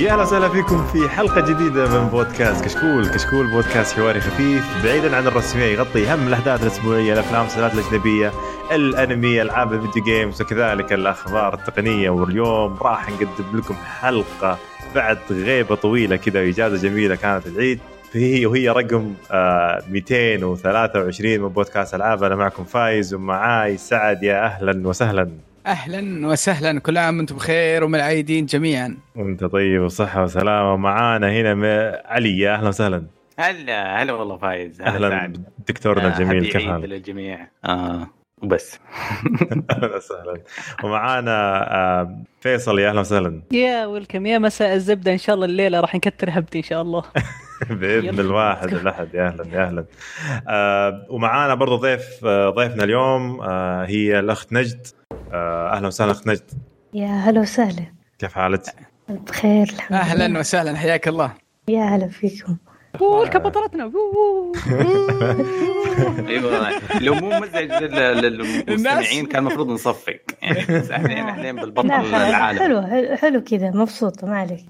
يا أهلا وسهلا فيكم في حلقة جديدة من بودكاست كشكول، كشكول بودكاست حواري خفيف بعيدا عن الرسمية يغطي أهم الأحداث الأسبوعية، الأفلام والمسلسلات الأجنبية، الأنمي، ألعاب الفيديو games وكذلك الأخبار التقنية. واليوم راح نقدم لكم حلقة بعد غيبة طويلة كذا وإجازة جميلة كانت العيد. هي وهي رقم آه 223 من بودكاست ألعاب. أنا معكم فايز ومعاي سعد. يا أهلا وسهلا. أهلا وسهلا. كل عام وأنتم بخير ومن العيدين جميعا. وأنت طيب وصحة وسلامة. معانا هنا علي. يا أهلا وسهلا. هلا هلا والله فايز. أهلا دكتورنا الجميل كيف حالك؟ للجميع. آه وبس. أهلا وسهلا. ومعانا آه فيصل. يا أهلا وسهلا. يا ويلكم. يا مساء الزبدة. إن شاء الله الليلة راح نكتر هبتي إن شاء الله. بإذن. الواحد الاحد يا أهلا يا أهلا. آه ومعانا برضو ضيف آه ضيفنا اليوم آه هي الأخت نجد. أهلا وسهلا اخت نجد يا هلا وسهلا. كيف حالك؟ بخير الحمد لله. أهلا وسهلا حياك الله. يا هلا فيكم. ويلكم بطلتنا. أيوه لو مو مزعج لل- للمستمعين كان المفروض نصفق. يعني بس إحنا بالبطل العالم. حلو حلو, كذا مبسوطة ما عليك.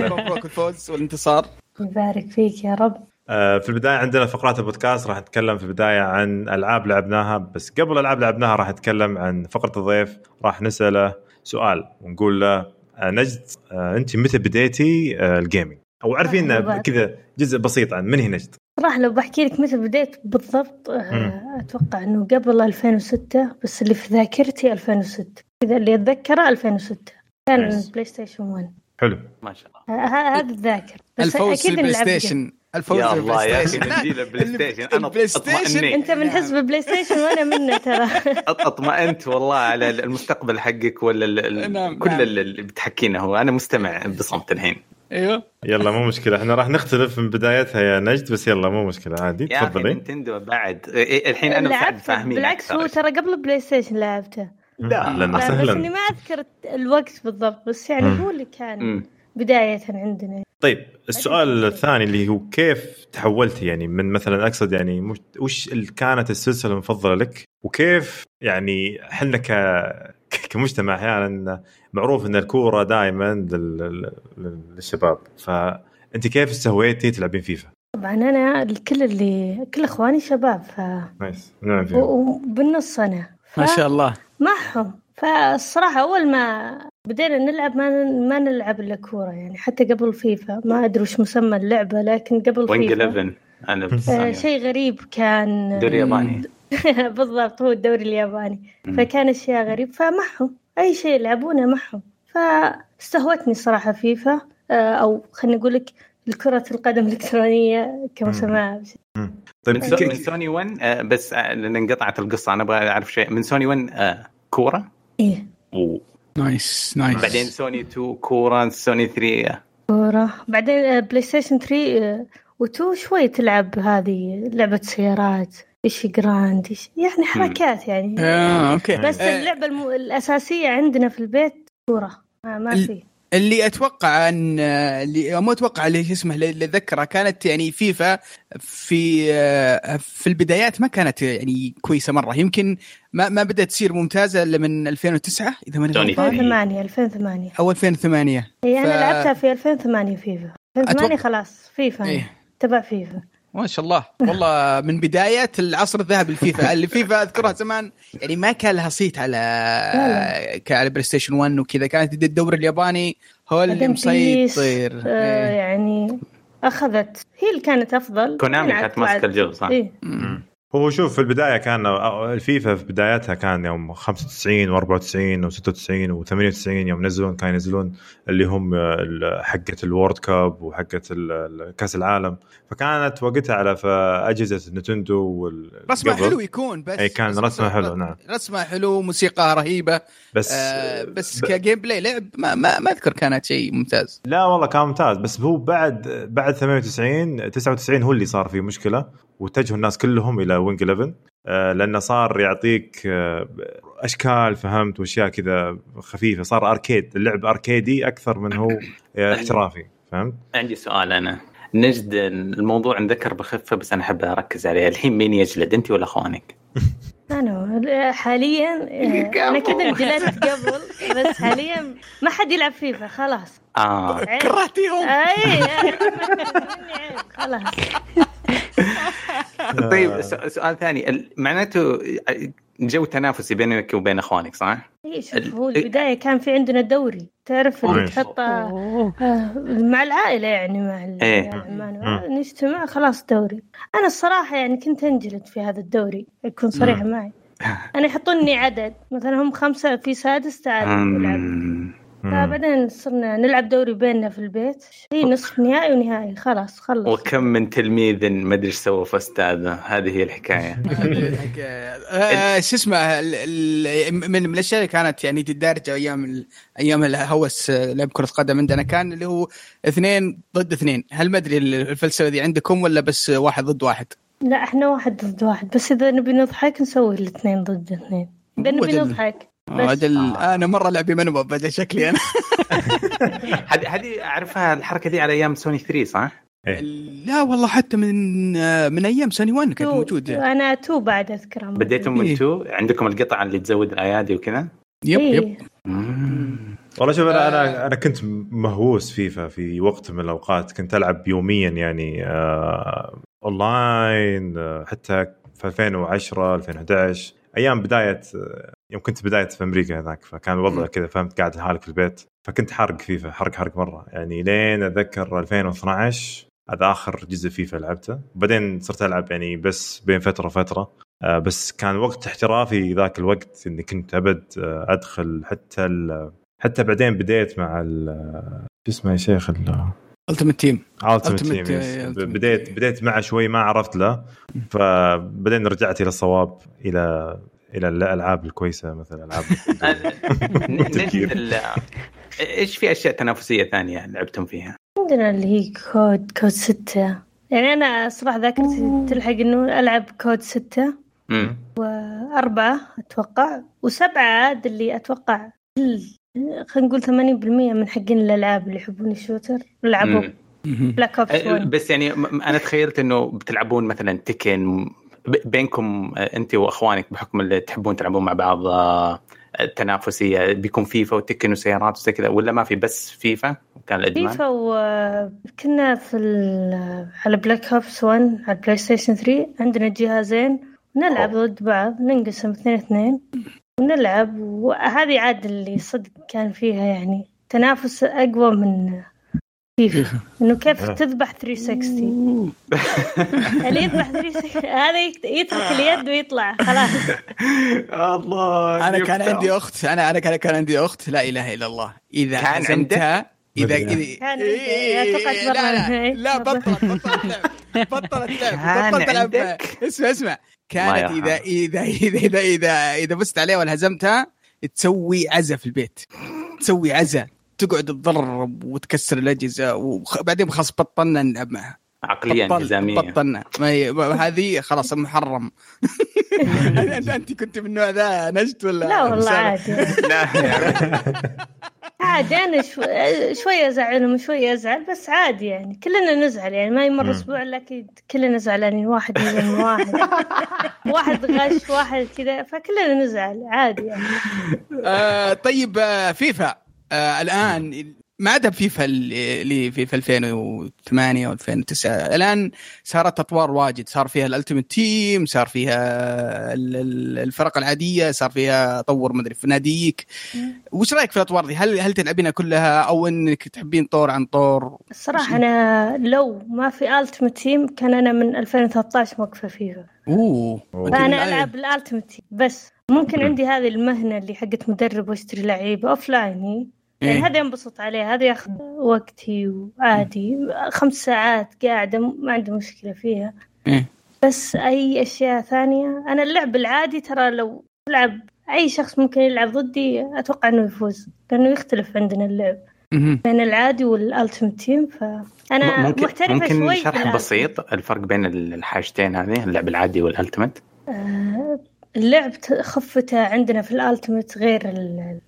مبروك الفوز والانتصار. يبارك فيك يا رب. آه، في البداية عندنا فقرات البودكاست راح نتكلم في البداية عن ألعاب لعبناها بس قبل ألعاب لعبناها راح نتكلم عن فقرة الضيف راح نسأله سؤال ونقول له آه، نجد آه، أنت متى بديتي آه، ال gaming؟ أو عارفين آه،. كذا جزء بسيط عن من هي نجد؟ صراحة لو بحكي لك متى بديت بالضبط آه، أتوقع أنه قبل 2006 بس اللي في ذاكرتي 2006 كذا اللي أتذكره 2006 كان. بلاي ستيشن 1 حلو ما شاء الله هذا الذاكر بس البلاي نلعب ستيشن الفوز يا الله يا أخي ستيشن نجيل البلاي ستيشن أنا البلاي ستيشن. أنت من حزب بلاي ستيشن وأنا منه ترى. أطمئنت والله على المستقبل حقك ولا ال- ال- نعم، كل نعم. اللي بتحكينه هو. أنا مستمع بصمت الحين. أيوه. يلا مو مشكلة. إحنا راح نختلف من بدايتها يا نجد بس يلا مو مشكلة. عادي تفضلي. نينتندو بعد. إيه، الحين أنا وسعد فاهمين بالعكس هو. ترى قبل بلاي ستيشن لعبته. لا. أهلا لا بس إني ما أذكر الوقت بالضبط بس يعني. هو اللي كان. بداية عندنا. طيب السؤال الثاني اللي هو كيف تحولتي يعني من مثلا أقصد يعني مش وش كانت السلسلة المفضلة لك؟ وكيف يعني إحنا ك كمجتمع أحيانا معروف إن الكورة دائما لل... لل- للشباب. فأنت كيف سويتي تلعبين فيفا؟ طبعا أنا كل اللي كل إخواني شباب ف nice. نعم و- وبالنص أنا. ف... ما شاء الله. معهم. فالصراحة أول ما بدينا نلعب ما ما نلعب إلا كورة يعني حتى قبل فيفا. ما أدري وش مسمى اللعبة لكن قبل Winning فيفا. 11 أنا آه. شيء غريب كان دوري ياباني. بالضبط هو الدوري الياباني. فكان أشياء غريب فمعهم. أي شيء يلعبونه معهم. فاستهوتني صراحة فيفا آه، أو خلينا نقول لك الكرة القدم الإلكترونية كمسماها طيب من, سو... من سوني 1 آه، بس آه، لأن انقطعت القصة أنا أبغى أعرف شيء. من سوني 1 آه، كورة؟ إيه. و- nice nice بعدين سوني 2 كوره سوني 3 آه، كورة. بعدين PlayStation 3 و2 شوي تلعب هذه لعبة سيارات. إيش Grand إيش يعني حركات يعني. آه okay. بس آه، اللعبة الم... الأساسية عندنا في البيت كورة. ما, ما في. اللي أتوقع أن اللي مو أتوقع اللي شو اسمه اللي اتذكرها كانت يعني فيفا في في البدايات ما كانت يعني كويسة مرة. يمكن ما ما بدأت تصير ممتازة إلا من 2009 إذا ماني سوني غلطان. 2008 2008 أو 2008 هي أنا ف- لعبتها في 2008 فيفا. 2008 أتوقع- خلاص فيفا. إيه. تبع فيفا. ما شاء الله والله من بداية العصر الذهبي الفيفا اللي فيفا أذكرها زمان يعني ما كان لها صيت على على PlayStation 1 وكذا كانت الدوري الياباني هو اللي مسيطر آه إيه. يعني أخذت هي اللي كانت أفضل كونامي كانت ماسكة الجو صح؟ إيه. مم. هو شوف في البداية كان الفيفا في بدايتها كان يوم 95 و94 و96 و98 يوم نزلون كانوا ينزلون اللي هم حقة ال World Cup وحقة كأس العالم. فكانت وقتها على أجهزة Nintendo وال رسمه. حلو يكون بس أي كان رسمه حلو، نعم. رسمه حلو موسيقى رهيبة. بس آه بس ب- ك gameplay لعب ما ما, ما أذكر كانت شيء ممتاز. لا والله كان ممتاز بس هو بعد بعد 98 99 هو اللي صار فيه مشكلة. واتجهوا الناس كلهم إلى Winning 11 آه، لأنه صار يعطيك آه، أشكال فهمت؟ وأشياء كذا خفيفة. صار اركيد اللعب اركيدي أكثر من هو آه، احترافي فهمت؟ عندي سؤال أنا. نجد الموضوع انذكر بخفة بس أنا أحب أركز عليه. الحين مين يجلد أنت ولا أخوانك؟ أنا. حاليا آه، أنا كذا انجلست قبل بس حاليا ما حد يلعب فيفا خلاص. آه. عيب. كرهتيهم. اي خلاص. طيب س- سؤال ثاني. معناته جو تنافسي بينك وبين أخوانك صح؟ اي شوف هو البداية كان في عندنا دوري. تعرف اللي أوه. تحط آه،. مع العائلة يعني مع إيه. العمان نجتمع خلاص دوري. أنا الصراحة يعني كنت أنجلد في هذا الدوري اكون صريحه معي. أنا يحطوني عدد. مثلا هم خمسة في سادس تعال. فبعدين صرنا نلعب دوري بيننا في البيت. في نصف نهائي ونهائي. خلاص خلص. وكم من تلميذ ما أدري إيش سوى في استاذه هذه هي الحكاية. آه، شو اسمه ال- ال- من من الأشياء اللي كانت يعني تدارج أيام أيام الهوس آه، لعب كرة قدم عندنا كان اللي هو اثنين ضد اثنين. هل ما أدري الفلسفة دي عندكم ولا بس واحد ضد واحد؟ لا إحنا واحد ضد واحد. بس إذا نبي نضحك نسوي الاثنين ضد اثنين. إذا نبي ودل- نضحك آه، أنا مرة لعبي منوب بدا شكلي أنا. هذه هذه أعرفها الحركة دي على أيام سوني 3 صح؟ لا والله حتى من آه، من أيام سوني 1 كانت موجودة. أنا two بعد اذكرها بديتم من إيه. two؟ عندكم القطعه اللي تزود الأيادي وكذا؟ yep إيه. yep والله شوف أنا آه. أنا أنا كنت مهووس فيفا في وقت من الأوقات. كنت ألعب يوميا يعني آه اونلاين آه حتى في 2010 2011 أيام بداية يوم كنت بداية في أمريكا هذاك فكان الوضع كذا فهمت؟ قاعد لحالك في البيت. فكنت حارق فيفا حرق حرق مرة. يعني لين أتذكر 2012 هذا آخر جزء فيفا لعبته. بعدين صرت ألعب يعني بس بين فترة وفترة. آه، بس كان وقت احترافي ذاك الوقت إني كنت أبد آه، أدخل حتى ال- حتى بعدين بديت مع ال- شو اسمه يا شيخ؟ Ultimate Team Ultimate Team آه، بديت. بديت معه شوي ما عرفت له. فبعدين رجعت إلى الصواب إلى إلى الألعاب الكويسة مثل ألعاب إيش في أشياء تنافسية ثانية لعبتم فيها؟ عندنا اللي هي COD COD ستة. يعني أنا صراحة ذاكرتي تلحق إنه ألعب COD ستة امم أربعة أتوقع وسبعة عاد اللي أتوقع ال- خلينا نقول ثمانين بالمية من حقين الألعاب اللي يحبون ال shooter. لعبوا. Black Ops أه، 1 بس يعني أنا تخيلت إنه بتلعبون مثلا Tekken بينكم أه، انت واخوانك بحكم اللي تحبون تلعبون مع بعض أه، التنافسية بيكون فيفا و Tekken وسيارات وزي كذا ولا ما في بس فيفا كان الإدمان؟ فيفا وكنا في ال- على Black Ops 1 على ال PlayStation 3 عندنا جهازين نلعب. ضد بعض ننقسم اثنين اثنين ونلعب وهذه عاد اللي صدق كان فيها يعني تنافس أقوى من إنه كيف آه. تذبح 360 اللي يذبح 360 هذا يت- يترك اليد ويطلع خلاص. الله أنا كان. عندي أخت أنا أنا كان كان عندي أخت لا إله إلا الله. إذا كان هزمتها إذا. إذا كان إيه، لا لا بطلت بطلت لعب بطلت لعب بطلت العب عندك؟ اسمع اسمع. كانت إذا إذا إذا إذا إذا فزت عليها ولا هزمتها تسوي عزا في البيت. تسوي عزا. تقعد تضرب وتكسر الأجهزة وبعدين خلاص بطلنا نلعب معها. عقليه بطل انهزاميه بطلنا. ما هذه خلاص محرم انت كنت من النوع ذا نجد ولا لا والله؟ عادي. لا. عادي أنا شو... شوي ازعلهم شوي أزعل بس عادي يعني. كلنا نزعل يعني ما يمر. أسبوع إلا أكيد كلنا زعلانين واحد من واحد. واحد غش واحد كذا فكلنا نزعل عادي يعني. آه طيب آه فيفا. آه الآن ما عدا فيفا اللي في 2008 و2009 الآن صارت اطوار واجد. صار فيها ال Ultimate Team صار فيها ال- ال- الفرق العادية صار فيها طور مدري في ناديك وش رأيك في الأطوار دي؟ هل هل تلعبينها كلها أو إنك تحبين طور عن طور؟ الصراحة أنا لو ما في Ultimate Team كان أنا من 2013 موقفة فيفا. أوه. فأنا ألعب ال Ultimate Team. بس ممكن مم. عندي هذه المهنة اللي حقت مدرب واشتري لعيبة offline يعني إيه. هذا ينبسط عليه هذا ياخذ وقتي وعادي خمس ساعات قاعدة ما عندي مشكلة فيها إيه. بس أي أشياء ثانية أنا اللعب العادي ترى لو تلعب أي شخص ممكن يلعب ضدي أتوقع إنه يفوز لأنه يختلف عندنا اللعب. بين العادي وال Ultimate Team فانا ممكن محترفة ممكن شوي شرح. بسيط الفرق بين الحاجتين هذه اللعب العادي وال Ultimate آه، اللعب خفته عندنا في ال Ultimate غير ال-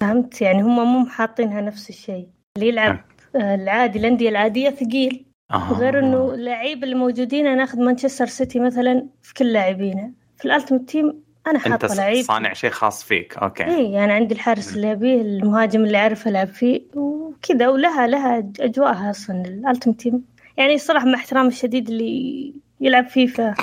فهمت؟ يعني هم مو حاطينها نفس الشيء. اللي يلعب آه، العادي الأندية العادية ثقيل. آه. غير إنه اللعيبة اللي موجودين أنا أخذ مانشستر سيتي مثلا في كل لاعبينه. في ال Ultimate Team أنا حاطة لعيب. صانع شيء خاص فيك. okay. اي أنا عندي الحارس اللي ابيه المهاجم اللي اعرف العب فيه وكذا. ولها لها أجواءها أصلا ال Ultimate Team. يعني صراحة مع احترامي الشديد اللي يلعب فيفا.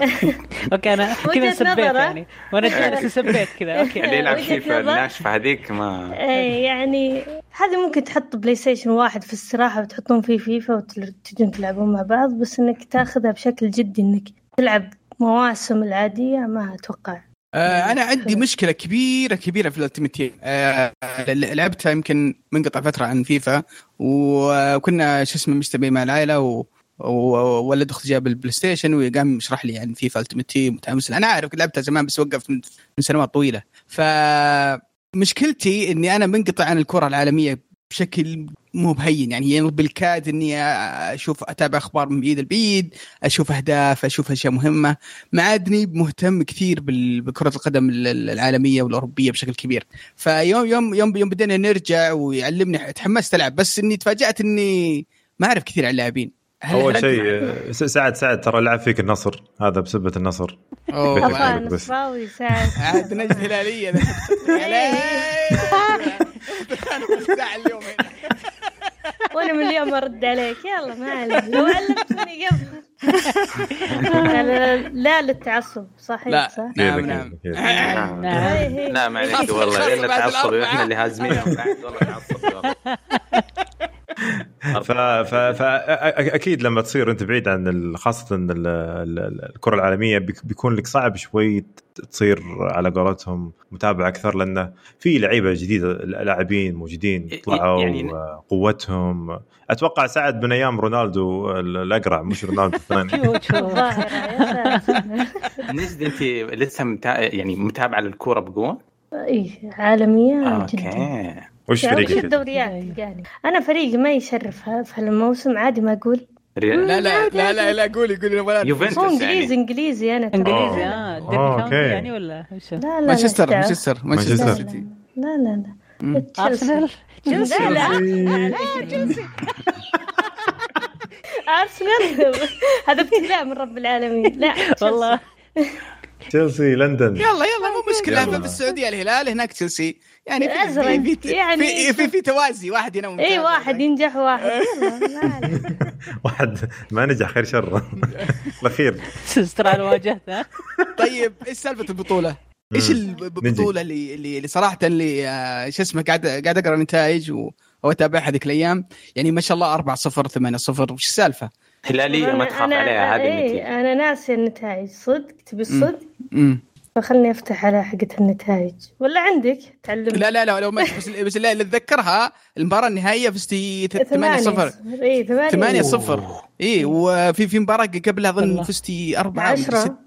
okay أنا كذا سبيت. يعني. وأنا جالس سبيت كذا. okay. اللي يلعب وجهة فيفا. الناشفه هذيك ما اي يعني هذه ممكن تحط PlayStation واحد في الاستراحه وتحطون فيه فيفا وتجون تلعبون مع بعض بس إنك تاخذها بشكل جدي إنك تلعب مواسم العادية ما أتوقع. آه أنا عندي مشكلة كبيرة كبيرة في ال Ultimate Team آه لعبتها يمكن منقطع فترة عن فيفا وكنا شو اسمه مجتمعين مع العائلة و وولد أختي جاب ال PlayStation وقام يشرح لي عن فيفا Ultimate Team متحمس أنا عارف لعبتها زمان بس وقفت من, سنوات طويلة. فمشكلتي إني أنا منقطع عن الكرة العالمية بشكل مو بهين. يعني بالكاد إني أشوف أتابع أخبار من بعيد البعيد أشوف أهداف أشوف أشياء مهمة. ما عادني مهتم كثير بكرة القدم ال- العالمية والأوروبية بشكل كبير. فيوم يوم يوم يوم بدينا نرجع ويعلمني تحمست ألعب. بس إني تفاجأت إني ما أعرف كثير عن اللاعبين. أول شيء آه، سعد سعد ترى لعب فيك النصر. هذا بسبة النصر. عليك بس. عاد نجد هلالية. بفتح اليوم وأنا من اليوم أرد عليك. يلا ما عليك. لو علمتني قبل. لا للتعصب. صحيح لا. صح؟ نعم نعم. نعم. نعم. إيه، إيه. لا معليش خلاص، والله. خلاص لأن بعد تعصب الأربعة. إحنا اللي هازمينهم بعد والله تعصب والله. ف... ف... ف... أ- أكيد لما تصير أنت بعيد عن خاصة ال... ال... ال- الكرة العالمية بيك- بيكون لك صعب شوي تصير على قولتهم متابعه أكثر لأنه في لعيبة جديدة لاعبين موجودين طلعوا يعني-. قوتهم أتوقع سعد من أيام رونالدو ال- الأقرع مش رونالدو الثاني نجد أنت لسه. يعني متابعة للكورة بقوة؟ إي عالمية جدا okay وش يعني وش فريقك؟ الدوريات تلقاني أنا فريقي ما يشرف في هالموسم عادي ما أقول. ريال- لا لا لا لا لا قولي قولي ولا يوفنتوس هو يعني. إنجليزي إنجليزي أنا ترى. انجليزي أوه. آه كاونتي okay. يعني ولا وش؟ لا لا لا مانشستر لا مانشستر مانشستر. لا سيتي. لا لا. أرسنال. لا لا أرسنال؟ هذا ابتلاء من رب العالمين. لا والله. تشيلسي لندن. يلا يلا مو مشكلة. في السعودية الهلال هناك تشيلسي. يعني في أزرق. في في, يعني- في, في, في توازي واحد هنا اي. واحد ينجح واحد. واحد ما نجح خير شر. الأخير. استر على واجهته. طيب إيش سالفة البطولة؟ إيش البطوله اللي اللي, صراحة اللي آه، شو اسمه قاعد قاعد أقرأ نتائج و واتابعها هذيك الأيام. يعني ما شاء الله 4 0 8 0 وش السالفة؟ هلالية ما تخاف عليها هذه إيه، النتيجة. أنا ناسي النتائج. صدق؟ تبي الصدق امم فخلني أفتح على حقة النتائج. ولا عندك؟ تعلم لا لا لا لو ما بس بس اللي اللي اتذكرها المباراة النهائية فزتي 8 0 اي 8 8 0 اي وفي في مباراة قبلها أظن. فزتي 4 10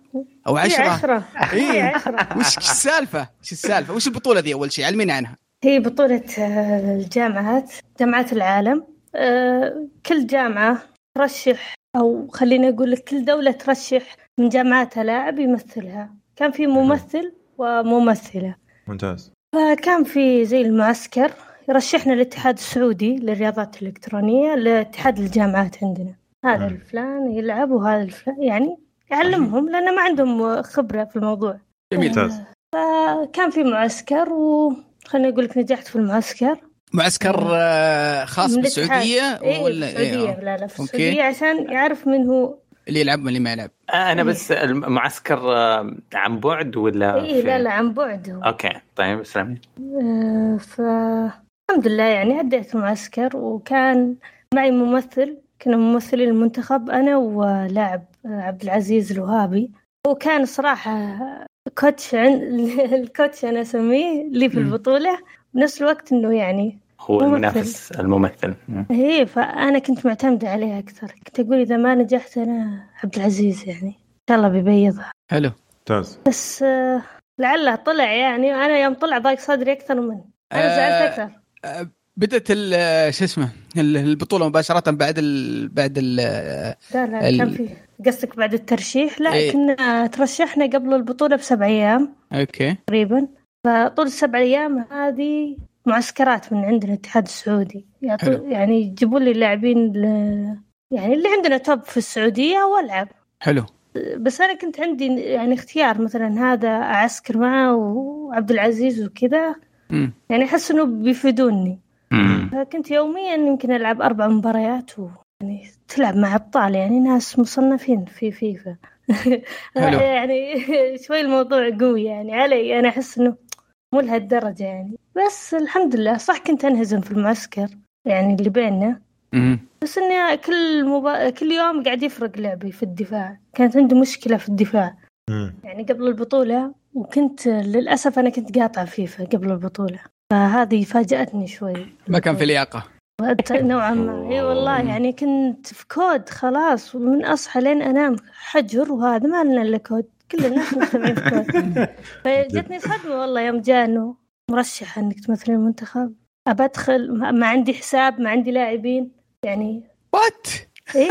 أو 10 10 إيه. 10 وش السالفة؟ وش السالفة؟ وش البطولة دي أول شيء؟ علمينا عنها. هي بطولة آه، الجامعات جامعات العالم. آه، كل جامعة ترشح أو خليني أقول لك كل دولة ترشح من جامعاتها لاعب يمثلها. كان في ممثل وممثلة ممتاز فكان في زي المعسكر يرشحنا الاتحاد السعودي للرياضات الإلكترونية لاتحاد الجامعات عندنا هذا. الفلان يلعب وهذا الفلان يعني يعلمهم لأن ما عندهم خبرة في الموضوع جميل. ممتاز فكان في معسكر وخليني أقول لك نجحت في المعسكر معسكر آه، خاص من بالسعودية إيه ولا في السعودية إيه؟ لا لا في. السعودية عشان يعرف من هو اللي يلعب واللي ما يلعب. أنا بس المعسكر آه، عن بعد ولا إيه في- لا لا عن بعد. هو okay طيب اسلامي آه، فالحمد لله يعني عديت المعسكر وكان معي ممثل كنا ممثلين المنتخب أنا ولاعب آه، عبد العزيز الوهابي. وكان صراحة coach عن... الكوتش أنا أسميه لي في مم. البطولة. بنفس الوقت إنه يعني هو ممثل. المنافس الممثل. مم. هي فأنا كنت معتمدة عليه أكثر. كنت أقول إذا ما نجحت أنا عبد العزيز يعني. إن شاء الله بيبيضها. حلو. ممتاز. بس آه، لعله طلع يعني. وأنا يوم طلع ضاق صدري أكثر منه. أنا آه، زعلت أكثر. آه، بدأت ال- آه، شو اسمه ال- البطولة مباشرة بعد ال بعد ال لا لا ال- كان في قصدك بعد الترشيح؟ لا إيه. كنا ترشحنا قبل البطولة بسبع أيام. okay. تقريبا. فطول السبع أيام هذه معسكرات من عندنا الاتحاد السعودي. يعني يجيبوا لي لاعبين ل... يعني اللي عندنا top في السعودية والعب حلو بس أنا كنت عندي يعني اختيار مثلا هذا أعسكر معه وعبد العزيز وكذا. يعني أحس إنه بيفيدوني. فكنت يوميا يمكن ألعب أربع مباريات و يعني تلعب مع أبطال يعني ناس مصنفين في فيفا. يعني شوي الموضوع قوي يعني علي أنا أحس إنه مو لهالدرجة يعني. بس الحمد لله صح كنت أنهزم في المعسكر يعني اللي بيننا. بس إني كل مبا... كل يوم قاعد يفرق لعبي في الدفاع. كانت عندي مشكلة في الدفاع. يعني قبل البطولة وكنت للأسف أنا كنت قاطعه فيفا قبل البطولة. فهذه فاجأتني شوي. ما كان في لياقة. نوعا ما. إي والله يعني كنت في COD خلاص ومن أصحى لين أنام حجر وهذا ما لنا إلا COD. كل الناس في COD فجتني صدمة والله يوم جاء إنه مرشح إنك تمثل المنتخب. أبى أدخل ما ما عندي حساب ما عندي لاعبين يعني what إيه؟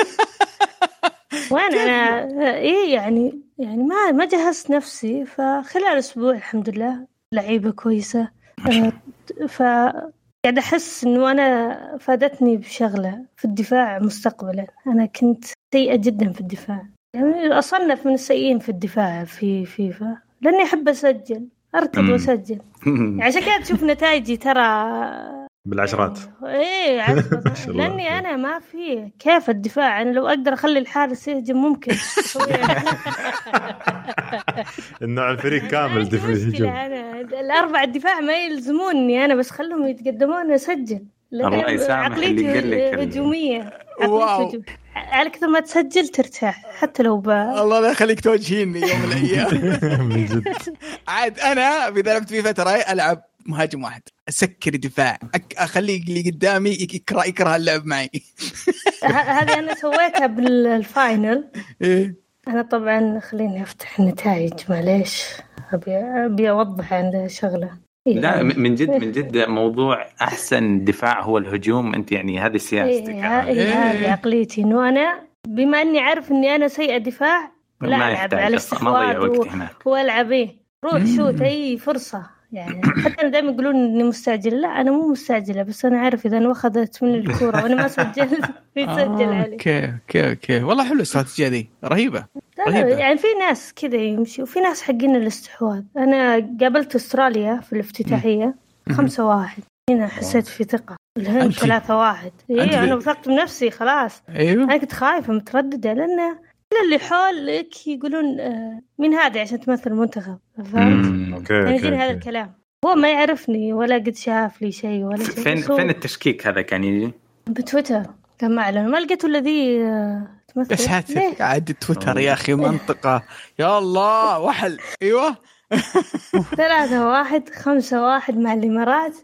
وين أنا؟ إيه يعني يعني ما ما جهزت نفسي. فخلال أسبوع الحمد لله لعيبة كويسة. آه، ف قاعد أحس إنه أنا فادتني بشغلة في الدفاع مستقبلا. أنا كنت سيئة جدا في الدفاع. يعني أصنف من السيئين في الدفاع في فيفا لأني أحب أسجل اركض مم. وأسجل. عشان كذا تشوف نتائجي ترى بالعشرات. إيه. لأني أنا ما في كيف الدفاع أنا لو أقدر أخلي الحارس يهجم ممكن. النوع الفريق كامل دفاع الاربع الدفاع ما يلزموني أنا بس خلهم يتقدمون اسجل الله يسامح اللي قال لك هجومية. wow. على كثر ما تسجل ترتاح حتى لو ب... الله لا يخليك توجهيني يوم من الأيام. من جد. عاد أنا إذا لعبت في فترة ألعب مهاجم واحد. أسكر دفاع أك... أخلي اللي قدامي يكره يكره اللعب معي. هذه أنا سويتها بال final. إيه. أنا طبعا خليني أفتح النتائج معليش. ابي أبي أوضح عند شغلة. لا م- من جد من جد موضوع أحسن دفاع هو الهجوم. أنت يعني هذه سياستك. إيه إيه إيه. هذه عقليتي. إنه أنا بما أني عارف إني أنا سيئة دفاع لا ألعب على أصلاً، ما ضيع استحواذ وقت و- هناك. وألعب إيه. روح شوت أي فرصة. يعني حتى دائما يقولون إني مستعجلة. لا أنا مو مستعجلة بس أنا عارف إذا انوخذت مني الكورة وأنا ما سجلت بيسجل آه، علي. okay okay okay. والله حلو الاستراتيجية دي. رهيبة رهيبة. يعني في ناس كذا يمشي وفي ناس حقين الاستحواذ. أنا قابلت أستراليا في الافتتاحية خمسة واحد. هنا حسيت في ثقة. الهند ثلاثة واحد. اي أنا وثقت بنفسي خلاص. أيوه. أنا كنت خايفة مترددة لأن كل اللي حولك يقولون آه، مين هذا عشان تمثل المنتخب فهمت؟ okay يعني يجيني هذا. الكلام. هو ما يعرفني ولا قد شاف لي شيء ولا شيء فين فين التشكيك هذا كان يجي؟ بتويتر كان معلن ما لقيته الذي آه، تمثل؟ يا ساتر؟ قاعد تويتر يا أخي منطقة. يا الله وحل أيوه. ثلاثة واحد خمسة واحد مع الإمارات.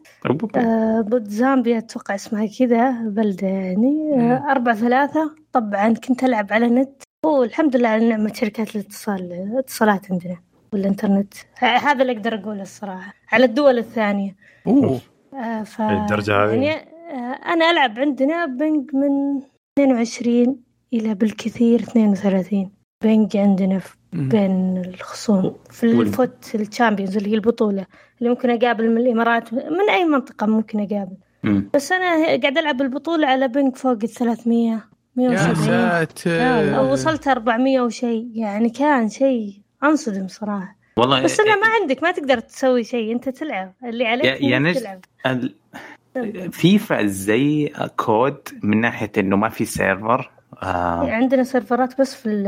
آه ضد زامبيا أتوقع اسمها كذا بلدة يعني آه أربعة ثلاثة. طبعا كنت ألعب على نت والحمد لله على نعمة شركات الاتصال الاتصالات عندنا والإنترنت. ه- هذا اللي أقدر أقوله الصراحة على الدول الثانية. أوه. آه ف الدرجة هذه؟ يعني آه أنا ألعب عندنا بنج من 22 إلى بالكثير 32 بنج عندنا في. بين الخصوم في الفوت الشامبيونز اللي هي البطولة اللي ممكن أقابل من الإمارات من أي منطقة ممكن أقابل. مم. بس أنا قاعد ألعب البطولة على بنك فوق ال 300 يا 170 ساتر. وصلت 400 وشيء يعني كان شيء أنصدم صراحة. والله بس أنا ما عندك ما تقدر تسوي شيء أنت تلعب. اللي عليك يا- يا نجد. تلعب. ال- فيفا زي COD من ناحية إنه ما في server آه. عندنا سيرفرات بس في ال-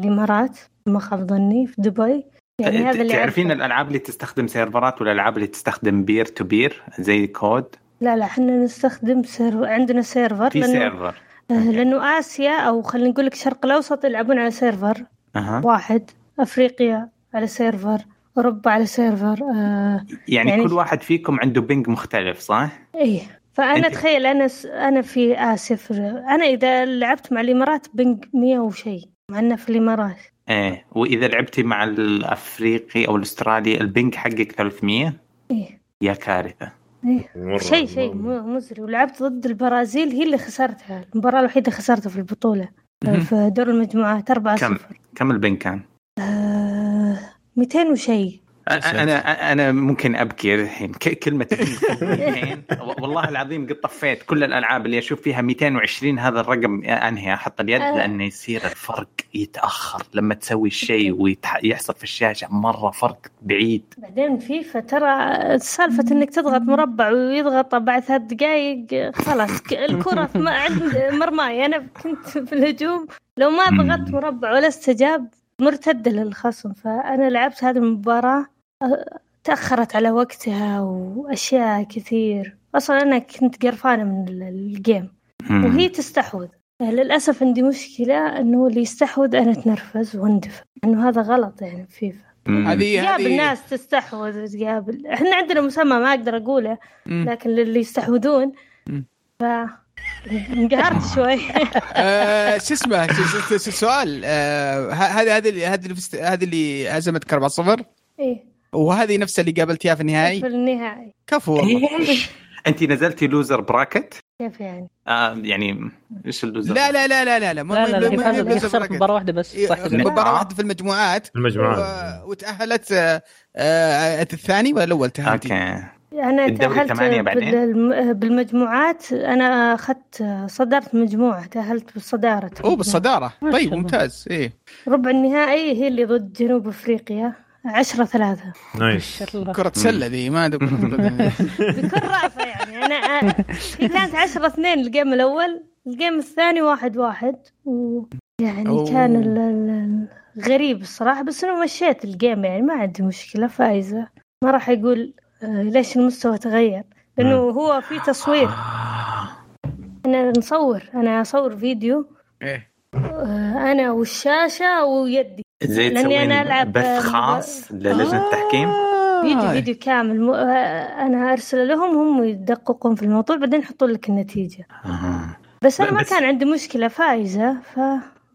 الإمارات ما خاب ظني في دبي. يعني هذا اللي تعرفين أعرفه. الألعاب اللي تستخدم سيرفرات والالعاب اللي تستخدم peer to peer زي COD؟ لا لا إحنا نستخدم server عندنا server في server. لأنه آسيا أو خلينا نقول لك الشرق الأوسط يلعبون على server أها. واحد أفريقيا على server أوروبا على server آه يعني, يعني- كل واحد فيكم عنده ping مختلف صح؟ إيه. فأنا تخيل أنا س... أنا في آسيا. أنا إذا لعبت مع الإمارات ping 100 وشيء مع إنه في الإمارات. إيه. وإذا لعبتي مع الأفريقي أو الأسترالي ال ping حقك 300 إيه. يا كارثة. مرة- شيء شيء مزري. ولعبت ضد البرازيل هي اللي خسرتها. المباراة الوحيدة خسرتها في البطولة. مهم. في دور المجموعات 4 كم 0 كم ال ping كان؟ آه 200 وشيء. أنا أنا ممكن أبكي الحين. ك- كلمة الحين والله العظيم قد طفيت كل الألعاب اللي أشوف فيها 220 هذا الرقم أنهي أحط اليد؟ أنا- لأنه يصير الفرق يتأخر. لما تسوي الشيء ويحصل في الشاشة مرة فرق بعيد. بعدين فيفا ترى سالفة إنك تضغط مربع ويضغط بعد ثلاث دقائق خلاص في ما عند مرماي أنا كنت في الهجوم. لو ما ضغطت مربع ولا استجاب مرتدة للخصم. فأنا لعبت هذه المباراة أه، تأخرت على وقتها وأشياء كثير. أصلا أنا كنت قرفانة من ال- ال game. وهي تستحوذ. للأسف عندي مشكلة أنه اللي يستحوذ أنا أتنرفز وأندفع. أنه هذا غلط يعني في فيفا. هذه تقابل هذه ناس تستحوذ وتقابل إحنا عندنا مسمى ما أقدر أقوله. لكن للي يستحوذون. ف انقهرت شوي. آه، شو اسمه؟ س- س- س- سؤال آه، ه- هذه هذه اللي- هذه هذه اللي هزمتك 4-0 إيه. وهذه نفسها اللي قابلتيها في النهائي؟ في النهائي. كفو إيش؟ انت نزلتي loser bracket؟ كيف يعني؟ آه يعني إيش ال loser؟ لا لا لا لا لا لا ما- لا لا لا خسرت ما- مباراة واحدة بس. إيه، صح. مباراة واحدة في المجموعات. المجموعات و- وتأهلت آه، آه، الثاني ولا الأول تأهلتي؟ okay. أنا تأهلت؟ بالم- بالمجموعات. أنا أخذت صدرت مجموعة. تأهلت بالصدارة. أوه شاء طيب. ممتاز. إيه. ربع النهائي هي اللي ضد جنوب أفريقيا. عشرة ثلاثة. nice. كرة سلة ذي ما أدري. بكل رأفة يعني. أنا هي كانت عشرة اثنين ال game الأول ال game الثاني واحد واحد. ويعني أوه. كان ال- ال- غريب الصراحة بس انه مشيت الجيم يعني ما عندي مشكلة فايزة. ما راح يقول آه، ليش المستوى تغير؟ لأنه هو في تصوير. آه. أنا نصور أنا أصور فيديو. إيه. آه، أنا والشاشة ويدي زي لأني تسوين أنا ألعب بث ب- خاص للجنة التحكيم؟ فيديو آه. فيديو كامل. آه، أنا ارسله لهم هم يدققون في الموضوع بعدين يحطون لك النتيجة آه. بس أنا ما بس- كان عندي مشكلة فايزة ف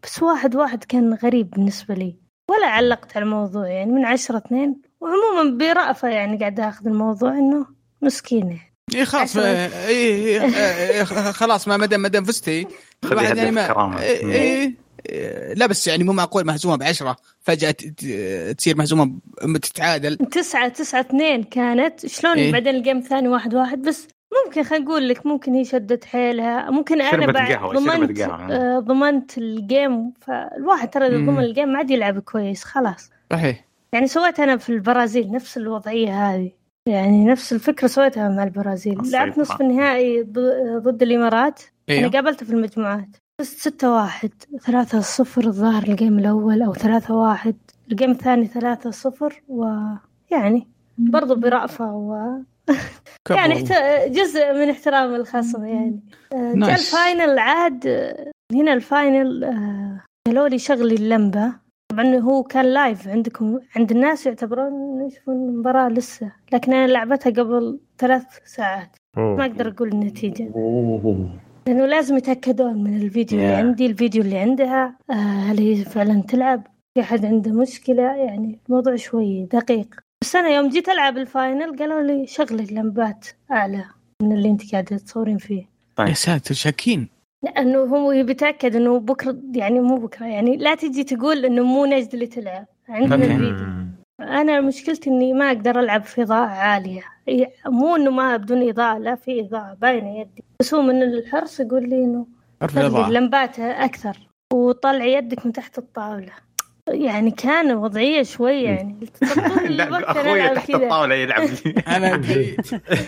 بس واحد واحد كان غريب بالنسبة لي ولا علقت على الموضوع يعني من عشرة اثنين وعموما برأفة يعني قاعدة أخذ الموضوع إنه مسكينه إيه خلاص عشرة. آه، إيه إيه، إيه، خلاص ما مدام مدام فزتي الواحد يعني ما كرامة. إيه إيه إيه، لا بس يعني مو معقول مهزومة بعشرة. فجأة ت- ت- تصير مهزومة تتعادل. تسعة تسعة اثنين كانت. شلون إيه. بعدين الجيم الثاني واحد واحد. بس ممكن خلينا نقول لك ممكن هي شدت حيلها. ممكن أنا شربت بعد ضمنت. آه، ضمنت ال game فالواحد ترى إذا. ضمن ال game ما عاد يلعب كويس خلاص. صحيح. يعني سويت أنا في البرازيل نفس الوضعية هذه. يعني نفس الفكرة سويتها مع البرازيل. لعبت نصف النهائي ض- ضد الإمارات. أنا إيوه. قابلته في المجموعات. بس ستة واحد ثلاثة صفر الظاهر ال game الأول أو ثلاثة واحد ال game الثاني ثلاثة صفر ويعني برضو برأفة و يعني. احت... جزء من احترام الخصم يعني. آه، جاء. ال final عاد هنا ال final آه، قالوا لي شغلي اللمبة. طبعا هو كان live عندكم عند الناس يعتبرون يشوفون المباراة لسه لكن أنا لعبتها قبل ثلاث ساعات. ما أوه. أقدر أقول النتيجة. لأنه لازم يتأكدون من الفيديو اللي Yeah. عندي الفيديو اللي عندها آه، هل هي فعلا تلعب؟ في أحد عنده مشكلة؟ يعني الموضوع شوي دقيق. بس أنا يوم جيت ألعب ال final قالوا لي شغلي اللمبات أعلى من اللي أنت قاعدة تصورين فيه. يا ساتر شاكين. لأنه هو يبي يتأكد إنه بكرة يعني مو بكرة يعني لا تجي تقول إنه مو نجد اللي تلعب عندنا. الفيديو. أنا مشكلتي إني ما أقدر ألعب في إضاءة عالية. مو إنه ما بدون إضاءة لا في إضاءة باينة يدي. بس هو من الحرص يقول لي الإضاءة. اللمبات أكثر وطلعي يدك من تحت الطاولة. يعني كان وضعية شوي يعني. أخوي تحت الطاولة يلعب. أنا أدري.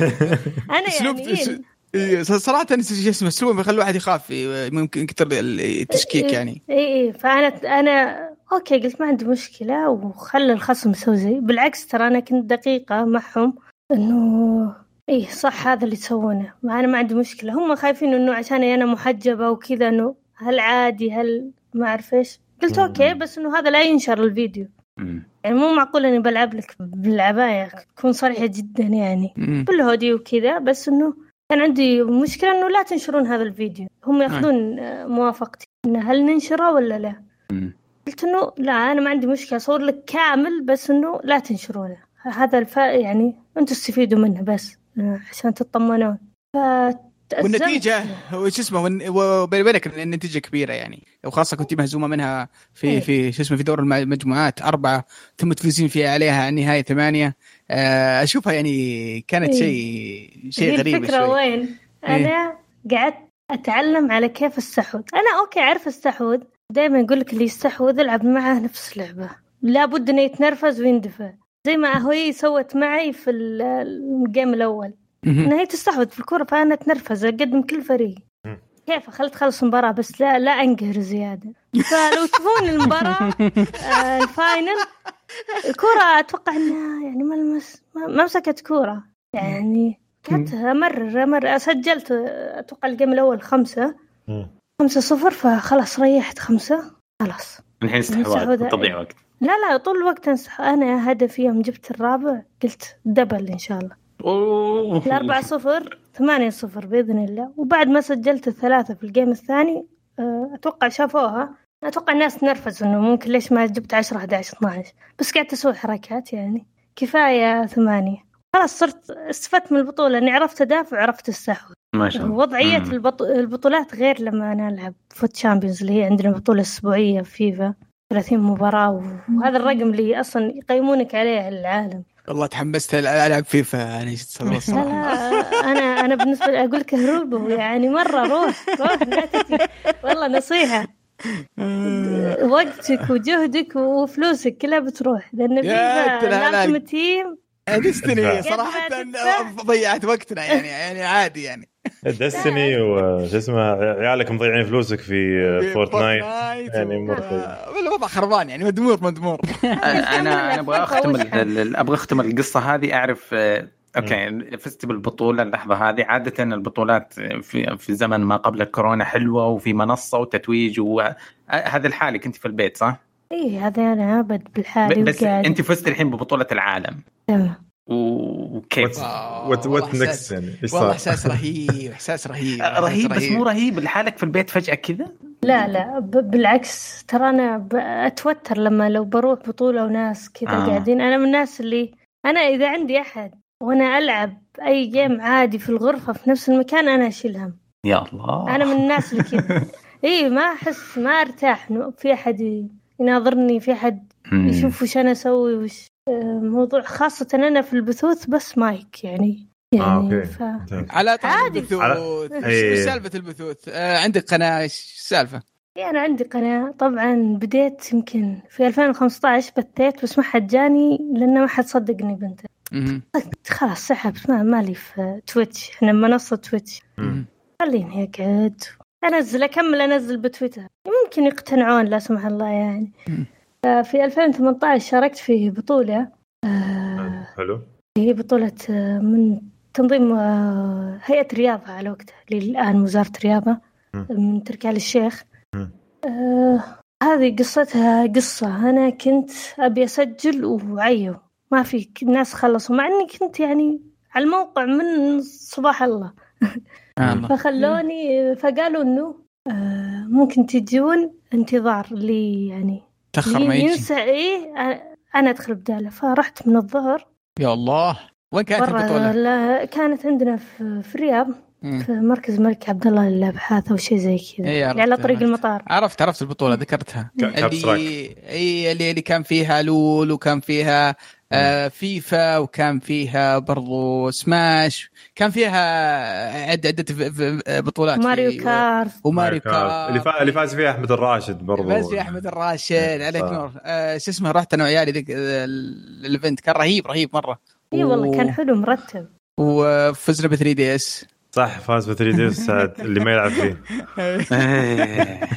أنا اسلوب يعني إيه. إيه، صراحة شو اسمه أسلوب يخلي الواحد يخاف إيه، ممكن كثر التشكيك يعني. اي اي فأنا أنا okay قلت ما عندي مشكلة وخلى الخصم يسوي زي. بالعكس ترى أنا كنت دقيقة معهم إنه إيه صح هذا اللي تسوونه ما أنا ما عندي مشكلة. هم خايفين إنه عشان أنا محجبة وكذا إنه هل عادي هل ما أعرف إيش. قلت أوكي بس إنه هذا لا ينشر الفيديو. مم. يعني مو معقول إني بلعب لك بالعبايه تكون صريحة جدا يعني. بالهودي وكذا بس إنه كان عندي مشكلة إنه لا تنشرون هذا الفيديو. هم يأخذون آه، موافقتي. إنه هل ننشره ولا لا؟ مم. قلت إنه لا أنا ما عندي مشكلة. أصور لك كامل بس إنه لا تنشرونه. هذا الف يعني أنتم تستفيدوا منه بس عشان تطمنون. والنتيجة وش اسمه وبيني وبينك إن النتيجة كبيرة يعني. وخاصة كنت مهزومة منها في إيه. في شو اسمه في دور الم- المجموعات. أربعة ثم تفوزين فيها عليها النهايه ثمانية. آه، أشوفها يعني كانت إيه. شيء شيء هي غريب الفكرة شوي. وين؟ أنا قعدت أتعلم على كيف استحوذ أنا أوكي أعرف استحوذ دائما يقول لك اللي يستحوذ العب معه نفس اللعبة. لابد إنه يتنرفز ويندفع. زي ما هي سوت معي في ال- ال game الأول. مهم. إنها هي تستحوذ في الكورة فأنا أتنرفز أقدم كل فريق. كيف؟ خلت تخلص المباراة بس لا لا أنقهر زيادة. فلو تشوفون المباراة آه، ال final الكورة أتوقع إنها يعني ما لمس ما مسكت كورة. يعني كانت أمرر أمرر سجلت أتوقع ال game الأول خمسة. خمسة صفر فخلاص ريحت خمسة. خلاص. الحين استحواذ. تضيع وقت. لا لا طول الوقت أنصح أنا هدفي يوم جبت الرابع قلت double إن شاء الله. أوه. الأربعة صفر ثمانية صفر بإذن الله. وبعد ما سجلت الثلاثة في ال game الثاني آه، أتوقع شافوها. أتوقع الناس تنرفز إنه ممكن ليش ما جبت 10 11 12 بس قاعدة أسوي حركات يعني. كفاية ثمانية. خلاص صرت استفدت من البطولة. إني عرفت أدافع وعرفت أستحوذ. ما شاء الله. وضعية. البط... البطولات غير لما أنا ألعب FUT Champions اللي هي عندنا بطولة أسبوعية في فيفا 30 مباراة وهذا الرقم اللي أصلا يقيمونك عليه العالم. والله تحمست العب فيفا يعني صدق لا أنا أنا بالنسبة لي أقول لك هروب يعني مرة روح روح لا تجي. والله نصيحة. وقتك وجهدك وفلوسك كلها بتروح. لأن فيفا team. ديستني صراحة. ضيعت وقتنا يعني يعني عادي يعني. دستني وش اسمه عيالك مضيعين فلوسك في فورتنايت يعني مرة و- الوضع خربان يعني مدمور مدمور. أنا أنا أبغى أختم أبغى أختم القصة هذه أعرف آه، okay فزت بالبطوله اللحظة هذه. عادة البطولات في في زمن ما قبل الكورونا حلوة وفي منصة وتتويج وهذا الحالي. كنت في البيت صح؟ اي هذا أنا ابد بالحالي بس وقاعد. أنت فزت الحين ببطولة العالم. تمام. و- وكيف؟ what والله what next يعني إيش والله صار؟ إحساس رهيب إحساس رهيب رهيب بس مو رهيب لحالك في البيت فجأة كذا؟ لا لا بالعكس ترى أنا أتوتر لما لو بروح بطولة وناس كذا آه. قاعدين أنا من الناس اللي أنا إذا عندي أحد وأنا ألعب أي game عادي في الغرفة في نفس المكان أنا أشيل هم يا الله أنا من الناس اللي كذا اي ما أحس ما أرتاح في أحد يناظرني في أحد. يشوف وش أنا أسوي وش موضوع خاصة أنا في البثوث بس مايك يعني يعني آه، okay. ف... على طول عادي. البثوث على- إيش إيه. إيش سالفة البثوث آه عندك قناة إيش السالفة إيه، أنا عندي قناة طبعا بديت يمكن في 2015 بثيت بس ما حد جاني لأنه ما حد صدقني بنت. خلاص سحبت ما مالي في تويتش إحنا منصة تويتش. خليني أقعد أنزل أكمل أنزل بتويتر يمكن يقتنعون لا سمح الله يعني مم. في 2018 شاركت في بطولة آه، حلو هي بطولة آه، من تنظيم آه، هيئة رياضة على وقتها اللي الآن وزارة رياضة مم. من تركي آل الشيخ. آه هذه قصتها قصة أنا كنت أبي أسجل وعيو ما في ناس خلصوا مع إني كنت يعني على الموقع من صباح الله آه الله. فخلوني فقالوا إنه آه ممكن تجون انتظار لي يعني تأخر ما يجي ينسى آه، أنا أدخل بدالة فرحت من الظهر يا الله وين كانت البطولة؟ كانت عندنا في, في الرياض. في مركز الملك عبد الله للأبحاث أو شيء زي كذا إيه، اللي على طريق عرفت. المطار عرفت عرفت البطولة ذكرتها. اللي اي اللي, اللي كان فيها لول وكان فيها آه فيفا وكان فيها برضو سماش. كان فيها عدة عدة ف- ف- بطولات ماريو في- كارت. وماريو كارت. اللي فا- اللي فاز فيها أحمد الراشد برضو. فاز في أحمد الراشد إيه، عليك. نور. آه شو اسمه رحت أنا وعيالي ذيك آه، ال event كان رهيب رهيب مرة. إي والله كان حلو مرتب. وفزنا ب 3 DS صح فاز ب 3 DS. اللي ما يلعب فيه.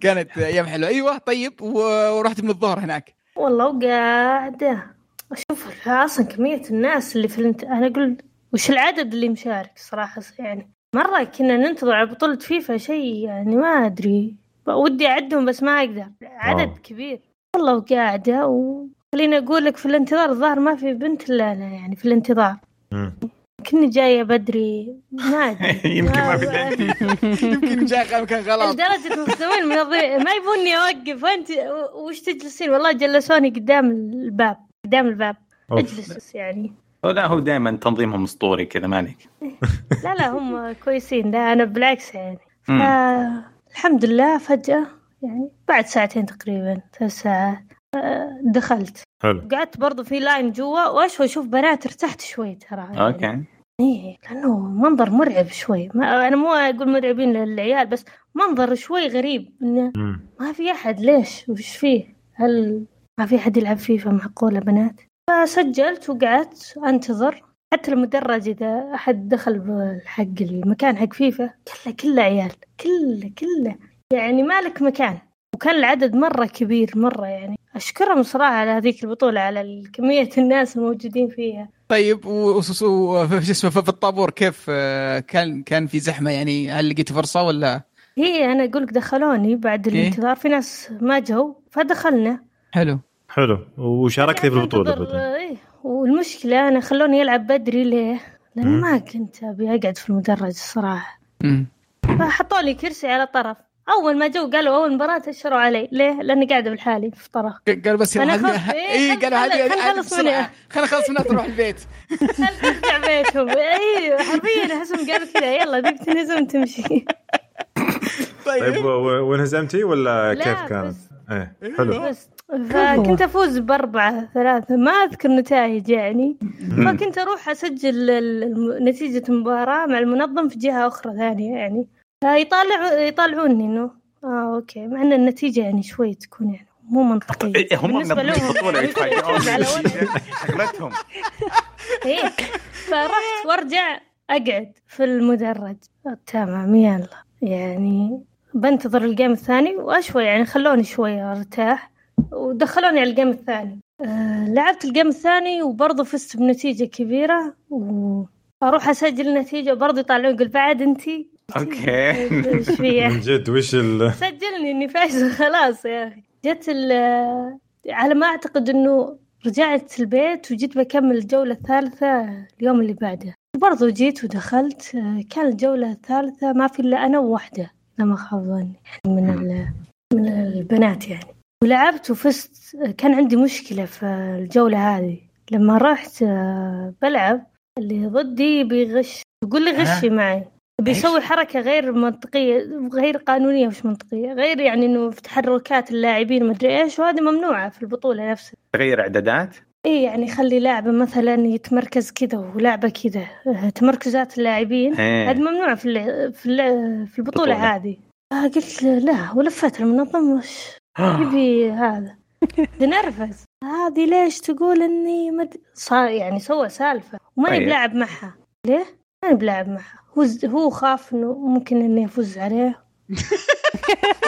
كانت أيام حلوة. أيوه طيب و- ورحت من الظهر هناك. والله وقاعدة أشوف أصلا كمية الناس اللي في الانت... أنا أقول وش العدد اللي مشارك صراحة يعني مرة كنا ننتظر على بطولة فيفا شيء يعني ما أدري ودي أعدهم بس ما أقدر عدد واو. كبير والله وقاعدة وخليني أقول لك في الانتظار الظاهر ما في بنت إلا أنا يعني في الانتظار. كني جاية بدري ما أدري. يمكن ما في يمكن جاء مكان غلط. لدرجة المستمعين المنظمين ما يبوني أوقف. وانت وش تجلسين؟ والله جلسوني قدام الباب قدام الباب. أجلس يعني. لا هو دائما تنظيمهم أسطوري كذا مالك لا لا هم كويسين. لا أنا بالعكس يعني. الحمد لله فجأة يعني بعد ساعتين تقريبا ثلاث ساعات آه دخلت. حلو. قعدت برضو في line جوا واشوي أشوف بنات ارتحت شوي ترى. يعني. okay. إيه لأنه منظر مرعب شوي. ما أنا مو أقول مرعبين للعيال بس منظر شوي غريب إنه. ما في أحد. ليش؟ وش فيه؟ هل ما في أحد يلعب فيفا معقولة بنات؟ فسجلت وقعدت أنتظر. حتى المدرج إذا أحد دخل بالحق المكان حق فيفا كله كله عيال كله كله. يعني مالك مكان. وكان العدد مرة كبير مرة يعني. أشكرهم صراحة على هذيك البطولة على كمية الناس الموجودين فيها. طيب و- و- و- شو اسمه في الطابور كيف آه، كان كان في زحمة يعني هل لقيت فرصة ولا هي أنا أقولك دخلوني بعد إيه؟ الانتظار في ناس ما جو فدخلنا حلو حلو وشاركتي في البطولة أنتظر، بعدين. إيه والمشكلة أنا خلوني ألعب بدري ليه؟ لأن مم. ما كنت أبي أقعد في المدرج الصراحة مم. فحطوا لي كرسي على طرف أول ما جو قالوا أول مباراة أشروا علي. ليه؟ لأني قاعدة بالحالي في طرف. قال بس خفت، إيه، اي قالوا خل- هذه خل هذه نخلص بسرعة. منها. خلينا نخلص منها تروح البيت. خل ترجع بيتهم. أيوه حرفيا احسهم قالوا كذا. يلا ديك تنهزم تمشي. طيب. طيب وانهزمتي ولا لا، كيف كانت؟ إيه حلو. بس فكنت أفوز بأربعة ثلاثة. ما أذكر نتائج يعني. فكنت أروح أسجل نتيجة المباراة مع المنظم في جهة أخرى ثانية يعني. فيطالع يطالعوني انه آه أوكي. مع إن النتيجة يعني شوي تكون يعني مو منطقية. إيه، هم بالنسبة منظمين لهم. البطوله يعني يتفاجئون. شغلتهم. إيه. فرحت وأرجع أقعد في المدرج. تمام يلا. يعني بنتظر ال game الثاني وأشوي يعني خلوني شوي أرتاح. ودخلوني على ال game الثاني. آه لعبت ال game الثاني وبرضه فزت بنتيجة كبيرة. وأروح أسجل النتيجة وبرضه يطالعون يقول بعد أنتي okay. من جد وش ال سجلني إني فايزة خلاص يا أخي. جت ال- على ما أعتقد إنه رجعت البيت وجيت بكمل الجولة الثالثة اليوم اللي بعده. برضو جيت ودخلت كان الجولة الثالثة ما في إلا أنا وواحدة إذا ما خاب ظني يعني من ال- من البنات يعني. ولعبت وفزت. كان عندي مشكلة في الجولة هذه. لما رحت آه، بلعب اللي ضدي بيغش يقول لي غشي معي. بيسوي حركة غير منطقية غير قانونية مش منطقية غير يعني إنه في تحركات اللاعبين مدري إيش وهذه ممنوعة في البطولة نفسها. تغير إعدادات؟ إيه يعني خلي لاعبة مثلا يتمركز كذا ولعبة كذا آه، تمركزات اللاعبين إيه. هذه ممنوعة في اللع... في, اللع... في البطولة بطولة. هذه. آه قلت لا ولفت المنظم وش يبي هذا؟ تنرفز هذه ليش تقول إني مد... صار يعني سوى سالفة وماني طيب. بلاعب معها. ليه؟ ماني بلاعب معها هو ز- هو خاف إنه ممكن اني افوز عليه.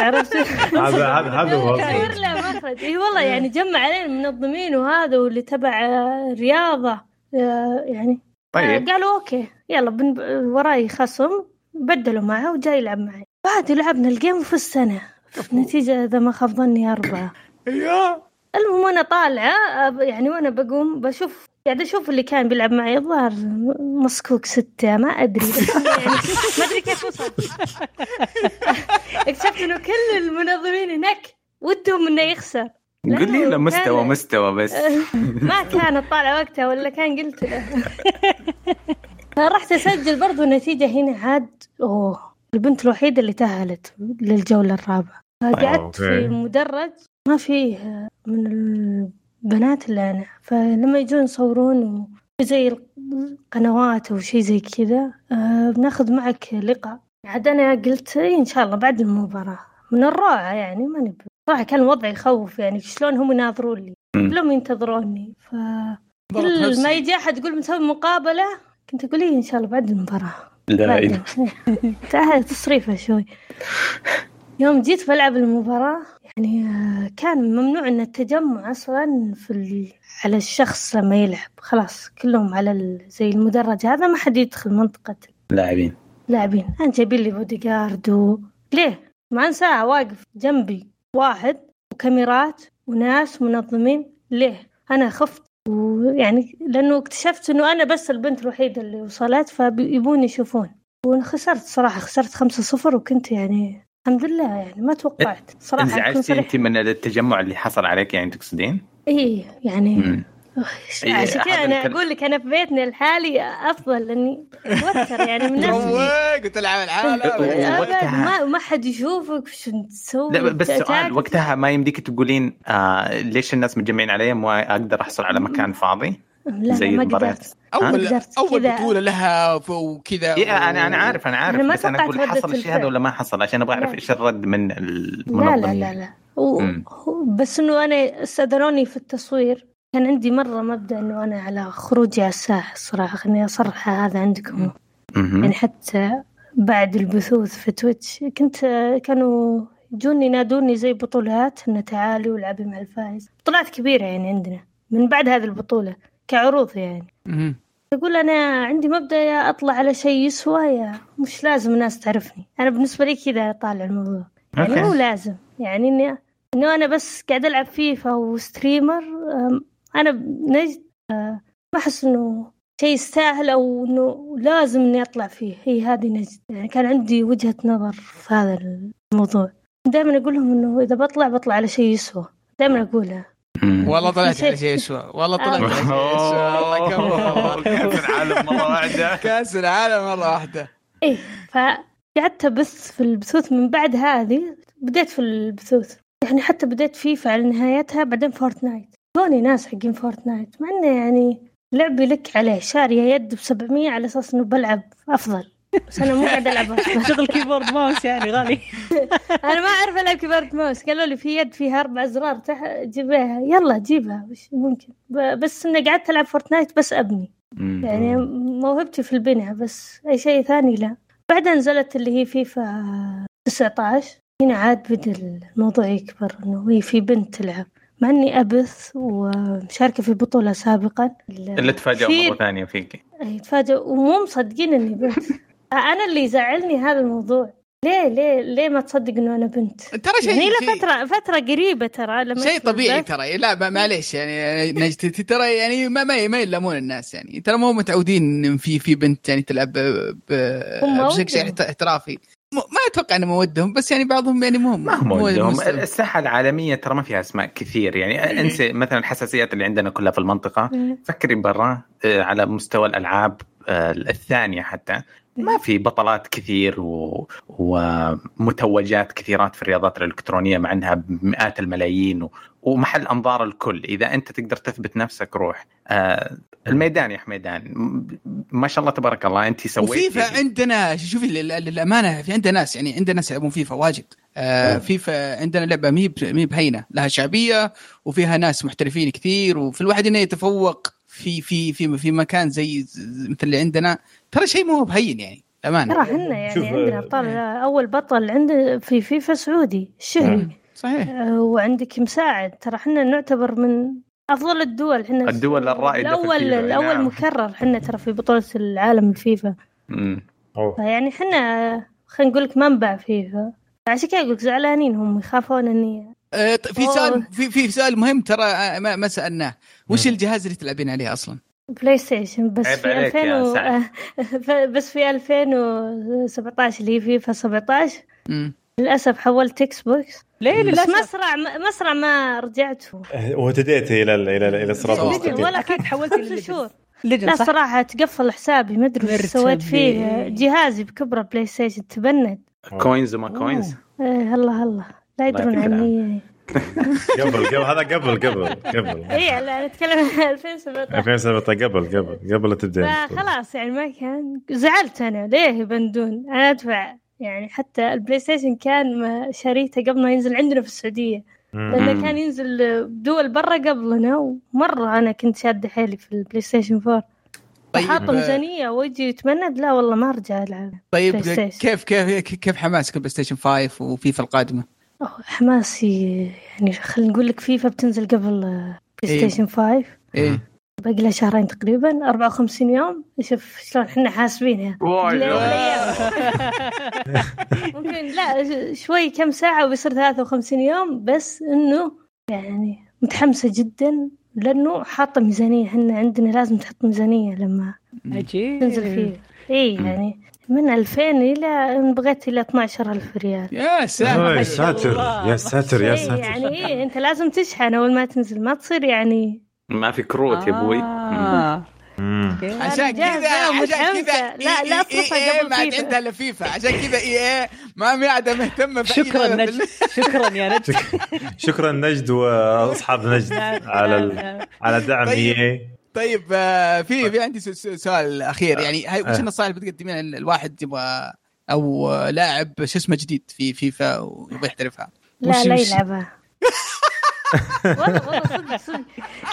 عرفت؟ هذا هذا هذا هو مخرج إي والله يعني جمع علينا المنظمين وهذا واللي تبع آه، رياضة آه، يعني. طيب. آه، قالوا okay يلا بن... وراي خصم بدلوا معه وجاي يلعب معي. بعد لعبنا ال game وفزت أنا نتيجة إذا ما خاب ظني أربعة. يا المهم وأنا طالعة أب- يعني وأنا بقوم بشوف قاعد أشوف اللي كان بيلعب معي الظاهر مسكوك ستة ما إنه يعني ما أدري كيف وصل. اكتشفت إنه كل المنظمين هناك ودهم إنه يخسر. قل لي له مستوى كان- مستوى بس. ما كانت طالعة وقتها ولا كان قلت له. فرحت أسجل برضو النتيجة هنا عاد أوه البنت الوحيدة اللي تأهلت للجولة الرابعة. قعدت أوكي. في مدرج ما فيه من البنات إلا أنا فلما يجون يصورون زي القنوات أو شيء زي كذا آه، بناخذ معك لقاء. عاد أنا قلت إن شاء الله بعد المباراة. من الروعة يعني ما نبي. صراحة كان الوضع يخوف يعني شلون هم يناظرون لي. كلهم ينتظروني. ف كل ما. يجي أحد يقول بنسوي مقابلة كنت أقول إيه إن شاء الله بعد المباراة. لا إله. تعال تصريفه شوي. يوم جيت بلعب المباراة يعني كان ممنوع إن التجمع أصلا في ال... على الشخص لما يلعب. خلاص كلهم على ال... زي المدرج. هذا ما حد يدخل منطقة لاعبين. لاعبين. أنا جايبين لي بودي جارد و... ليه؟ ما ساعة واقف جنبي واحد وكاميرات وناس منظمين. ليه؟ أنا خفت. ويعني لأنه اكتشفت إنه أنا بس البنت الوحيدة اللي وصلت فيبون يشوفون. وخسرت صراحة. خسرت خمسة صفر وكنت يعني الحمد لله يعني ما توقعت. صراحة أكون انزعجتي أنت من التجمع اللي حصل عليك يعني تقصدين؟ إيه يعني مم. إيه، عشان كذا أنا. أقول لك أنا في بيتنا الحالي أفضل لاني أتوتر يعني من نفسي. وتلعب العالم. وقتها- ما ما حد يشوفك وش تسوي لا بس سؤال وقتها ما يمديك تقولين آه ليش الناس متجمعين علي ما أقدر أحصل على مكان فاضي؟ لا زي ما. قدرت أول أول كذا. بطولة لها وكذا إيه أنا أنا عارف أنا عارف أنا ما بس أنا أقول حصل الشيء. هذا ولا ما حصل عشان أبغى أعرف لا. إيش الرد من لا لا المنظمين لا لا و... مم. هو- بس إنه أنا استاذنوني في التصوير كان عندي مرة مبدأ إنه أنا على خروجي على الساحة الصراحه خليني اصرح هذا عندكم مهم. يعني حتى بعد البثوث في تويتش كنت كانوا يجوني ينادوني زي بطولات إنه تعالي والعبي مع الفائز بطولات كبيرة يعني عندنا من بعد هذه البطولة كعروض يعني. مهم. أقول أنا عندي مبدأ يا أطلع على شيء يسوى يا مش لازم الناس تعرفني. أنا بالنسبة لي كذا طالع الموضوع. يعني. مو لازم. يعني إني إنه أنا بس قاعد ألعب فيفا وستريمر أنا نجد أه، ما أحس إنه شيء يستاهل أو إنه لازم إني أطلع فيه. هي هذه نجد يعني كان عندي وجهة نظر في هذا الموضوع. دائما أقول لهم إنه إذا بطلع بطلع على شيء يسوى. دائما أقولها مم. والله طلعت على شيء يسوى والله طلعت على شيء يسوى الله يكبر كأس العالم مرة واحدة. كأس العالم مرة واحدة. إيه فقعدت أبث في البثوث. من بعد هذه بديت في البثوث. يعني حتى بديت فيفا على نهايتها بعدين Fortnite. جوني ناس حقين Fortnite. مع إنه يعني لعبي لك عليه شارية يد ب 700 على أساس إنه بلعب أفضل. بس أنا مو قاعد ألعب شغل keyboard mouse يعني غالي. أنا ما أعرف ألعب keyboard mouse قالوا لي في يد فيها أربع زرار تح... جيبيها. يلا جيبها. وش ممكن؟ ب... بس إني قعدت ألعب Fortnite بس أبني. يعني موهبتي في البناء بس أي شيء ثاني لا. بعدين نزلت اللي هي فيفا 19 هنا عاد بدأ الموضوع يكبر إنه هي في بنت تلعب. مع إني أبث ومشاركة في بطولة سابقا. اللي تفاجئوا مرة ثانية فيك أي تفاجئ ومو مصدقين إني بنت. أنا اللي يزعلني هذا الموضوع. ليه ليه ليه ما تصدق إنه أنا بنت؟ ترى شيء يعني فترة فترة قريبة ترى لما شيء طبيعي. ترى. لا ما- معليش يعني نجد ترى يعني ما ما, ما يلامون الناس يعني. ترى مو متعودين إن في في بنت يعني تلعب بشكل احترافي. ما أتوقع إنه مودهم بس يعني بعضهم يعني مو ما هم ودهم مستوى. الساحة العالمية ترى ما فيها أسماء كثير. يعني انسى مثلا الحساسيات اللي عندنا كلها في المنطقة. مم. فكري برا آه، على مستوى الألعاب آه، الثانية حتى. ما في بطلات كثير و... ومتوجات كثيرات في الرياضات الإلكترونية مع إنها بمئات الملايين و... ومحل أنظار الكل. إذا أنت تقدر تثبت نفسك روح. آه الميدان يا حميدان. ما شاء الله تبارك الله. أنت سويتي وفيفا عندنا شوفي لل- للأمانة في عندنا ناس يعني عندنا ناس يلعبون فيفا واجد. آه فيفا عندنا لعبة مي ب- مي بهينة. لها شعبية وفيها ناس محترفين كثير وفي الواحد انه يتفوق في في في في مكان زي مثل اللي عندنا ترى شيء مو بهين يعني امانه ترى إحنا يعني شوف، عندنا آه، أبطال أول بطل عندنا في فيفا سعودي الشهري صحيح. آه، وعندك مساعد. ترى إحنا نعتبر من أفضل الدول. إحنا الدول الرائدة في الأول الفيفا، الأول نعم. مكرر إحنا ترى في بطولة العالم الفيفا مم. أوه. فيعني إحنا خلينا نقول لك منبع فيفا. عشان كذا أقول لك زعلانين هم يخافون إني في أوه. سؤال في في سؤال مهم ترى آه، ما, ما سألناه. وش مم. الجهاز اللي تلعبين عليه أصلا؟ PlayStation بس في عليك 2000 يا و... بس في 2017 اللي هي فيفا 17 مم. للأسف حولت Xbox ليه بس للأسف. مسرع مسرع ما رجعت. إلى ال- إلى ال- إلى صراط صح. المستقيم ولا أكيد حولت خمس شهور. لا؟ صراحة تقفل حسابي. ما أدري وش مرتبة. سويت فيه. جهازي بكبره PlayStation تبند coins وما coins إيه هلا هلا. لا يدرون عني. قبل قبل هذا قبل قبل قبل. اي لا نتكلم عن 2017 2017 قبل قبل قبل لا تبدأ. فخلاص يعني ما كان زعلت أنا. ليه يبندون؟ أنا أدفع يعني حتى ال PlayStation كان ما شريته قبل ما ينزل عندنا في السعودية. لأنه مم. كان ينزل بدول برا قبلنا ومرة أنا كنت شادة حيلي في ال PlayStation 4 طيب حاطة آه، ميزانية ويجي يتبند لا والله ما أرجع ألعب طيب. كيف كيف كيف حماسك ال PlayStation 5 وفيفا القادمة؟ أوه، حماسي يعني خلينا نقول لك فيفا بتنزل قبل PlayStation 5 إيه. باقي لها شهرين تقريبا 54 يوم. شوف شلون إحنا حاسبينها والأيام. ممكن لا شوي كم ساعة وبيصير 53 يوم بس إنه يعني متحمسة جدا لأنه حاطة ميزانية. إحنا عندنا لازم تحط ميزانية لما عجيب تنزل فيه. اي يعني من 2000 إلى إن بغيت إلى 12000 ريال يا ساتر يا ما ساتر. يا ساتر يا ساتر يعني إيه أنت لازم تشحن أول ما تنزل ما تصير يعني ما في كروت يا أبوي آه. عشان كذا عشان. كذا لا، لا أصرفها إيه قبل ما عاد. عندها الا فيفا عشان كذا إي إي ما قاعدة مهتمة بأي شكرا نجد شكرا يا نجد شكرا نجد وأصحاب نجد على. على دعم طيب. اي طيب آه، في في عندي س- س- سؤال أخير. يعني هاي وش آه. النصائح اللي بتقدمينها ال- الواحد يبغى أو آه، لاعب شو اسمه جديد في فيفا ويبغى يحترفها؟ لا لا يلعبها. والله والله صدق صدق.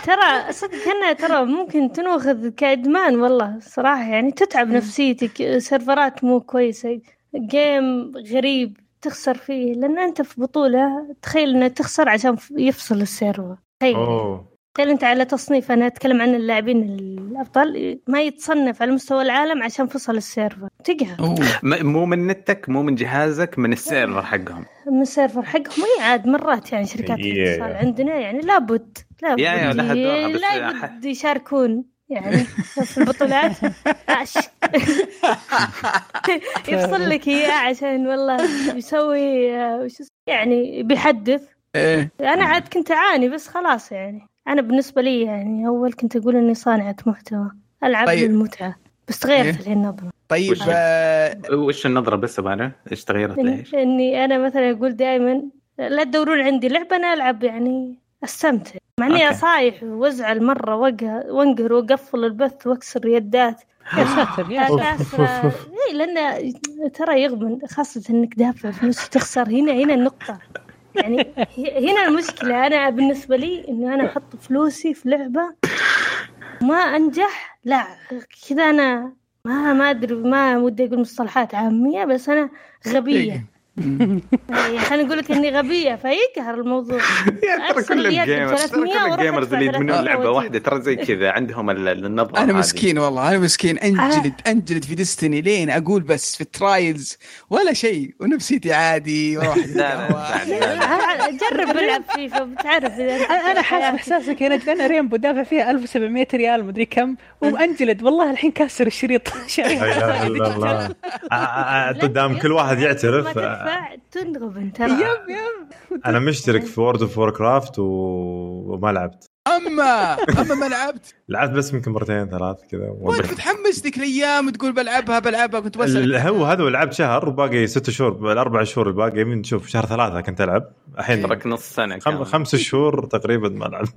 ترى صدق كانها ترى ممكن تنوخذ كإدمان والله صراحة. يعني تتعب نفسيتك. سيرفرات مو كويسة. game غريب تخسر فيه. لأن أنت في بطولة تخيل انك تخسر عشان يفصل ال server. تخيل. أوه. تخيل انت على تصنيف. أنا أتكلم عن اللاعبين الأبطال. ما يتصنف على مستوى العالم عشان فصل ال server. تقهر. مو من نتك مو من جهازك من السيرفر حقهم. من السيرفر حقهم. اي عاد مرات يعني شركات. الاتصال عندنا يعني لابد. لابد يا- بس لابد يشاركون يعني. في البطولات. عشان يفصل لك اياه عشان والله يسوي آه، وش اسمه؟ يعني بيحدث. إيه. أنا عاد كنت أعاني بس خلاص يعني. أنا بالنسبة لي يعني أول كنت أقول إني صانعة محتوى ألعب طيب. للمتعه بس تغيرت إيه. الحين النظره طيب وش- آه، وش النظرة بس أبغى إيش تغيرت ليش؟ إني أنا مثلا أقول دائما لا تدورون عندي لعبة أنا ألعب يعني أستمتع مع إني. أصايح وأزعل مرة وانقهر وأقفل البث وأكسر يدات يا ساتر يا ساتر اي لأن ترى يغبن خاصة إنك دافع فلوس تخسر هنا هنا النقطة يعني هنا المشكلة أنا بالنسبة لي إنه أنا أحط فلوسي في لعبة ما أنجح. لا كذا أنا ما ما أدري ما ودي أقول مصطلحات عامية بس أنا غبية. يعني خلينا نقول لك إني غبية فيقهر الموضوع. يا ترى كل ال gamers ترى 300 كل ال gamers اللي يدمنون 300 لعبة. واحدة ترى زي كذا عندهم ال- النظرة أنا هذه. مسكين والله أنا مسكين انجلد انجلد في Destiny لين أقول بس في ال Trials ولا شيء ونفسيتي عادي وأروح. جرب العب فيفا بتعرف أنا أنا حاسس بإحساسك يا نجد أنا ريمبو دافع فيها 1700 ريال مدري كم وأنجلد والله الحين كاسر الشريط. لا إله إلا الله. آه، آه، آه، قدام كل واحد يعترف. آه، تدفع تنغبن ترى. yep yep. أنا مشترك في World of Warcraft وما لعبت. أما أما ما لعبت. لعبت بس يمكن مرتين ثلاث كذا. وانت متحمس ذيك الأيام وتقول بلعبها بلعبها كنت بس هو هذا لعبت شهر وباقي ست شهور الأربع شهور الباقي. من شوف شهر ثلاثة كنت ألعب. الحين ترك نص سنة خم... خمس شهور تقريبا ما لعبت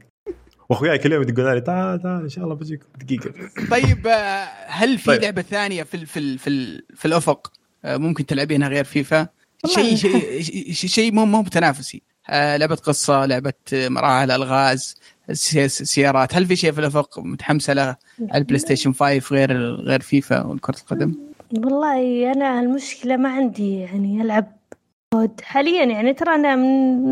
وأخوياي كل يوم يقولون لي تعال تعال إن شاء الله بجيك دقيقة. طيب آه، هل في طيب. لعبة ثانية في ال- في ال- في, ال- في الأفق آه، ممكن تلعبينها غير فيفا؟ شيء شيء شيء مو مو بتنافسي آه، لعبة قصة لعبة آه، مراحل ألغاز سي- سيارات. هل في شيء في الأفق متحمسة له على ال PlayStation 5 غير غير فيفا وكرة القدم؟ والله أنا المشكلة ما عندي يعني ألعب COD حاليا يعني ترى أنا من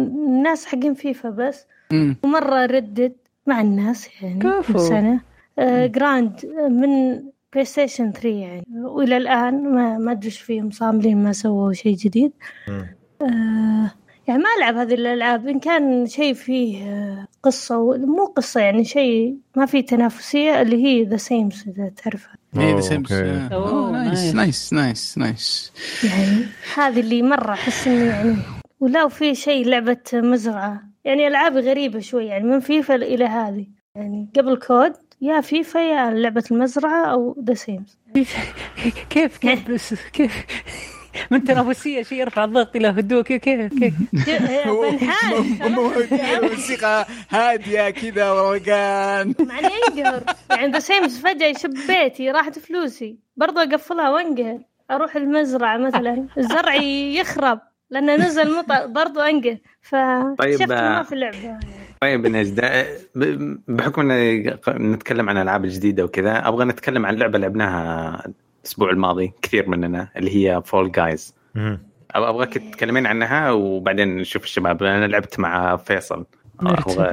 الناس حقين فيفا بس. مم. ومرة ردد مع الناس يعني كفو. سنة. آه Grand من PlayStation 3 يعني. وإلى الآن ما ما أدري إيش فيهم صاملين ما سووا شيء جديد. آه يعني ما ألعب هذه الألعاب. إن كان شيء فيه آه، قصة و- مو قصة يعني شيء ما فيه تنافسية اللي هي The Sims إذا تعرفها. إيه The Sims nice nice. nice nice يعني هذه اللي مرة أحس إنه يعني ولو في شيء لعبة مزرعة. يعني ألعاب غريبة شوي يعني من فيفا إلى هذه. يعني قبل COD يا فيفا يا لعبة المزرعة أو The Sims كيف كيف؟ بس كيف؟ من تنافسية شيء يرفع الضغط إلى هدوء. كيف كيف كيف؟ بنحان موسيقى هادية كذا وروقان. معني ينقهر يعني The Sims فجأة يشب بيتي راحت فلوسي. برضو أقفلها وأنقهر. أروح المزرعة مثلا. الزرع يخرب. لأنه نزل مطر برضو أنقهر. طيب، فشفت ما آه، في لعبة. طيب نجد ب- بحكم إن نتكلم عن الالعاب الجديده وكذا أبغى نتكلم عن لعبة لعبناها الأسبوع الماضي كثير مننا اللي هي Fall Guys. أبغاك تتكلمين عنها وبعدين نشوف الشباب أنا لعبت مع فيصل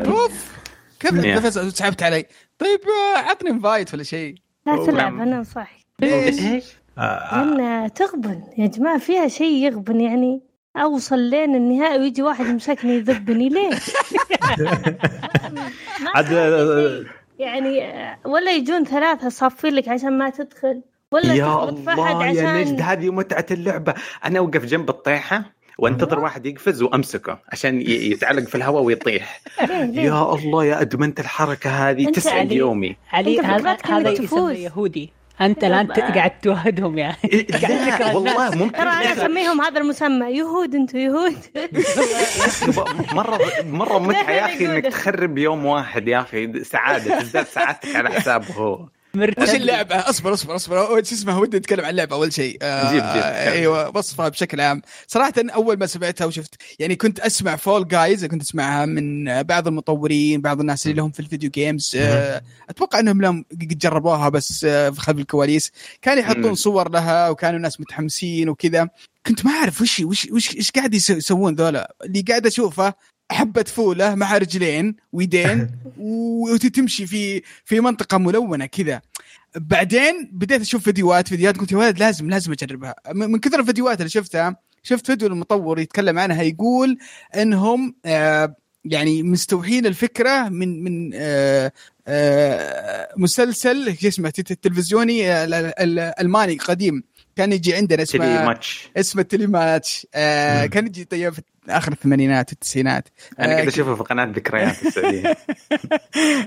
أوف كيف يا. نفس سحبت علي طيب آه، عطني انفايت ولا شيء لا تلعب. أنا أنصحك ليش؟ إيش؟ لأن تغبن يا جماعة فيها شيء يغبن يعني أوصل لين النهائي ويجي واحد يمسكني يذبني ليه؟ ما عاد في شيء. يعني آه، ولا يجون ثلاثة صافين لك عشان ما تدخل ولا يا الله يا نجد هذه متعة اللعبة أنا أوقف جنب الطيحة وأنتظر واحد يقفز وأمسكه عشان يتعلق في الهواء ويطيح؟ يا الله يا أدمنت الحركة هذه تسعد. يومي علي هذا هذا. يسمى يهودي أنت الآن ت- قاعد توهدهم يعني قاعد والله. ممكن ترى أنا أسميهم هذا المسمى يهود أنتوا يهود مرة مرة متعة يا أخي إنك. تخرب يوم واحد يا أخي سعادة تزداد سعادتك على حسابه هو. وش اللعبة. اصبر اصبر اصبر. أول شو اسمه ودي اتكلم عن اللعبة أول شيء. آه جيب- جيب. أيوه وصفها بشكل عام. صراحة أول ما سمعتها وشفت يعني كنت أسمع Fall Guys كنت أسمعها من بعض المطورين بعض الناس اللي لهم في ال video games آه أتوقع إنهم لهم قد جربوها بس آه في خلف الكواليس. كانوا يحطون. صور لها وكانوا ناس متحمسين وكذا. كنت ما أعرف وش وش وش إيش قاعد يسو- يسوون ذولا. اللي قاعد أشوفه حبة فولة مع رجلين ويدين وتمشي في في منطقة ملونة كذا. بعدين بديت أشوف فيديوهات فيديوهات قلت يا ولد لازم لازم أجربها. من كثر الفيديوهات اللي شفتها شفت فيديو المطور يتكلم عنها يقول إنهم آه يعني مستوحين الفكرة من من آه آه مسلسل اسمه تت- تلفزيوني آه، ال- ال- ألماني قديم. كان يجي عندنا تلي اسمه ماتش اسمه تيلي ماتش آه. كان يجي طيب في آخر الثمانينات التسعينات أنا آه، قاعد أشوفه في قناة ذكريات السعودية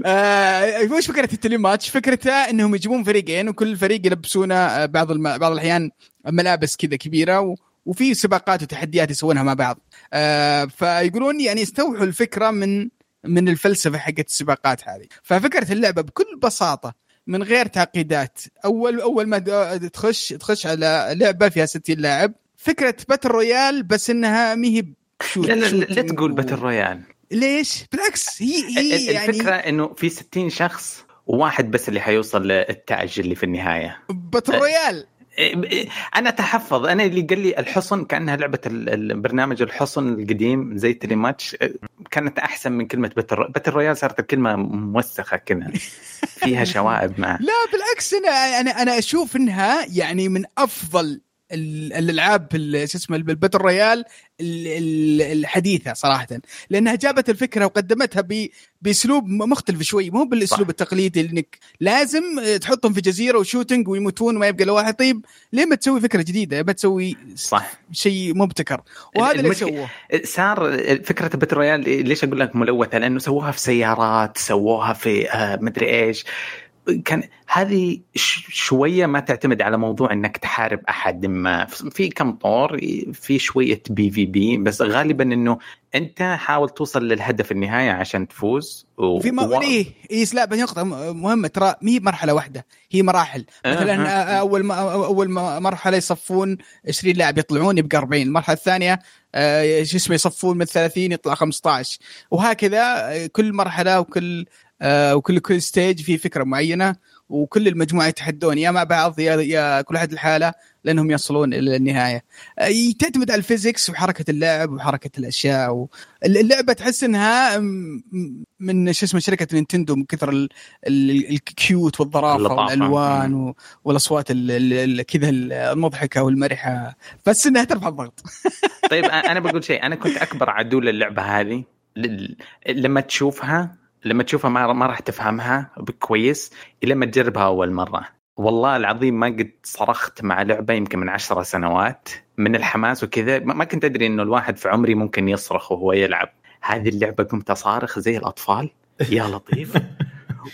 آه وش فكرة التلي ماتش؟ فكرتها إنهم يجيبون فريقين وكل فريق يلبسونه آه، بعض الم... بعض الأحيان ملابس كذا كبيرة و... وفي سباقات وتحديات يسوونها مع بعض. آه فيقولون يعني استوحوا الفكرة من من الفلسفة حقت السباقات هذه. ففكرة اللعبة بكل بساطة من غير تعقيدات. اول أول ما تخش تخش على لعبة فيها 60 لاعب فكرة باتل رويال بس إنها ما هي لا لا لا, تقول battle royale. ليش؟ بالعكس هي هي يعني الفكرة إنه في 60 شخص وواحد بس اللي حيوصل للتاج اللي في النهاية. باتل رويال! أنا أتحفظ. أنا اللي قال لي الحصن كأنها لعبة ال- البرنامج الحصن القديم زي تلي ماتش. كانت أحسن من كلمة battle battle royale صارت الكلمة موسخة كذا. فيها شوائب مع لا بالعكس أنا أنا أنا أشوف إنها يعني من أفضل الألعاب ال- شو اسمه ال battle royale ال- ال- الحديثة صراحة. لأنها جابت الفكرة وقدمتها بأسلوب مختلف شوي. مو بالأسلوب صح. التقليدي انك لازم تحطهم في جزيرة و shooting ويموتون وما يبقى إلا واحد طيب ليه ما تسوي فكرة جديدة ما تسوي صح. شيء مبتكر. وهذا اللي سووه. صار فكرة battle royale ليش أقول لك ملوثة؟ لأنه سووها في سيارات، سووها في آه، مدري إيش. كان هذه شوية ما تعتمد على موضوع إنك تحارب أحد ما في كم طور في شوية بي في بي بس غالبا إنه أنت حاول توصل للهدف النهاية عشان تفوز و... وفي ما و- إيه إيه لا بس نقطة مهمة ترى ما هي مرحلة واحدة هي مراحل. مثلا آه، آه. أول ما أول ما مرحلة يصفون 20 لاعب يطلعون يبقى 40 المرحلة الثانية آه، شو اسمه يصفون من 30 يطلع 15 وهكذا آه، كل مرحلة وكل آه، وكل كل stage في فكرة معينة وكل المجموعة يتحدون يا مع بعض يا, يا كل واحد لحاله لأنهم يصلون إلى النهاية. آه، تعتمد على ال physics وحركة اللاعب وحركة الأشياء. اللعبة تحس إنها من شو اسمه شركة Nintendo من كثر ال- ال- ال cute والظرافة. والألوان. والأصوات ال- ال- ال- كذا المضحكة والمرحة بس إنها ترفع الضغط طيب أنا بقول شيء أنا كنت أكبر عدو للعبة هذه لما تشوفها لما تشوفها ما ما راح تفهمها كويس إلا لما تجربها أول مرة. والله العظيم ما قد صرخت مع لعبة يمكن من عشرة سنوات من الحماس وكذا. ما ما كنت أدري إنه الواحد في عمري ممكن يصرخ وهو يلعب. هذه اللعبة قمت أصارخ زي الأطفال. يا لطيف.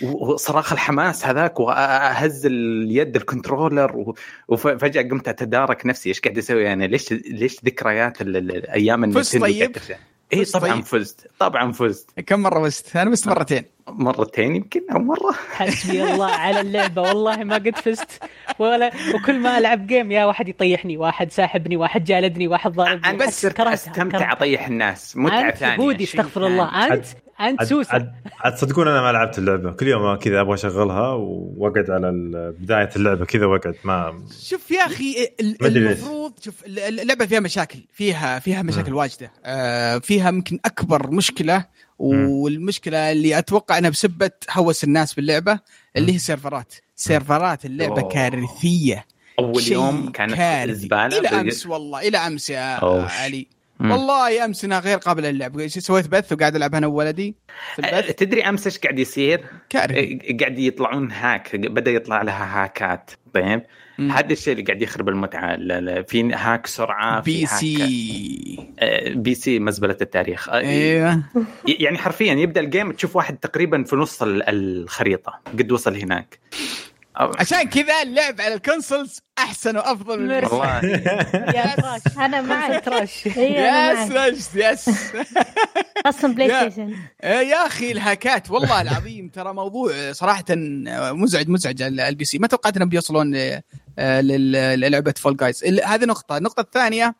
وصراخ الحماس هذاك وأهز اليد الكنترولر وفجأة قمت أتدارك نفسي. إيش قاعد أسوي أنا؟ ليش ليش ذكريات ال- ال- أيام فزت النينتندو طيب؟ اي طبعا طيب؟ فزت طبعا فزت كم مرة فزت؟ أنا فزت مرتين مرتين يمكن أو مرة حسبي الله على اللعبة والله ما قد فزت ولا وكل ما ألعب جيم يا واحد يطيحني واحد ساحبني واحد جالدني واحد ضاربني أنا بس أستمتع. أطيح الناس متعة أنت ثانية شيء استغفر الله. أنت انت سوسة. عاد عاد تصدقون أنا ما لعبت اللعبة. كل يوم كذا أبغى أشغلها وأقعد على بداية اللعبة كذا وأقعد ما شوف يا أخي. المفروض شوف ال- ال- اللعبة فيها مشاكل. فيها فيها مشاكل واجدة. آه، فيها يمكن أكبر مشكلة والمشكلة اللي أتوقع أنها بسبه هوس الناس باللعبة اللي هي السيرفرات. سيرفرات اللعبة أوه. كارثية. أول يوم كانت. زباله إلى أمس والله إلى أمس يا أوه. علي. مم. والله امس انها غير قابله للعب. سويت بث وقاعد العبها أنا وولدي أه، تدري أمس إيش قاعد يصير؟ كارثه أه، قاعد يطلعون hack بدأ يطلع لها hack ات. طيب. هذا الشيء اللي قاعد يخرب المتعة. في hack سرعة في بي hack- سي أه، PC مزبلة التاريخ. أه، أيوه. يعني حرفيا يبدأ ال game تشوف واحد تقريبا في نص ال- الخريطة. قد وصل هناك. عشان كذا اللعب على ال consoles أحسن وأفضل من. والله. يا trash أنا معك trash yes yes yes أصلا بلاي ستيشن يا أخي ال hack ات. والله العظيم ترى موضوع صراحة مزعج مزعج ال- ال PC ما توقعت إنهم بيوصلون لل- للعبة Fall Guys هذه نقطة. النقطة الثانية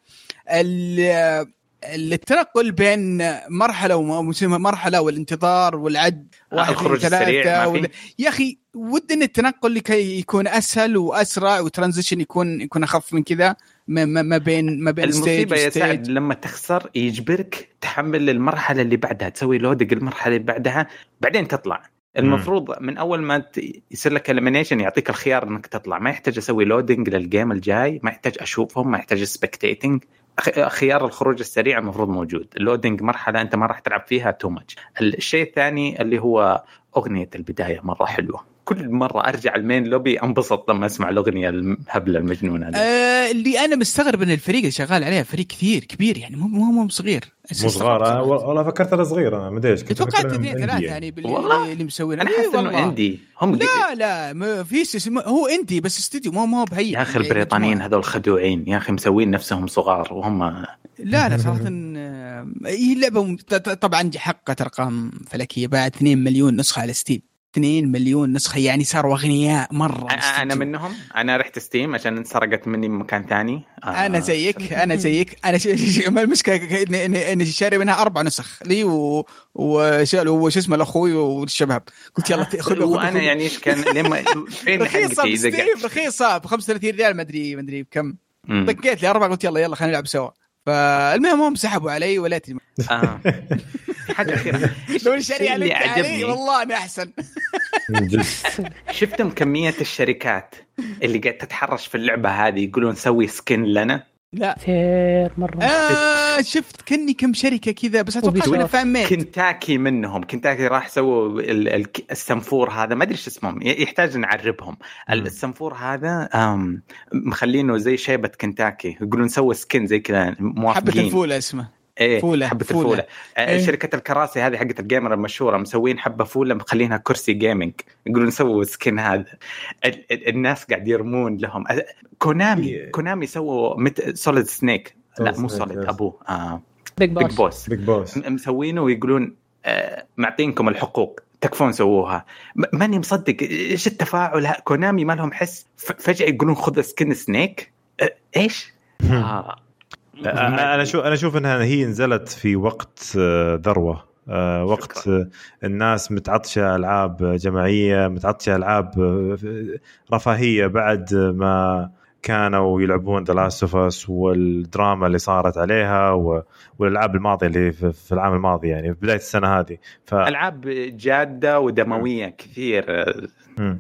ال- التنقل بين مرحلة ومرحله والانتظار والعد واحد اثنين الخروج السريع ثلاثة؟ وال- يا أخي ود إن التنقل لكي يكون أسهل وأسرع و transition يكون يكون أخف من كذا ما, ما ما بين ما بين المصيبة يا سعد لما تخسر يجبرك تحمل المرحلة اللي بعدها تسوي loading المرحلة اللي بعدها بعدين تطلع. المفروض من أول ما يصير لك elimination يعطيك الخيار إنك تطلع. ما يحتاج أسوي loading لل game الجاي ما يحتاج أشوفهم ما يحتاج spectating خيار الخروج السريع المفروض موجود. ال loading مرحلة أنت ما راح تلعب فيها too much الشيء الثاني اللي هو أغنية البداية مرة حلوة. كل مرة أرجع ال main lobby انبسط لما أسمع الأغنية الهبلة المجنونة آه اللي أنا مستغرب إن الفريق اللي شغال عليها فريق كثير كبير يعني مو مو مو صغير. مو صغار. والله فكرت أنا صغير أنا ما أدري إيش كنت توقعت اثنين ثلاثة يعني باللي. اللي مسوينها أنا إيه حاسس إنه والله. عندي هم لا لا ما في هو إندي بس استوديو مو مو بهي يا أخي البريطانيين هذول خدوعين. يا أخي مسوين نفسهم صغار وهم لا لا صراحة آه، هي ط- طبعا حققت أرقام فلكية بعد 2 مليون نسخة على ستيم 2 مليون نسخة يعني صاروا أغنياء مرة أنا. منهم. أنا رحت Steam عشان انسرقت مني من مكان ثاني. آه، أنا زيك أنا زيك. أنا ش... ش... ما المشكلة اني اني إني شاري منها أربع نسخ لي و... وش اسمه لأخوي والشباب. قلت يلا خذ وأنا يعني إيش كان لما فين رخيصه حقتي قاعد- رخيصه ب 35 ريال ما أدري ما أدري بكم. مم. طقيت لي اربعه قلت يلا يلا خلينا نلعب سوا. فالمهم هم سحبوا علي وليتني آه. حاجة أخيرة. لو شاري اللي عجبني والله أنا أحسن. شفتم كمية الشركات اللي قاعد تتحرش في اللعبة هذه يقولون سوي skin لنا؟ لا. كثير مرة. آه شفت كني كم شركة كذا بس أتوقع fan made كنتاكي منهم. كنتاكي راح سووا ال- ال- السنفور هذا. ما أدري إيش اسمهم. يحتاج نعربهم. السنفور هذا مخلينه زي شيبة كنتاكي يقولون سووا skin زي كذا حبة موافقين. الفولة اسمه. إيه فولة، حبة فولة. الفولة. آه، إيه. شركة الكراسي هذه حقت ال gamer المشهورة مسوين حبة فولة مخلينها كرسي gaming يقولون سووا skin هذا. ال- ال- الناس قاعد يرمون لهم. كونامي إيه. كونامي سووا مت... سوليد سنيك لا Solid مو Snake, سوليد. ابوه آه Big Big Boss Boss Big Boss م- مسوينه ويقولون آه، معطينكم الحقوق. تكفون سووها. ماني مصدق. إيش التفاعل؟ كونامي ما لهم حس. ف- فجأة يقولون خذ skin Snake آه، إيش؟ آه. أنا أشوف أنا أشوف إنها هي نزلت في وقت آه، ذروة آه، وقت شكراً. الناس متعطشة ألعاب جماعية متعطشة ألعاب آه، رفاهية بعد ما كانوا يلعبون The Last of Us والدراما اللي صارت عليها والألعاب الماضية اللي في في العام الماضي يعني في بداية السنة هذه ف... ألعاب جادة ودموية كثير آه، مم.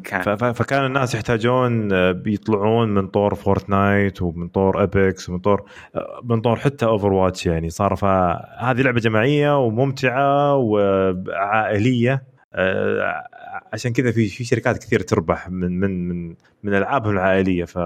كان. فكان الناس يحتاجون آه، بيطلعون من طور Fortnite ومن طور Apex ومن طور آه، من طور حتى Overwatch يعني. صار فهذه لعبة جماعية وممتعة وعائلية آه، عشان كذا في في شركات كثير تربح من من من من ألعابهم العائلية. ف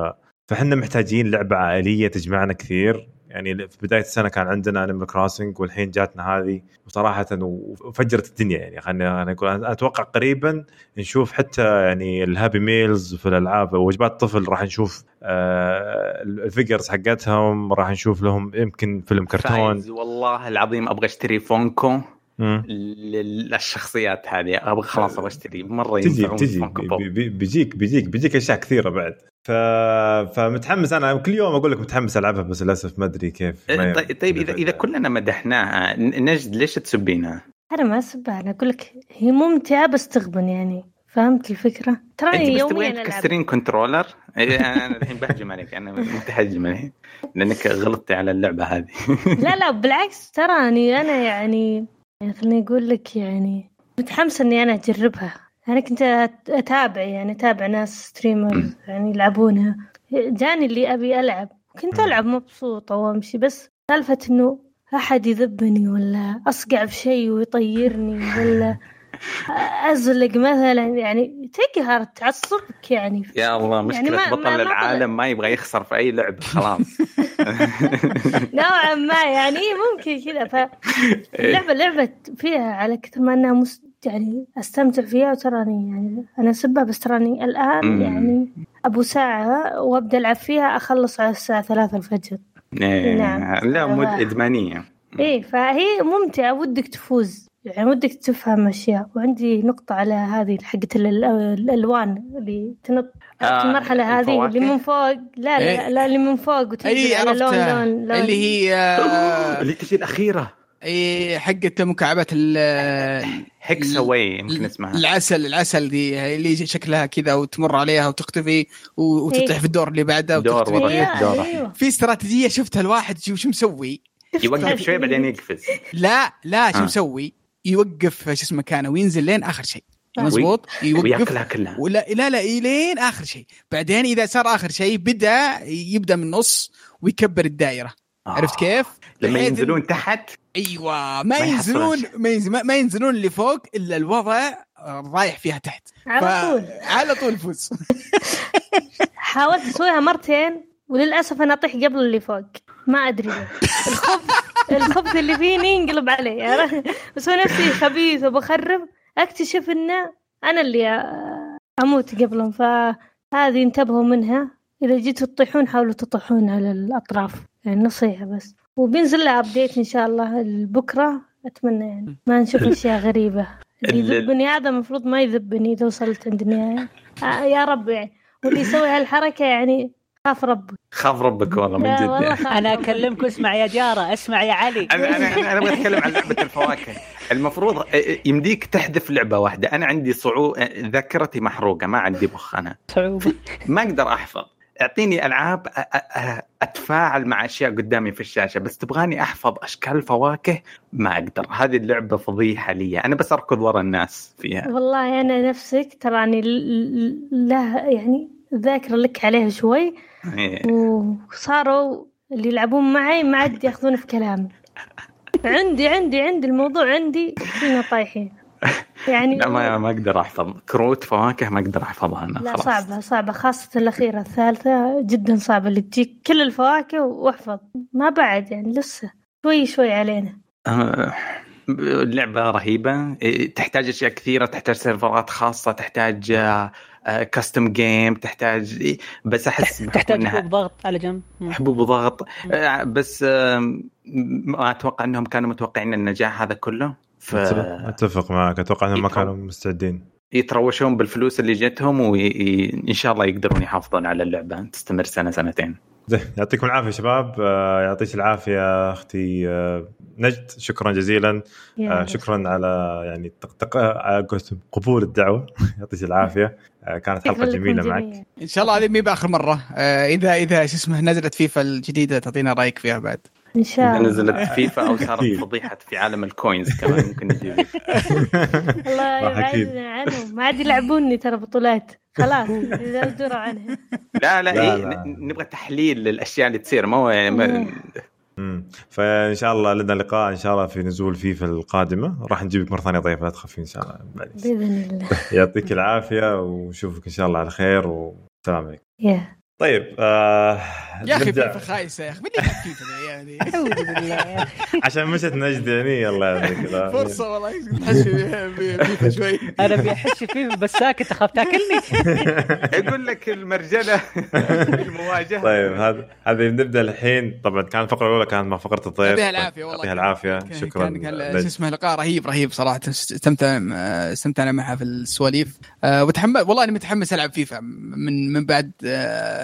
فاحنا محتاجين لعبة عائلية تجمعنا كثير. يعني في بداية السنة كان عندنا Animal Crossing والحين جاتنا هذه. وصراحة وفجرت الدنيا يعني. خلينا خلينا نقول أنا أتوقع قريبا نشوف حتى يعني ال Happy Meals في الألعاب وجبات الطفل راح نشوف آه ال figures حقتهم راح نشوف لهم يمكن فيلم كرتون. والله العظيم أبغى أشتري Funko. للشخصيات هذه. أبغى خلاص أبغى أشتري. مرة تجي تجي. بيجيك بيجيك بيجيك أشياء كثيرة بعد. ف... فمتحمس. أنا كل يوم أقول لك متحمس ألعبها بس للأسف ما أدري كيف ما- طيب طيب اذا إذا كلنا مدحناها ن- نجد ليش تسبينها؟ أنا ما أسبها أنا أقول لك هي ممتعة بس تغبن يعني. فهمت الفكرة؟ تراني أنت بس يوميا ألعب. تكسرين controller؟ إيه، أنا الحين بهجم عليك أنا متهجم الحين لأنك غلطتي على اللعبة هذه. لا لا بالعكس تراني أنا يعني خليني أقول لك يعني متحمسه أني أنا أجربها. أنا كنت أت- أتابع يعني أتابع ناس streamers يعني يلعبونها. جاني اللي أبي ألعب. كنت مم. ألعب مبسوطة وأمشي بس سالفة إنه أحد يذبني ولا أصقع بشيء ويطيرني ولا أزلق مثلا يعني تقهر تعصبك يعني. يا الله مشكلة ما- بطل ما- العالم ما يبغى يخسر في أي لعبة خلاص. نوعا ما يعني ممكن كذا. فاللعبة لعبة فيها على كثر ما إنها مس... يعني أستمتع فيها وتراني يعني أنا اسبها بس تراني الآن مم. يعني أبو ساعة وأبدأ ألعب فيها أخلص على الساعة ثلاثة الفجر إيه، نعم. لا مد. إدمانية إيه فهي ممتعة ودك تفوز يعني ودك تفهم أشياء وعندي نقطة على هذه حقت ال- الألوان اللي تنط آه، في المرحلة هذه؟ اللي من فوق لا إيه. لا, لا اللي من فوق وتنزل اي على لون لون لون اللي هي آه، اللي تجي الأخيرة اي حقت مكعبات ال- Hex-A-Way يمكن اسمها العسل العسل دي اللي شكلها كذا وتمر عليها وتختفي و- وتطيح إيه. في الدور اللي بعده دور وتختفي. ورا أيوه. أيوه في استراتيجية شفتها الواحد شو شو مسوي يوقف شوي بعدين يقفز لا لا شو آه. مسوي يوقف شو اسمه مكانه وينزل لين آخر شيء آه. مزبوط يوقف وياكلها كلها ولا لا لا لين آخر شيء بعدين إذا صار آخر شيء بدأ يبدأ من النص ويكبر الدائرة آه. عرفت كيف؟ لما ينزلون تحت أيوه ما ما ينزلون ما, ينزل ما ينزلون اللي فوق إلا الوضع رايح فيها تحت. على طول. على طول فوز حاولت أسويها مرتين وللأسف أنا أطيح قبل اللي فوق. ما أدري ليه. الخبز الخبز اللي فيني ينقلب علي. عرفت؟ بسوي نفسي خبيث وبخرب أكتشف انه أنا اللي أموت قبلهم. فهذه انتبهوا منها. إذا جيتوا تطيحون حاولوا تطيحون على الأطراف. يعني نصيحة بس. وبينزل لها ابديت إن شاء الله بكرة. أتمنى يعني. ما نشوف أشياء غريبة. اللي ال- يذبني هذا المفروض ما يذبني. إذا وصلت عند النهايه آه يا رب يعني. واللي يسوي هالحركة يعني خاف ربك. خاف ربك والله من لا جد يعني. أنا. أكلمك اسمع يا جارة اسمع يا علي. أنا أنا أنا أبغى أتكلم عن لعبة الفواكه. المفروض يمديك تحذف لعبة واحدة. أنا عندي صعوبه ذاكرتي محروقة ما عندي مخ أنا. صعوبة. ما أقدر أحفظ. أعطيني ألعاب أتفاعل مع أشياء قدامي في الشاشة بس تبغاني أحفظ أشكال فواكه ما أقدر. هذه اللعبة فضيحة لي أنا بس أركض ورا الناس فيها. والله أنا نفسك تراني ل- ل- له يعني ذاكرة لك عليها شوي. إيه. وصاروا اللي يلعبون معي ما عاد ياخذون في كلامي. عندي عندي عندي الموضوع عندي فينا طايحين. يعني لا ما ما أقدر أحفظ. كروت فواكه ما أقدر أحفظها أنا لا خلاص. صعبة صعبة خاصة الأخيرة الثالثة جدا صعبة اللي تجيك كل الفواكه وأحفظ. ما بعد يعني لسه شوي شوي علينا. آه، اللعبة رهيبة. إيه، تحتاج أشياء كثيرة تحتاج سيرفرات خاصة تحتاج custom game تحتاج إيه، بس بحكم تحتاج إنها حبوب ضغط على جنب. حبوب ضغط. آه، بس ما أتوقع أنهم كانوا متوقعين النجاح هذا كله. اتفق معك. أتوقع أنهم ما كانوا مستعدين. فيتروشون بالفلوس اللي جتهم وإن شاء الله يقدرون يحافظون على اللعبة. تستمر سنة سنتين. زين. يعطيكم العافية شباب. آه، يعطيك العافية أختي آه، نجد. شكرا جزيلا. آه، شكرا على يعني تق- قبول الدعوة. يعطيك العافية. كانت حلقة جميلة معك. إن شاء الله هذه مي بآخر مرة. اذا إذا شو اسمه نزلت فيفا الجديدة تعطينا رأيك فيها بعد. إن شاء إذا الله. نزلت فيفا أو صارت. فضيحة في عالم ال coins كمان ممكن نجيب الله. يبعدنا عنهم. ما عاد يلعبوني ترى بطولات. خلاص يزودوا عنها لا لا, لا، إيه لا. ن- نبغى تحليل للأشياء اللي تصير. ما هو ما مم. فإن شاء الله لنا لقاء إن شاء الله في نزول فيفا القادمة. راح نجيبك مرة ثانية ضيف لا تخافي إن شاء الله. بإذن الله. يعطيك العافية ونشوفك إن شاء الله على خير والسلام عليكم. يا. طيب آه يا أخي. فيفا خايسه يا أخي من فيفا أعوذ بالله. أخي. عشان مشت نجد يعني الله يعطيك العافيه فرصة والله تحس فيفا شوي. أنا بيحش فيه بس ساكت أخاف تاكلني. يقول لك المرجلة المواجهة. طيب هذا هذه نبدا الحين. طبعا كان الفقرة الأولى كانت مع فقره الضيف يعطيها العافية والله. يعطيها العافية. شكرا. شو اسمه لقاء رهيب رهيب صراحة. استمتع استمتعنا معها في السواليف. أه وتحمس والله اني متحمس ألعب فيفا من من بعد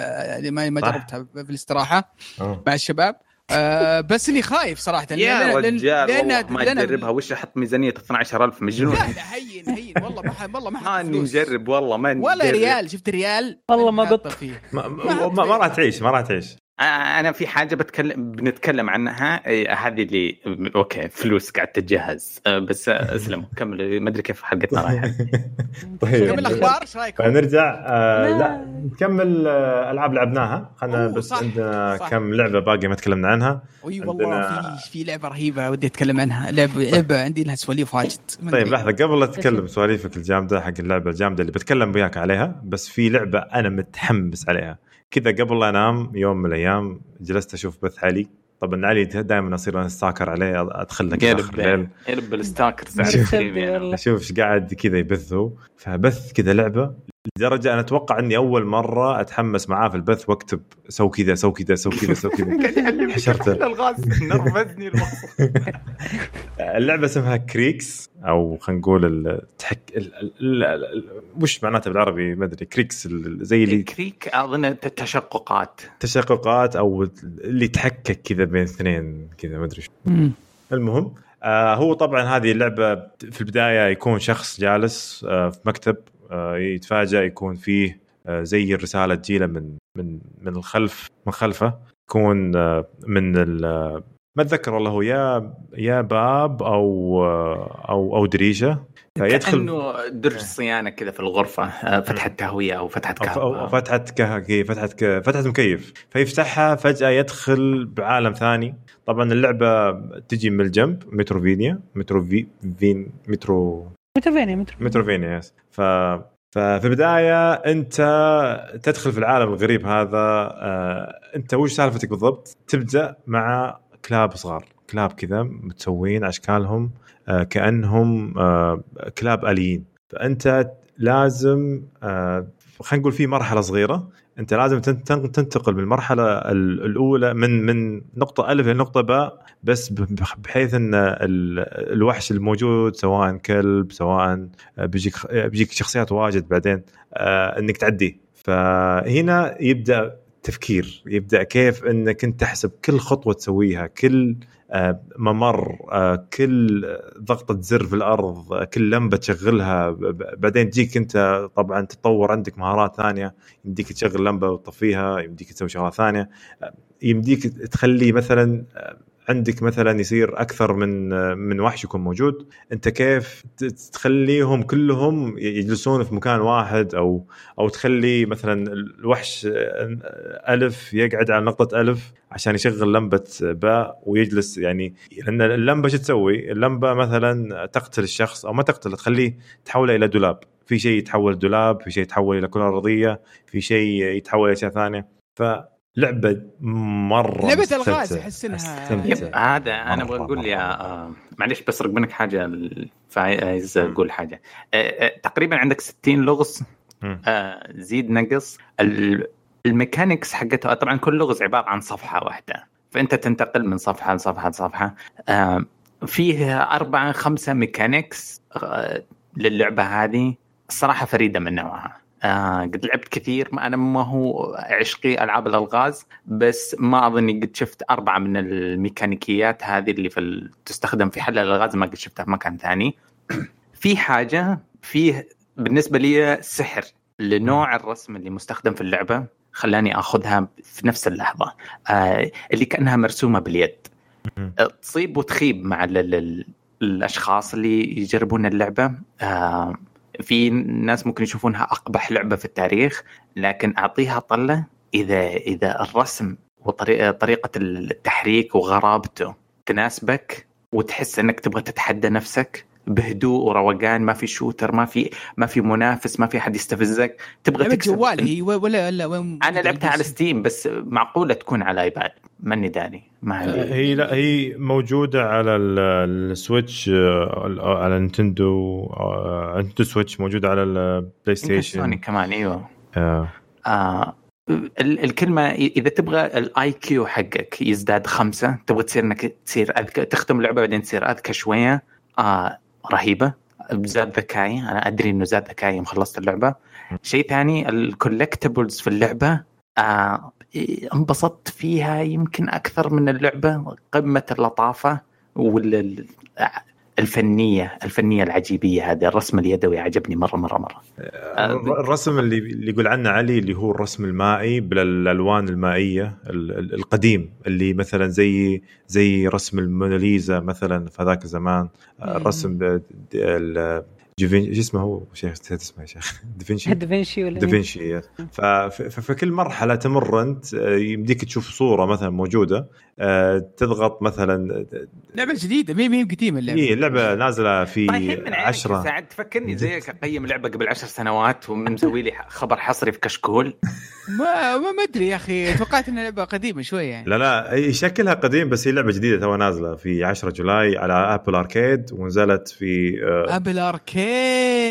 أه يعني ما ما. جربتها في الاستراحة آه. مع الشباب أه بس إني خايف صراحة يا رجال لأن- ما تجربها وش أحط ميزانية 12000 مجنون لا لا هين هين والله ما ح- والله ما ما حط اني فلوس. مجرب والله ما ولا. ريال شفت ريال والله ما قط. فيه ما, ما, ما, راح تعيش ما راح تعيش آه، أنا في حاجة بتكلم بنتكلم عنها هذه اللي أوكي فلوس قاعد تتجهز. بس أسلم كمل ما أدري كيف حلقتنا رايحه طيب. كم الأخبار إيش رأيكم؟ فنرجع آه لا. نكمل آه ألعاب لعبناها. خلينا بس صح، عندنا صح. كم لعبة باقي ما تكلمنا عنها. اي والله عندنا- في في لعبة رهيبة ودي أتكلم عنها. لعبه لعبة عندي لها سواليف واجد. طيب. لحظة قبل لا تتكلم سواليفك الجامدة حق اللعبة الجامدة اللي بتكلم وياك عليها بس في لعبة أنا متحمس عليها. كذا قبل لا أنام يوم من الأيام جلست أشوف بث علي طبعا علي دائما أصير stalker عليه أدخل لك آخر الليل. يرب الستاكر والله. أشوف إيش قاعد كذا يبثوا فبث كذا لعبة لدرجة أنا أتوقع إني أول مرة أتحمس معاه في البث وأكتب سو كذا سو كذا سو كذا سو كذا. حشرته. الغاز. نرفزني اللعبة اسمها Creaks أو خلينا نقول التحك ال... ال... ال... ال... وش معناته بالعربي؟ ما أدري Creaks ال... زي اللي creak أظن تشققات. تشققات أو اللي تحكك كذا بين اثنين كذا ما أدري. المهم آه هو طبعا هذه اللعبة في البداية يكون شخص جالس آه في مكتب. آه يتفاجأ يكون فيه آه زي الرسالة تجيله من من من الخلف من خلفه يكون آه من ال ما أتذكر والله هو يا يا باب أو أو أو دريشه فيدخل كأنه درج صيانة كذا في الغرفة آه، فتحة تهوية أو فتحة أو, أو, أو كهرباء فتحة كه... فتحة ك... فتحة مكيف. فيفتحها فجأة يدخل بعالم ثاني. طبعا اللعبة تجي من الجنب Metroidvania metro في... فين metro Metroidvania metro Metroidvania yes ف ففي البداية أنت تدخل في العالم الغريب هذا آه، أنت وش سالفتك بالضبط؟ تبدأ مع كلاب صغار كلاب كذا متسوين أشكالهم آه، كأنهم آه، كلاب آليين. فأنت لازم آه، خلينا نقول في مرحلة صغيرة. أنت لازم تن- تن- تنتقل من المرحلة ال- الأولى من من نقطة ألف إلى نقطة باء بس بحيث ال- الوحش الموجود سواء كلب سواء بيجيك بيجيك شخصيات واجد بعدين آه إنك تعديه. فهنا يبدأ تفكير يبدأ كيف إنك أنت تحسب كل خطوة تسويها كل آه ممر آه كل ضغطه زر في الأرض آه كل لمبة تشغلها بعدين تجيك أنت طبعا تطور عندك مهارات ثانية يمديك تشغل لمبة وتطفيها يمديك تسوي شغلات ثانية آه يمديك تخلي مثلا عندك مثلا يصير أكثر من من وحش يكون موجود أنت كيف تخليهم كلهم يجلسون في مكان واحد أو أو تخلي مثلا الوحش ألف يقعد على نقطة ألف عشان يشغل لمبة باء ويجلس. يعني لأن اللمبة شو تسوي؟ اللمبة مثلا تقتل الشخص أو ما تقتله تخليه تحوله إلى دولاب. في شيء يتحول دولاب في شيء يتحول إلى كرة أرضية في شيء يتحول إلى أشياء ثانية. فلعبه مرة أحس إنها- مستمتع. yep هذا أنا أبغى أقول يا. آه، معليش بسرق منك حاجة فايز أقول حاجة. آه، آه، تقريبا عندك 60 لغز زيد نقص. ال- ال mechanics حقتها طبعا كل لغز عبارة عن صفحة واحدة فأنت تنتقل من صفحة لصفحة لصفحة. فيه أربعة خمسة ميكانكس للعبة هذه. الصراحة فريدة من نوعها. آه قد لعبت كثير ما أنا ما هو عشقي ألعاب الألغاز بس ما أظني قد شفت أربعة من الميكانيكيات هذه اللي في. تستخدم في حل الألغاز ما قد شفتها في مكان ثاني في حاجة فيه بالنسبة لي سحر لنوع الرسم اللي مستخدم في اللعبة خلاني أخذها في نفس اللحظة آه اللي كأنها مرسومة باليد. تصيب وتخيب مع ال ال الأشخاص اللي يجربون اللعبة آه في ناس ممكن يشوفونها أقبح لعبة في التاريخ لكن أعطيها طلة إذا إذا الرسم وطريقة طريقة التحريك وغرابته تناسبك وتحس إنك تبغى تتحدى نفسك. بهدوء وروقان ما في shooter ما في ما في منافس ما في حد يستفزك. تبغى تكسب. جوال هي ولا ولا وين أنا لعبتها على Steam بس معقولة تكون على ايباد ماني داري ما عندي. هي لا هي موجودة على ال- ال Switch آه، على Nintendo آه، Nintendo Switch موجودة على البلاي يمكن سوني ستيشن كمان إيوه. آه، آه ال- الكلمة إذا تبغى ال IQ حقك يزداد خمسة تبغى تصير إنك تصير أذكى تختم اللعبة بعدين تصير أذكى شوية آه رهيبة. زاد ذكائي أنا أدري إنه زاد ذكائي يوم خلصت اللعبة. شيء ثاني ال collectibles في اللعبة آه انبسطت فيها يمكن أكثر من اللعبة. قمة اللطافة وال ال- الفنية الفنية العجيبية هذه الرسم اليدوي عجبني مرة مرة مرة. الر- الرسم اللي اللي يقول عنه علي اللي هو الرسم المائي بالألوان المائية ال- ال- القديم اللي مثلا زي زي رسم الموناليزا مثلا في هذاك الزمان الرسم ب- د- ال- جيفين شو اسمه هو؟ شيخ نسيت اسمه يا شيخ. دافنشي دافنشي ولا مين؟ دافنشي ف- ففي كل مرحلة تمر أنت آه، يمديك تشوف صورة مثلا موجودة آه، تضغط مثلا لعبة جديدة مين مين قديمة اللعبة. هي لعبة نازلة في طيب من عينك 10 ساعد تفكرني زيك أقيم لعبة قبل عشر سنوات ومسوي لي خبر حصري في كشكول. ما ما أدري يا أخي. توقعت إنها لعبة قديمة شوية يعني. لا لا هي شكلها قديم بس هي لعبة جديدة تو نازلة في 10 July على Apple Arcade ونزلت في آه، Apple Arcade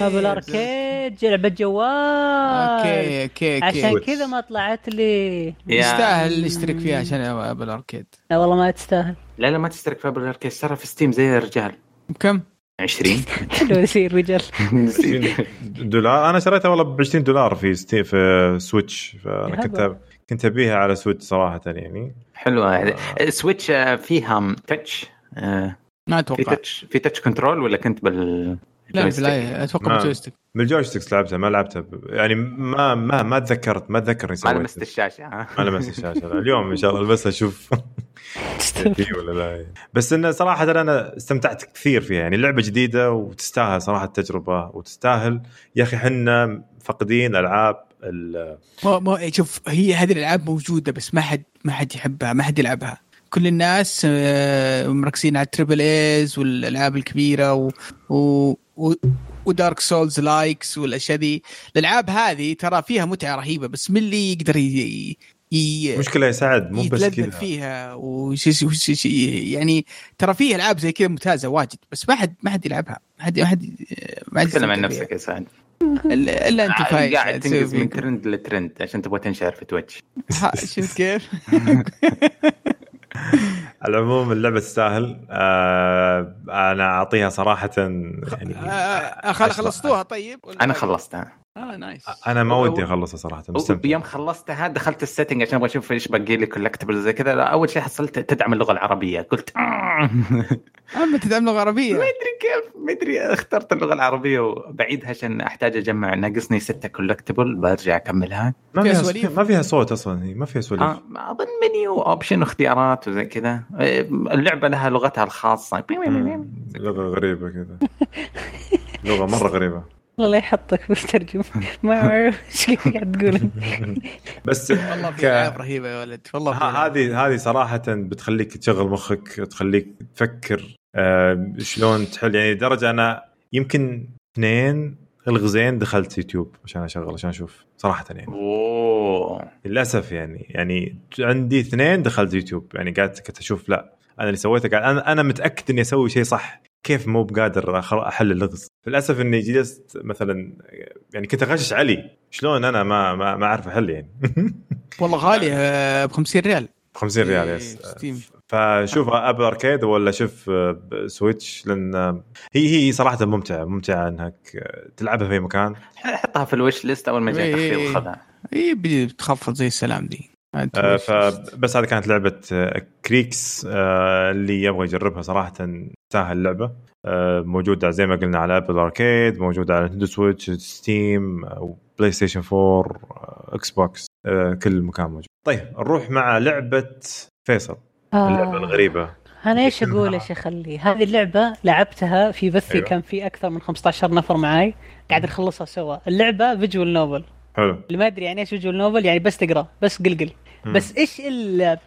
Apple Arcade لعبة جوال. okay okay okay. عشان. كذا ما طلعت لي. يستاهل نشترك فيها عشان Apple Arcade لا والله ما تستاهل. لا لا ما تشترك في Apple Arcade ترى في Steam زي الرجال. بكم؟ 20 حلو يصير رجال. دولار. أنا شريتها والله ب 20 دولار في ستي في Switch فأنا كنت كنت أبيها على Switch صراحة يعني. حلوة. Switch آه، فيها touch آه، ما في أتوقع touch في touch control ولا كنت بال لا؟ لا أتوقع ما- ب joystick من ال joysticks لعبتها ما لعبتها ب... يعني ما ما ما تذكرت ما تذكر إني ما سويت لمست الشاشة. ها ما لمست الشاشة. لا. اليوم إن شاء الله البسها أشوف في ولا لا. بس انه صراحة أنا استمتعت كثير فيها. يعني لعبة جديدة وتستاهل صراحة التجربة وتستاهل. يا أخي حنا فاقدين ألعاب ال- مو مو شوف هي هذه الألعاب موجودة بس ما حد ما حد يحبها ما حد يلعبها. كل الناس آه، مركزين على ال triple A's والألعاب الكبيرة و, و... و... و Dark Souls likes والأشياء ذي الألعاب هذه ترى فيها متعة رهيبة بس من اللي يقدر ي... ي... مشكلة يا سعد مو بس كذا فيها وش وش وش يعني ترى فيه ألعاب زي كذا ممتازة واجد بس ما حد ما حد يلعبها ما حد ما حد ما حد تكلم عن فيها. نفسك يا سعد إلا أنت فايز قاعد تنقز من. trend ل trend عشان تبغى تنشهر في Twitch شفت كيف؟ على العموم اللعبة تستاهل. آه أنا أعطيها صراحة يعني آه، خل- خلصتوها طيب؟ أنا خلصتها. آه nice أنا ما ودي أخلصها صراحة مستمتع. يوم خلصتها دخلت ال setting عشان أبغى أشوف إيش باقي لي collectible زي كذا. أول شيء حصلت تدعم اللغة العربية. قلت آه. أما تدعم لغة عربية. ما أدري كيف ما أدري اخترت اللغة العربية وبعيدها عشان أحتاج أجمع ناقصني ستة collectible برجع أكملها. ما فيها سواليف؟ ما فيها صوت أصلا هي ما فيها سواليف. آه أظن منيو اوبشن واختيارات وزي كذا. آه، اللعبة لها لغتها الخاصة. لغة غريبة كذا. لغة مرة غريبة. والله لا يحطك بالترجمه ما أعرف إيش قاعد تقول. بس والله في ك- العاب رهيبة يا ولد. والله. هذه هذه صراحة بتخليك تشغل مخك تخليك تفكر آه، شلون تحل. يعني درجه أنا يمكن اثنين اللغزين دخلت يوتيوب عشان أشغل عشان أشوف صراحة يعني. أوه. للأسف يعني. يعني عندي اثنين دخلت يوتيوب. يعني قاعد كنت أشوف لا أنا اللي سويته قاعد أنا أنا متأكد إني أسوي شيء صح. كيف مو بقادر أخ- احل اللغز للأسف إني جلست مثلا يعني كنت أغشش علي. شلون أنا ما ما, ما أعرف احل يعني. والله غاليه ب 50 ريال. 50 ريال إيه، yes. فشوف Apple Arcade ولا شوف Switch لأن هي هي صراحة ممتعة ممتعة إنك تلعبها في مكان. حطها في ال wishlist أول ما جاء إيه. تخفيض خذها اي بتخفض زي السلام دي. آه، فبس هذه كانت لعبة آه، Creaks آه، اللي يبغى يجربها صراحة. تستاهل اللعبه آه، موجودة زي ما قلنا على Apple Arcade موجودة على Nintendo Switch Steam PlayStation 4 آه، Xbox آه، كل مكان موجود. طيب نروح مع لعبة فيصل اللعبة الغريبة. أنا إيش أقول إيش اخلي هذه اللعبة لعبتها في بثي أيوة. كان في أكثر من 15 نفر معاي. قاعد نخلصها سوا. اللعبة فيجوال نوفل حلو. اللي ما أدري يعني إيش فيجوال نوفل يعني بس تقرأ بس قلقل. بس إيش ال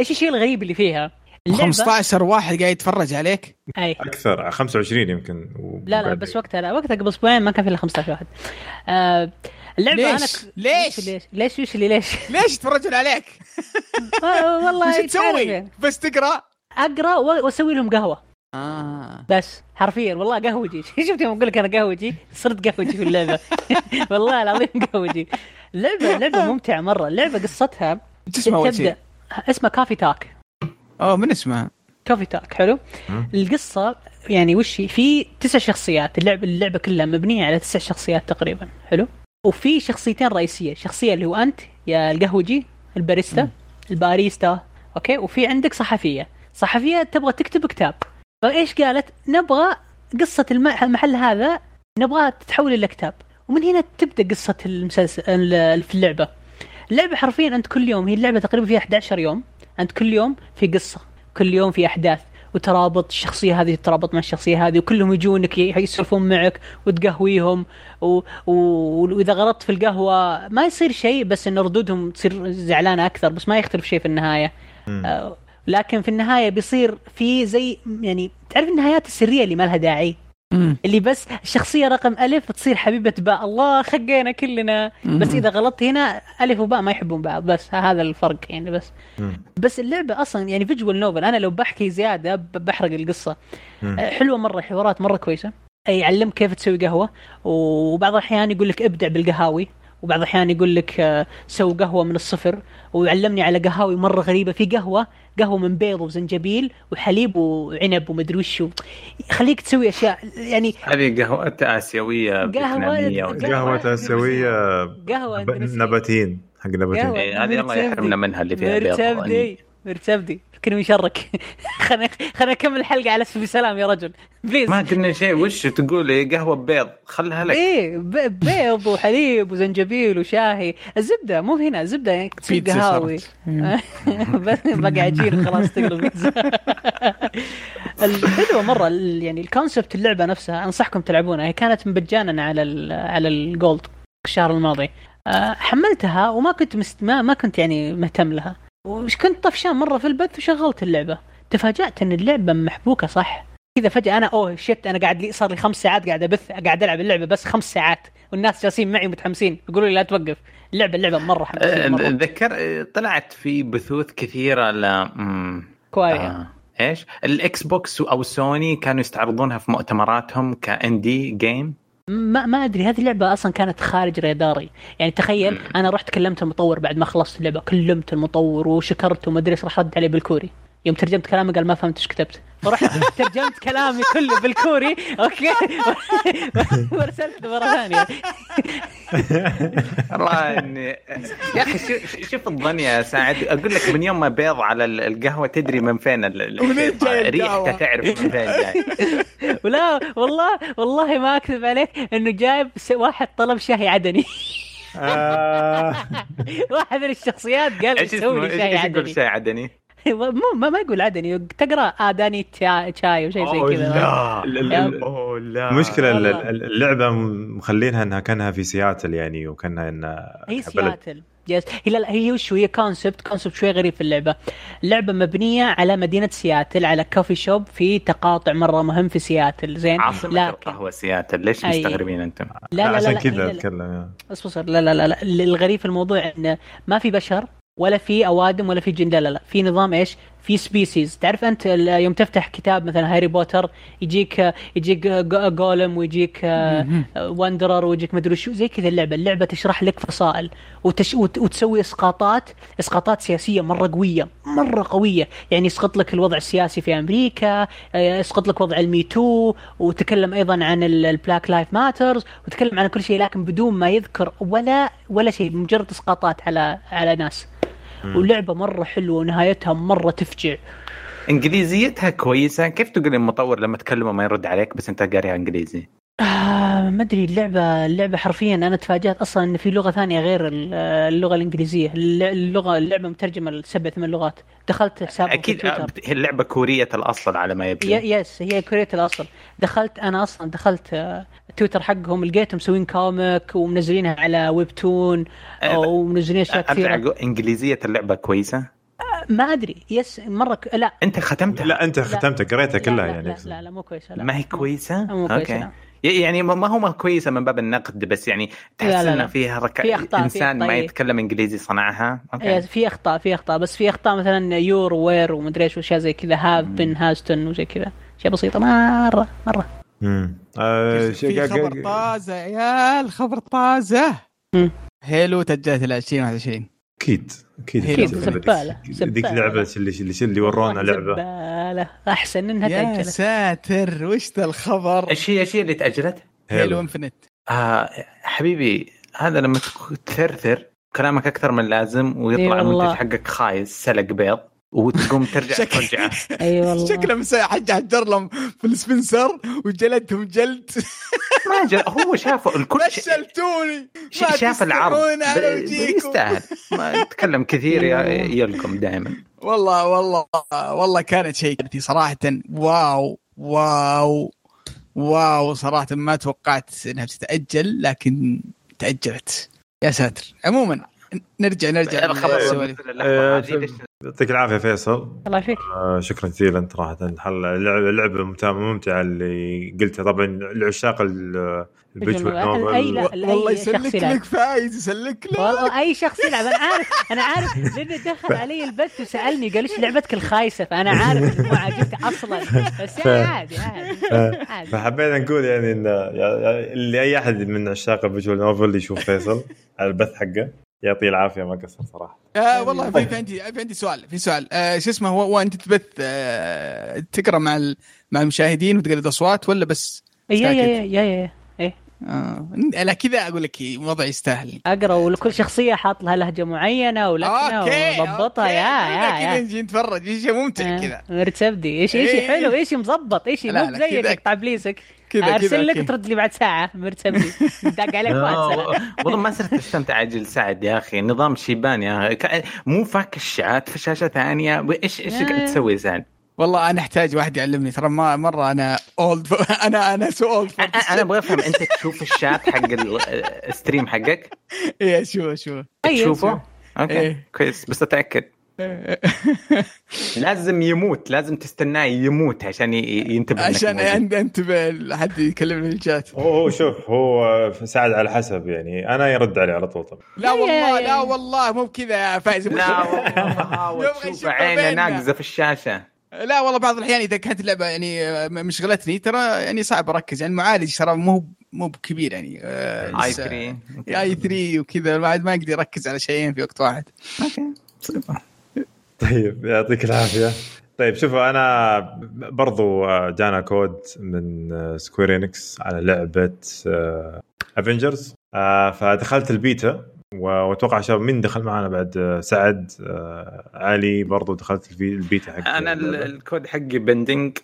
إيش الشيء الغريب اللي فيها؟ 15 واحد قاعد يتفرج عليك؟ أي. أكثر 25 يمكن لا لا بس وقتها لا وقتها قبل أسبوعين ما كان في إلا 15 واحد. آه اللعبة ليش؟ أنا ليش؟ ليش؟ ليش؟ وش اللي ليش؟ ليش يتفرجون عليك؟ آه، والله وش تعرف تسوي؟ يعني. بس تقرأ؟ أقرأ وأسوي لهم قهوة. آه. بس حرفيا والله قهوجي. شفت يوم أقول لك أنا قهوجي؟ صرت قهوجي في اللعبة. والله العظيم قهوجي. اللعبه لعبة ممتعة مرة. اللعبه قصتها إيش اسمه أول شيء؟ تبدا اسمها Coffee Talk. أوه من اسمها؟ Coffee Talk حلو. مم. القصة يعني وش هي؟ في تسع شخصيات اللعبه اللعبة كلها مبنية على تسع شخصيات تقريبا حلو. وفي شخصيتين رئيسية شخصية اللي هو أنت يا القهوجي ال barista ال barista okay. وفي عندك صحفية صحفية تبغى تكتب كتاب. فإيش قالت؟ نبغى قصة الم- المحل هذا نبغاها تتحول إلى كتاب. ومن هنا تبدأ قصة المسلسل ال- في اللعبة. اللعبة حرفيا أنت كل يوم هي اللعبة تقريبا فيها 11 يوم. أنت كل يوم في قصة كل يوم في أحداث وترابط الشخصية هذه تترابط مع الشخصية هذه وكلهم يجونك يسولفون معك وتقهويهم و... و... وإذا غلطت في القهوة ما يصير شيء بس إن ردودهم تصير زعلانة أكثر بس ما يختلف شيء في النهاية. آه، لكن في النهاية بيصير في زي يعني تعرف النهايات السرية اللي ما لها داعي مم. اللي بس الشخصيه رقم ألف تصير حبيبة باء. الله خقينا كلنا. بس إذا غلطت هنا ألف وباء ما يحبون بعض. بس هذا الفرق يعني بس. مم. بس اللعبة أصلا يعني فيجوال نوفل أنا لو بحكي زيادة ب- بحرق القصة. مم. آه، حلوة مرة حوارات مرة كويسة. أي يعلمك كيف تسوي قهوة. وبعض الأحيان يقول لك ابدع بالقهاوي. وبعض الأحيان يقول لك آه، سوي قهوة من الصفر ويعلمني على قهاوي مرة غريبة في قهوة قهوة من بيض وزنجبيل وحليب وعنب ومدري وش يخليك تسوي أشياء يعني هذه قهوة آسيوية فيتنامية قهوة- قهوة آسيوية قهوة ب- اندونيسية. نباتين حق نباتين. إيه، هذه الله يحرمنا منها اللي فيها بيض مرتبدي مرتبدي كلمة يشرك خلينا خلينا نكمل الحلقة على اسم سلام يا رجل. please ما قلنا شيء وش تقول؟ إيه، قهوة ببيض خلها لك. إيه ب- بيض وحليب وزنجبيل وشاهي. الزبدة مو هنا الزبدة يعني تصير قهاوي. بس بقى عجين خلاص تقلب. بيتزا ال- يعني ال concept اللعبة نفسها أنصحكم تلعبونها. هي كانت مجانا على ال على ال Gold الشهر الماضي. آه، حملتها وما كنت مست... ما, ما كنت يعني مهتم لها. وش كنت طفشان مرة في البث وشغلت اللعبة. تفاجأت إن اللعبة محبوكة صح؟ كذا فجأة أنا oh shit أنا قاعد لي صار لي خمس ساعات قاعد أبث قاعد ألعب اللعبة بس خمس ساعات. والناس جالسين معي متحمسين يقولوا لي لا توقف. اللعبة اللعبة مرة حماسية مرة ذكر طلعت في بثوث كثيرة ل مم، كواريا آه. إيش؟ ال Xbox أو سوني كانوا يستعرضونها في مؤتمراتهم ك indie game ما ما أدري هذه اللعبة أصلا كانت خارج راداري. يعني تخيل أنا رحت كلمت المطور بعد ما خلصت اللعبة كلمت المطور وشكرته وما أدري إيش راح رد علي بالكوري. يوم ترجمت كلامي قال ما فهمت إيش كتبت. فرحت ترجمت كلامي كله بالكوري أوكي؟ وارسلت له مرة ثانية. والله اني يا أخي شوف الظن يا سعد أقول لك من يوم ما بيض على ال- القهوة تدري من فين ال- ال- ومنين جاي ريحته؟ تعرف من فين جاي. ولا والله والله ما أكذب عليك إنه جايب واحد طلب شاي عدني. آه. واحد من الشخصيات قال إيش اسمه؟ إيش يقول شاي عدني؟ مو ما, ما يقول عدني تقرأ آداني شاي شاي وشيء زي كذا. لا. أوه لا. المشكلة ال- والله. ال- اللعبة مخلينها إنها كأنها في سياتل يعني وكأنها انها هي سياتل. yes هي لا لا، هي وش هي concept concept شوي غريب في اللعبة. اللعبة مبنية على مدينة سياتل على coffee shop في تقاطع مرة مهم في سياتل. زين. عاصمة لكن القهوة سياتل. ليش أي. مستغربين أنتم؟ لا لا لا عشان لا كذا لا- لا. أتكلم بصر لا لا لا لا. الغريب في الموضوع إنه ما في بشر ولا في أوادم ولا في جن لا لا لا. في نظام إيش؟ في species تعرف أنت يوم تفتح كتاب مثلا هاري بوتر يجيك يجيك جو- جولم ويجيك وندرر ويجيك مدري شو زي كذا اللعبة. اللعبة تشرح لك فصائل وتش وت- وتسوي إسقاطات إسقاطات سياسية مرة قوية مرة قوية. يعني يسقط لك الوضع السياسي في أمريكا آه، يسقط لك وضع ال Me Too وتكلم أيضا عن ال Black Lives Matter وتكلم عن كل شيء لكن بدون ما يذكر ولا ولا شيء مجرد إسقاطات على على ناس. ولعبة مرة حلوة ونهايتها مرة تفجع. إنجليزيتها كويسة. كيف تقول المطور لما تكلمه ما يرد عليك بس أنت قاريها إنجليزي؟ آه ما أدري اللعبة اللعبة حرفيا أنا تفاجأت أصلا إن في لغة ثانية غير ال- اللغة الإنجليزية. الل- اللغة اللعبة مترجمة لسبع ثمان لغات. دخلت حسابهم في أكيد آه، هي اللعبة كورية الأصل على ما يبدو. yes هي كورية الأصل. دخلت أنا أصلا دخلت آه، تويتر حقهم لقيتهم مسوين comic ومنزلينها على Webtoon أه، ومنزلين أشياء كثيرة. أقول إنجليزية اللعبة كويسة؟ ما أدري. yes مرة ك... لا. أنت ختمتها؟ لا أنت لا. ختمتها قريتها كلها لا يعني. لا, لا لا مو كويسة لا. ما هي كويسة؟ مو كويسة okay. لا. يعني ما ما هو ما كويسة من باب النقد بس يعني تحس لا، لا، إنه. فيها رك... في أخطاء، في إنسان أخطاء، ما إيه. يتكلم إنجليزي صنعها. okay. yes في أخطاء في أخطاء. بس في أخطاء مثلا your were ومدري إيش وأشياء زي كذا have been hasten وزي كذا. أشياء بسيطة مرة مرة. امم آه في خبر طازة يا عيال خبر طازه. hello تأجلت ل 2021 أكيد أكيد أكيد، زبالة، ذيك. لعبه اللي اللي, اللي ورونا لعبة زبالة. أحسن إنها يا تأجلت ساتر وش ذا الخبر إيش هي إيش هي اللي تأجلت؟ هيلو انفنت آه حبيبي هذا لما تثرثر كلامك أكثر من لازم إي ويطلع. المنتج حقك خايس سلق بيض وتقوم ترجع شك- ترجعه أي والله. شكله مسوي حج حجر لهم في السبنسر وجلدهم جلد. ما جا هو شافه الكل فشلتوني شاف العرض. يستاهل. ما يتكلم كثير ي- يلقم دائما. والله والله والله كانت شيء كذي صراحة. واو واو واو صراحة. ما توقعت إنها تتأجل لكن تأجلت. يا ساتر. عموما نرجع نرجع الخبر يعطيك العافية فيصل. الله يعافيك. آه، شكرا جزيلا صراحة. الحل اللعبه اللعبه ممتعه ممتعه اللي قلتها طبعا لعشاق ال- ال visual أي لا. والله يسلك يلعب. لك فايز يسلك لك. والله أي شخص يلعب. أنا عارف أنا عارف. لأنه دخل علي البث وسألني قال إيش لعبتك الخايسة؟ فأنا عارف إنه ما عجبتك أصلا. بس يعني عادي عادي. عادي. فحبينا نقول يعني ان يعني اللي أي أحد من عشاق ال visual novel يشوف فيصل على البث حقه. يعطيه العافية ما قصر صراحة. آه والله في في عندي في عندي سؤال في سؤال. آه شو اسمه هو وانت تبث آه تقرأ مع ال- مع المشاهدين وتقلد اصوات ولا بس يا ساكت. يا يا يا يا آه لا كذا أقول لك وضع يستاهل. أقرأ ولكل شخصية حاط لها لهجة معينة ولكنه وضبطها يا يا كذا يا. نجي نتفرج شيء ممتع آه، كذا. مرتبدي إيش إيش إيه. حلو إيش مظبط إيش لا، مو لا، زي كذا- أرسل لك. ترد لي بعد ساعة مرتبدي دق عليك والله ما صرت استمتع أجل سعد يا أخي نظام شيبان يا أخي. ك- مو فاك الشات في شاشة ثانية إيش إيش. قاعد تسوي سعد؟ والله أنا أحتاج واحد يعلمني ترى ما مرة أنا اولد أنا أنا سو اولد أنا أبغى أفهم أنت تشوف الشات حق ال- الستريم حقك إيه شو شو أيوة. تشوفه؟ أوكي إيه. كويس بس أتأكد لازم يموت لازم تستناه يموت عشان ينتبه عشان أنتبه حد يكلمني في الشات. هو هو شوف هو ساعد على حسب يعني. أنا يرد عليه على طول طبعا. لا والله لا والله مو بكذا يا فايز. لا والله يشوفها عينه. ناقزه في الشاشة. لا والله بعض الأحيان إذا كانت اللعبة يعني آه، مشغلتني ترى يعني صعب أركز. يعني المعالج ترى مو مو بكبير يعني آه، آي لسه- 3 آي 3 وكذا. بعد ما أقدر أركز على شيئين في وقت واحد. طيب يعطيك العافية. طيب شوفوا أنا برضو آه، جانا كود من آه، سكوير انكس على لعبة افنجرز فدخلت البيتا وأتوقع شباب مين دخل معنا بعد؟ آه، سعد آه، علي برضو دخلت البي- البيتا حق أنا ال- الكود حقي pending.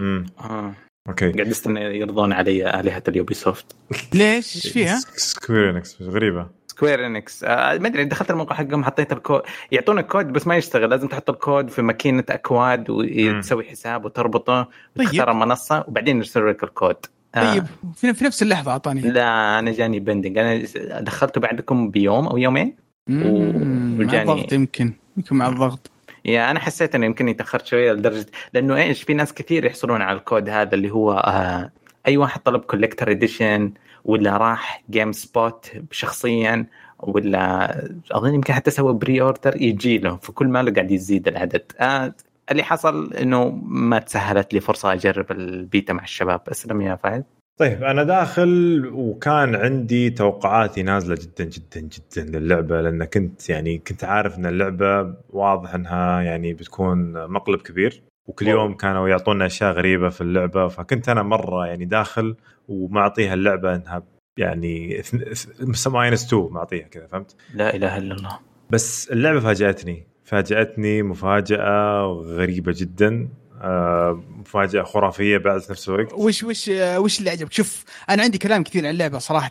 امم آه. okay. قاعد استنى يرضون علي آلهة اليوبي سوفت ليش؟ إيش فيها؟ سكوير انكس غريبة. سكوير انكس آه ما أدري دخلت الموقع حقهم حطيت الكود يعطونك كود بس ما يشتغل. لازم تحط الكود في ماكينة أكواد وتسوي حساب وتربطه طيب. تختار المنصه وبعدين يرسل لك الكود. آه. طيب في, في نفس اللحظة أعطاني. لا أنا جاني pending أنا دخلته بعدكم بيوم أو يومين؟ مم، مع وجاني- الضغط يمكن يمكن مع الضغط. يا أنا حسيت إنه يمكن تاخرت شوية لدرجة لأنه إيش في ناس كثير يحصلون على الكود هذا اللي هو آه أي واحد طلب collector edition ولا راح جيم سبوت شخصيا ولا أظن يمكن حتى سوى pre-order يجي له فكل ما له قاعد يزيد العدد. آه اللي حصل إنه ما تسهلت لي فرصة أجرب البيتا مع الشباب. أسلم يا فهد. طيب أنا داخل وكان عندي توقعاتي نازلة جدا جدا جدا للعبة لأن كنت يعني كنت عارف إن اللعبة واضح إنها يعني بتكون مقلب كبير. وكل. يوم كانوا يعطونا أشياء غريبة في اللعبة فكنت أنا مرة يعني داخل ومعطيها اللعبة إنها يعني minus 2 معطيها كذا فهمت؟ لا إله إلا الله بس اللعبة فاجأتني فاجأتني مفاجأة غريبة جدا آه، مفاجأة خرافية بعد في نفس الوقت وش وش وش اللي عجبك؟ شوف أنا عندي كلام كثير عن اللعبة صراحة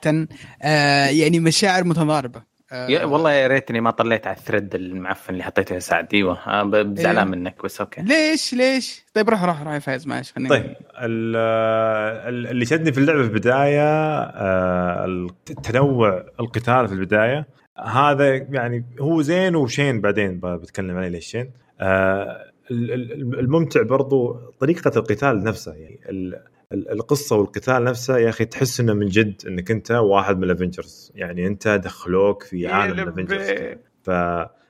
آه يعني مشاعر متضاربة يا والله يا ريتني ما طلعت على ال thread المعفن اللي حطيته يا سعد. أيوه آه، ب- زعلان إيه. منك بس okay. ليش؟ ليش؟ طيب روح روح روح يا فايز معلش خليني طيب ال- ال- اللي شدني في اللعبة في البداية آه، التنوع القتال في البداية. هذا يعني هو زين وشين بعدين ب- بتكلم عليه ليش شين. آه، ال- ال- الممتع برضو طريقة القتال نفسها يعني القصة والقتال نفسه يا أخي تحس إنه من جد إنك أنت واحد من الافنجرز يعني أنت دخلوك في عالم الافنجرز ف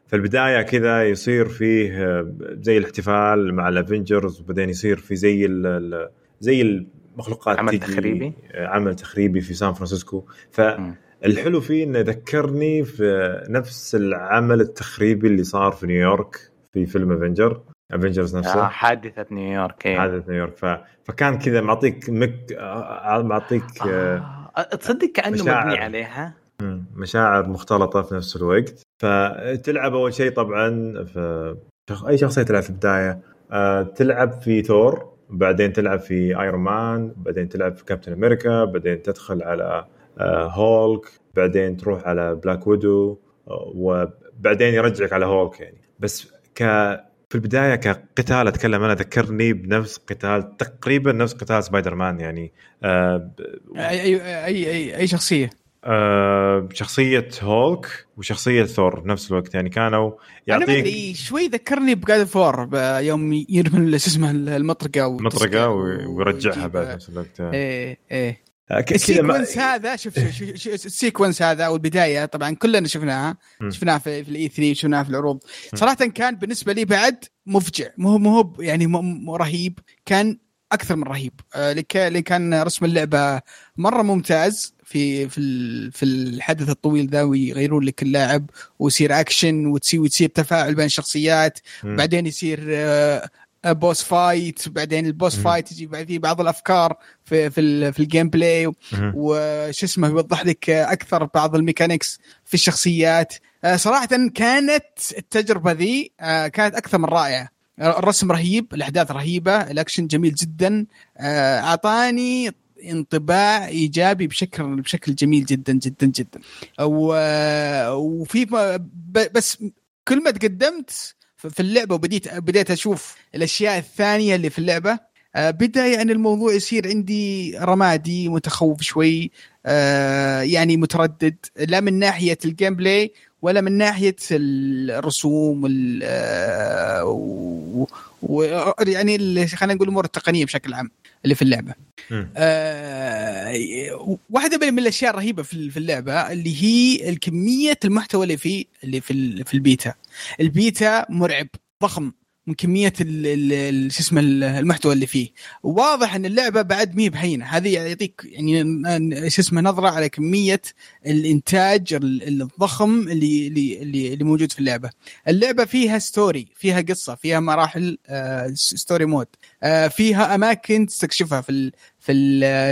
في البدايه كذا يصير فيه زي الاحتفال مع الافنجرز وبعدين يصير في زي ال زي المخلوقات عمل تخريبي؟ عمل تخريبي في سان فرانسيسكو. مم. فالحلو فيه إنه ذكرني في نفس العمل التخريبي اللي صار في نيويورك في فيلم افنجر افنجرز آه نفسه حادثة نيويورك إيه. هذا نيويورك ف... فكان كذا معطيك مك آه، معطيك آه، آه. تصدق كأنه مشاعر. مبني عليها مم. مشاعر مختلطة في نفس الوقت فتلعب أول شيء طبعا في شخ- أي شخصية تلعب في البداية آه، تلعب في ثور بعدين تلعب في Iron Man بعدين تلعب في Captain America بعدين تدخل على آه، هولك بعدين تروح على Black Widow آه، وبعدين يرجعك على هولك يعني بس ك في البداية كقتال أتكلم أنا ذكرني بنفس قتال تقريبا نفس قتال سبايدر مان يعني آه، اي اي اي, أي شخصية آه، شخصية هولك وشخصية ثور بنفس الوقت يعني كانوا يعطيك أدري شوي ذكرني ب God of War يوم يرمي شو اسمه المطرقة مطرقه و- ويرجعها بعد نفس الوقت آه. إيه إيه ما- ال sequence هذا شوف شوف ال sequence هذا والبدايه طبعا كلنا شفناها. شفناها في, في ال E3 شفناها في العروض صراحة كان بالنسبة لي بعد مفجع مو مو يعني مو رهيب كان أكثر من رهيب آه، اللي كان رسم اللعبة مرة ممتاز في في في الحدث الطويل ذا ويغيرون لك اللاعب ويصير اكشن وتصير وتصير تفاعل بين الشخصيات. بعدين يصير آه، boss fight بعدين ال boss. fight يجي بعد فيه بعض الأفكار في في, في ال gameplay. وش اسمه يوضح لك أكثر بعض ال mechanics في الشخصيات آه، صراحة كانت التجربة ذي آه، كانت أكثر من رائعة الرسم رهيب الأحداث رهيبة الأكشن جميل جدا آه، أعطاني انطباع إيجابي بشكل بشكل جميل جدا جدا جدا وفي بس كل ما تقدمت في اللعبة وبديت بديت أشوف الأشياء الثانية اللي في اللعبة. آه، بدا يعني الموضوع يصير عندي رمادي متخوف شوي آه، يعني متردد لا من ناحية ال gameplay ولا من ناحية الرسوم وال و- يعني خلينا نقول الأمور التقنية بشكل عام اللي في اللعبة. آه، واحدة من الأشياء الرهيبة في اللعبة اللي هي الكمية المحتوى اللي في اللي في ال- في ال beta. ال beta مرعب ضخم من كمية شو اسمه ال- المحتوى اللي فيه. واضح إن اللعبة بعد مي بهينه هذه يعطيك يعني شو اسمه نظرة على كمية الإنتاج ال- الضخم اللي اللي اللي, موجود في اللعبة. اللعبة فيها story فيها قصة فيها مراحل آه، story mode آه، فيها أماكن تستكشفها في في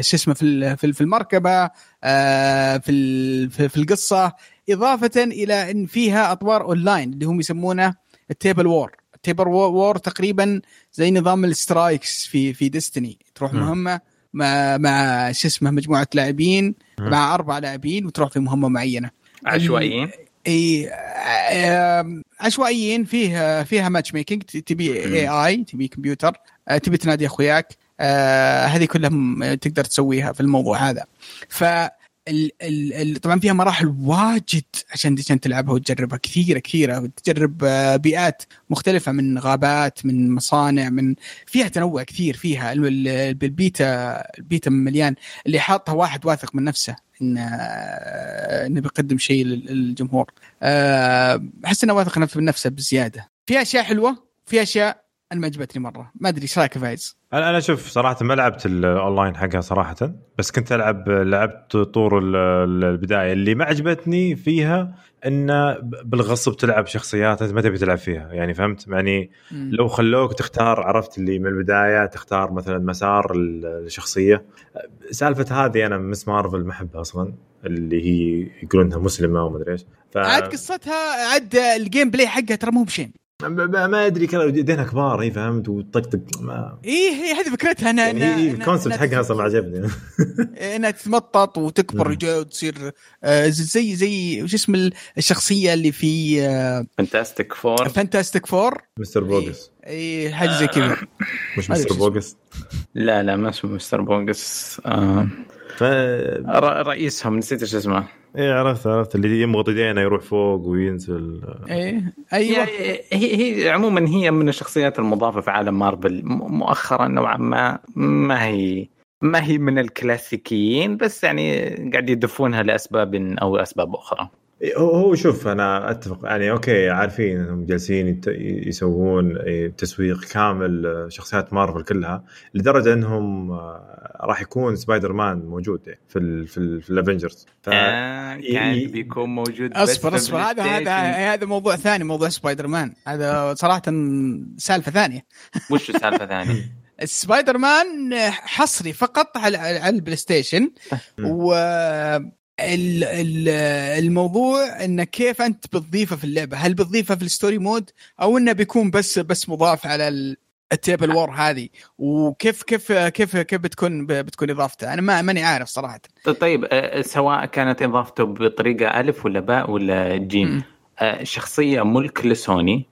شو اسمه في في ال- في المركبة آه، في في القصة. إضافة إلى إن فيها أطوار اونلاين اللي هم يسمونه ال table war ال table war تقريبا زي نظام ال strikes في في Destiny تروح مم. مهمة مع مع شو اسمه مجموعة لاعبين. مع أربع لاعبين وتروح في مهمة معينة. عشوائيين؟ إي آم، عشوائيين فيه فيها matchmaking تبي AI تبي كمبيوتر آه، تبي تنادي أخوياك آه، هذه كلها م- تقدر تسويها في الموضوع هذا. ف ال ال طبعا فيها مراحل واجد عشان عشان تلعبها وتجربها. كثيرة كثيرة. تجرب آه، بيئات مختلفة من غابات من مصانع من فيها تنوع كثير فيها. ال- ال- ال beta ال beta مليان. اللي حاطها واحد واثق من نفسه إن آه، إنه بيقدم شيء لل- للجمهور. آه، أحس إنه واثق من نفسه بزيادة. في أشياء حلوة في أشياء أنا ما عجبتني مرة. ما أدري إيش رأيك فايز؟ أنا أنا شوف صراحة ما لعبت الأونلاين حقها صراحة بس كنت العب لعبت طور ال- ال- البداية. اللي ما عجبتني فيها إنه بالغصب تلعب شخصيات أنت ما تبي تلعب فيها يعني فهمت؟ يعني. لو خلوك تختار عرفت اللي من البداية تختار مثلا مسار ال- الشخصية. سالفة هذه أنا Ms. Marvel ما أحبها أصلا اللي هي يقولون إنها مسلمة وما أدري إيش. ف... عاد قصتها عاد ال gameplay حقها ترى مو بشين ما- أدري كذا يدينها كبار هي فهمت؟ وطقطق ما إيه هي هذه فكرتها انها يعني إنها- ال concept حقها أصلا ما عجبني إنها تتمطط وتكبر وتصير آه، زي زي وش اسم ال- الشخصية اللي في Fantastic Four Fantastic Four Mr. بوغس. اي حاجة زي كذا. مش Mr. بوغس؟ لا لا ما اسمه Mr. بوغس. آه ف ر- رئيسهم نسيت إيش اسمه. إيه عرفت عرفت اللي يمغط يدينه يروح فوق وينزل. إيه أيوه. يعني هي هي عموما هي من الشخصيات المضافة في عالم مارفل مؤخرا نوعا ما ما هي ما هي من الكلاسيكيين بس يعني قاعد يدفونها لأسباب أو أسباب أخرى. هو هو شوف أنا أتفق. يعني أوكي عارفين إنهم جالسين يسوون إيه، تسويق كامل آه، شخصيات مارفل كلها لدرجة إنهم آه، راح يكون سبايدر مان موجود في ال في, ال في ال Avengers. ف آه كان بيكون موجود بس أصبر أصبر. هذا هذا. هذا موضوع ثاني موضوع سبايدر مان. هذا صراحة سالفة ثانية. وش سالفه ثانية؟ سبايدر مان حصري فقط على على ال PlayStation و الموضوع إنه كيف أنت بتضيفه في اللعبة؟ هل بتضيفه في ال story mode؟ أو إنه بيكون بس بس مضاف على ال- ال table war هذه؟ وكيف كيف كيف كيف بتكون بتكون إضافته؟ أنا ما ماني عارف صراحة. طيب آه، سواء كانت إضافته بطريقة ألف ولا باء ولا جيم. شخصية ملك لسوني.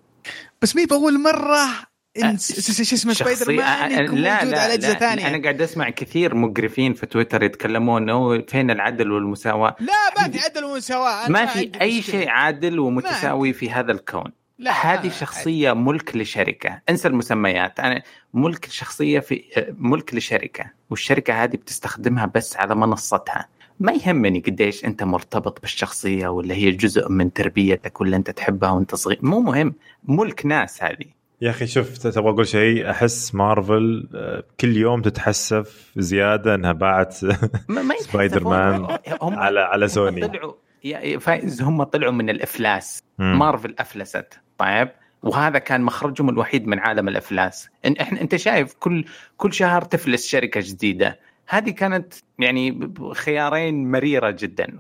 بس مي باول مرة شو اسمه شخصية- سبايدر مان يكون لا موجود لا على أجزاء ثانية. أنا قاعد أسمع كثير مقرفين في تويتر يتكلمون إنه فين العدل والمساواة. لا ما في عدل ومساواة. ما في أي. شيء عادل ومتساوي في هذا الكون. لا هذه شخصية ملك لشركة. انسى المسميات. أنا ملك شخصية في ملك لشركة. والشركة هذه بتستخدمها بس على منصتها. ما يهمني قديش أنت مرتبط بالشخصية ولا هي جزء من تربيتك ولا أنت تحبها وأنت صغير. مو مهم. ملك ناس هذه. يا أخي شوف تبغى أقول شيء؟ أحس مارفل آه، كل يوم تتحسف زيادة إنها باعت ما سبايدر مان. هم على على هم سوني. طلعوا يا فايز هم طلعوا من الأفلاس. مم. مارفل أفلست طيب؟ وهذا كان مخرجهم الوحيد من عالم الأفلاس. إن إحنا أنت شايف كل كل شهر تفلس شركة جديدة. هذه كانت يعني خيارين مريرة جدا.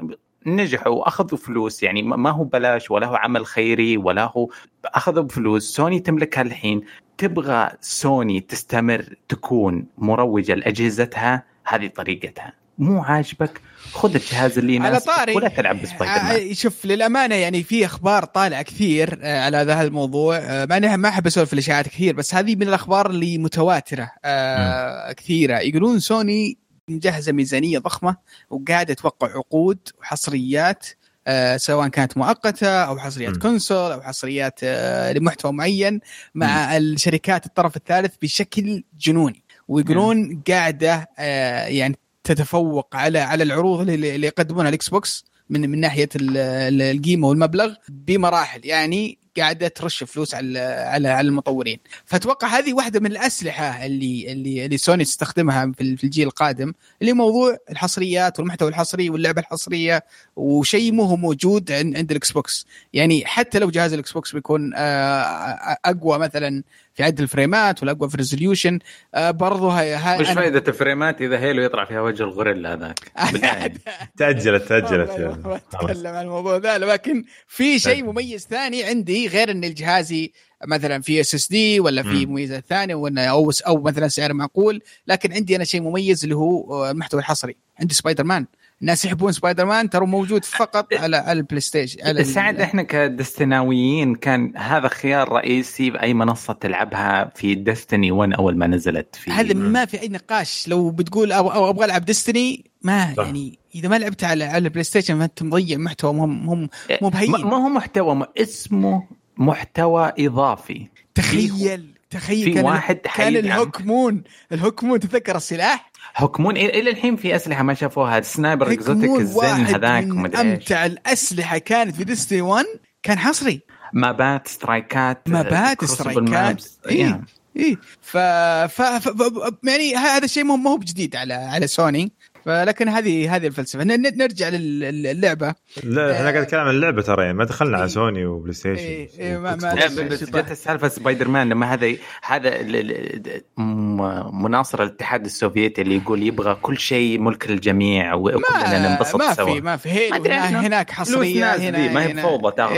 نجحوا وأخذوا فلوس يعني ما هو بلاش ولا هو عمل خيري ولا هو أخذوا بفلوس. سوني تملكها الحين تبغى سوني تستمر تكون مروجة لأجهزتها؟ هذه طريقتها. مو عاجبك؟ خذ الجهاز اللي على يناسبك طاري ولا تلعب بسبايدر مان. آه، شوف للأمانة يعني في أخبار طالعة كثير آه، على هذا الموضوع. آه، مع إني ما أحب أسولف في الاشاعات كثير بس هذه من الأخبار اللي متواترة آه، كثيرة. يقولون سوني مجهزه ميزانية ضخمة وقاعدة توقع عقود وحصريات آه، سواء كانت مؤقتة أو حصريات مم. console أو حصريات آه، لمحتوى معين مع الشركات الطرف الثالث بشكل جنوني ويقولون قاعدة آه، يعني تتفوق على على العروض اللي, يقدمونها الإكس بوكس من من ناحية ال- ال- القيمة والمبلغ بمراحل. يعني قاعدة ترش فلوس على على على المطورين. فأتوقع هذه واحدة من الأسلحة اللي اللي اللي سوني تستخدمها في ال- في الجيل القادم اللي موضوع الحصريات والمحتوى الحصري واللعبة الحصرية وشيء مو هو موجود عند عند الإكس بوكس. يعني حتى لو جهاز الإكس بوكس بيكون آه، أقوى مثلا في عدد الفريمات ولا اقوى في ال resolution برضو هاي هاي وش فائده الفريمات إذا Halo يطلع فيها وجه الغوريلا هذاك. تأجلت تأجلت يعني. أتكلم عن الموضوع ذا لكن في شيء مميز ثاني عندي غير إن جهازي مثلا في SSD ولا في مم. مميزات ثانية ولا أو أو مثلا سعر معقول لكن عندي أنا شيء مميز اللي هو آه، المحتوى الحصري عندي سبايدر مان الناس يحبون سبايدر مان ترى موجود فقط على على البلاي ستيشن على ال- سعد إحنا كدستناويين كان هذا خيار رئيسي بأي منصة تلعبها في Destiny 1 أول ما نزلت في هذا ما في أي نقاش لو بتقول أو, أو أبغى ألعب Destiny ما صح. يعني إذا ما لعبت على على البلاي ستيشن فانت مضيع محتوى مهم مهم مو بهين. ما ما هو محتوى م- اسمه محتوى إضافي تخيل تخيل في كان واحد كان حيدعم. ال Hawkmoon ال Hawkmoon تتذكر السلاح Hawkmoon إلى- إلى الحين في أسلحة ما شافوها sniper Hawk exotic واحد هذاك ومدري إيش أمتع الأسلحة كانت في Destiny 1 كان حصري مابات سترايكات مابات سترايكات maps. إيه. Yeah. إيه ف... ف... ف... يعني هذا الشيء مو مو بجديد على على سوني فلكن هذه هذه الفلسفة نرجع للعبة لا إحنا قاعد نتكلم عن اللعبة ترى يعني ما دخلنا على إيه. سوني وبلاي ستيشن إيه، إيه، ما- ما- بس- جت السالفه سبايدر مان لما هذا هذا ال- ال- م- مناصر الاتحاد السوفيتي اللي يقول يبغى كل شيء ملك للجميع وكلنا ننبسط ما سوا في ما في ما هنا- عنه. هناك حصرية هنا ما هي فوضى تاخذ.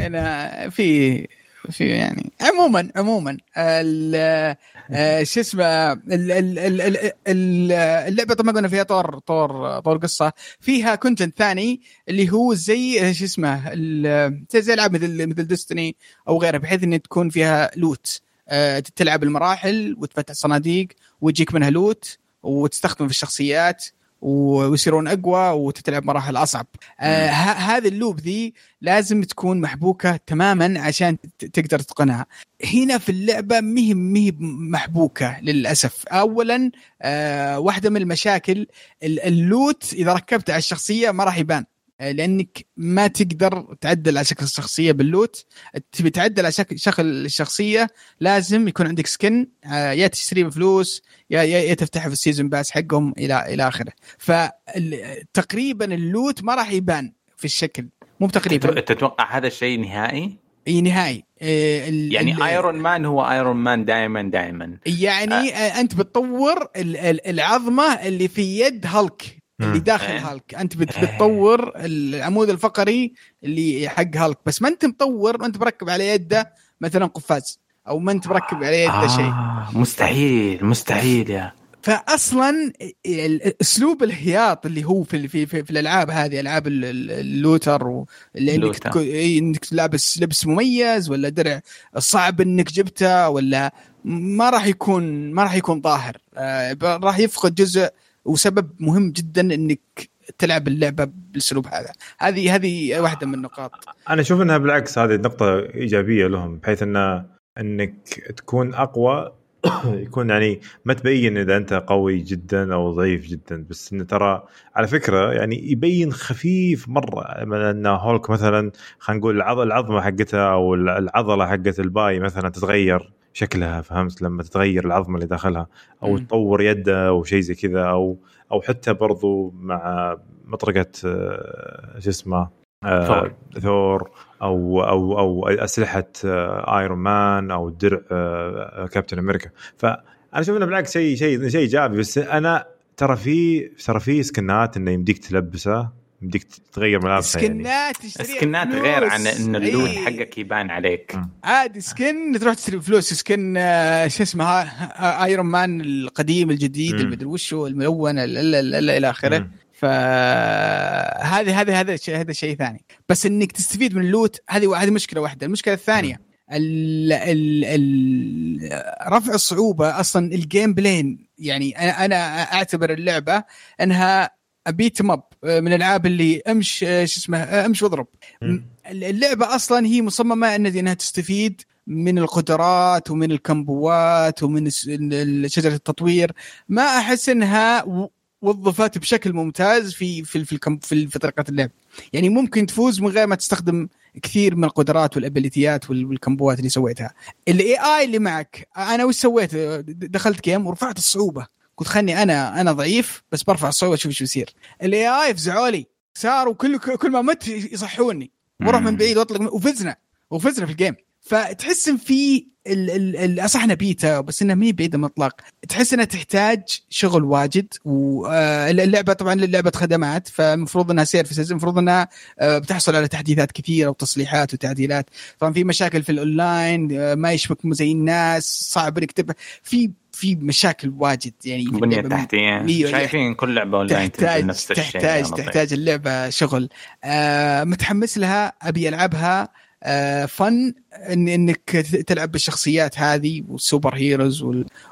هنا في في يعني. عموما عموما آه، شو اسمه ال- ال- ال- ال- ال- اللعبة طبعا قلنا فيها طور طور طور قصة. فيها content ثاني اللي هو زي شو اسمه زي العاب مثل مثل Destiny أو غيرها بحيث إن تكون فيها loot آه، تلعب المراحل وتفتح صناديق ويجيك منها loot وتستخدم في الشخصيات. ويصيرون أقوى وتتلعب مراحل أصعب. آه هذه ال loop ذي لازم تكون محبوكة تماما عشان تقدر تتقنها. هنا في اللعبة مهي مهي محبوكة للأسف. اولا آه واحدة من المشاكل ال- ال loot إذا ركبته على الشخصية ما راح يبان. لأنك ما تقدر تعدل على شكل الشخصية بال loot. تبي تعدل على شكل شكل الشخصية لازم يكون عندك skin آه، يا تشتريه بفلوس يا يا تفتحه في ال season pass حقهم إلى إلى آخره. فتقريبا ال loot ما راح يبان في الشكل. مو تقريبا تتوقع هذا الشيء نهائي؟ إي نهائي. آه، ال- يعني ال- ايرون مان هو ايرون مان دائما دائما. يعني آه. أنت بتطور ال- ال- العظمة اللي في يد هالك اللي. داخل إيه. هالك. أنت بت- بتطور العمود الفقري اللي حق هالك. بس ما أنت مطور ما انت مركب على يده مثلا قفاز أو ما أنت مركب على يده شيء. آه مستحيل مستحيل يا. فاصلا أسلوب الهياط اللي هو في في في, في الألعاب هذه ألعاب ال- ال- اللوتر و- اللي انك إيه، إنك لابس لبس مميز ولا درع صعب إنك جبته ولا ما راح يكون ما راح يكون ظاهر آه، راح يفقد جزء وسبب مهم جدا إنك تلعب اللعبة بالأسلوب هذا. هذه هذه واحدة من النقاط. أنا أشوف إنها بالعكس هذه نقطة إيجابية لهم بحيث انه إنك تكون أقوى يكون يعني ما تبين إذا أنت قوي جدا أو ضعيف جدا بس إنه ترى على فكرة يعني يبين خفيف مرة إن هولك مثلا خلينا نقول العظمة حقتها أو العضلة حقت الباي مثلا تتغير شكلها فهمت لما تتغير العظمة اللي داخلها أو مم. تطور يده أو شيء زي كذا أو أو حتى برضو مع مطرقة آه، شو اسمه آه، ثور. ثور أو أو أو أسلحة آه، ايرون مان أو درع آه، كابتن أمريكا فانا أشوف إنه بالعكس شيء شيء شيء إيجابي بس أنا ترى في ترى في سكنات إنه يمديك تلبسه يمديك تغير ملابسه يعني سكنات تشتريها سكنات. غير عن إن اللون إيه. حقك يبان عليك. عادي skin تروح تشتري بفلوس skin آه، شو اسمه ها- ايرون مان القديم الجديد. المدري وشو الملون ال- ال- ال- ال- إلى آخره. فهذه هذا هذا شيء هذا شيء ثاني. بس إنك تستفيد من ال loot هذه هذه مشكلة واحدة. المشكلة الثانية ال ال ال رفع الصعوبه أصلا ال gameplay يعني أنا أنا أعتبر اللعبة إنها beat 'em up من الألعاب اللي أمش شو اسمه أمش واضرب. اللعبة أصلا هي مصممة إن إنها تستفيد من القدرات ومن الكمبوات ومن شجرة التطوير. ما أحس إنها وظفت بشكل ممتاز في في في, في, في طريقة اللعب. يعني ممكن تفوز من غير ما تستخدم كثير من القدرات والأبيليتيات وال- والكمبوات اللي سويتها. ال AI اللي معك أنا وش سويت؟ دخلت game ورفعت الصعوبة. قلت خلني أنا أنا ضعيف بس برفع الصعوبة أشوف شو يصير. ال AI فزعوا لي. صاروا كل كل ما مت يصحوني. وأروح من. بعيد وأطلق وفزنا. وفزنا في ال game فتحس إن في ال- ال- ال- صح إنها بيتا بس إنها مي بعيدة مطلق. تحس إنها تحتاج شغل واجد واللعبه طبعا لعبه خدمات فالمفروض إنها services المفروض إنها آه، بتحصل على تحديثات كثيرة وتصليحات وتعديلات. طبعا في مشاكل في الأونلاين آه، ما يشبك زي الناس صعب إنك تبع في في مشاكل واجد يعني بنية. تحتية. شايفين كل لعبة أونلاين تحتاج نفس الشيء تحتاج لطيف. تحتاج اللعبة شغل. آه متحمس لها أبي ألعبها. آه fun إن إنك تلعب بالشخصيات هذه وال super heroes.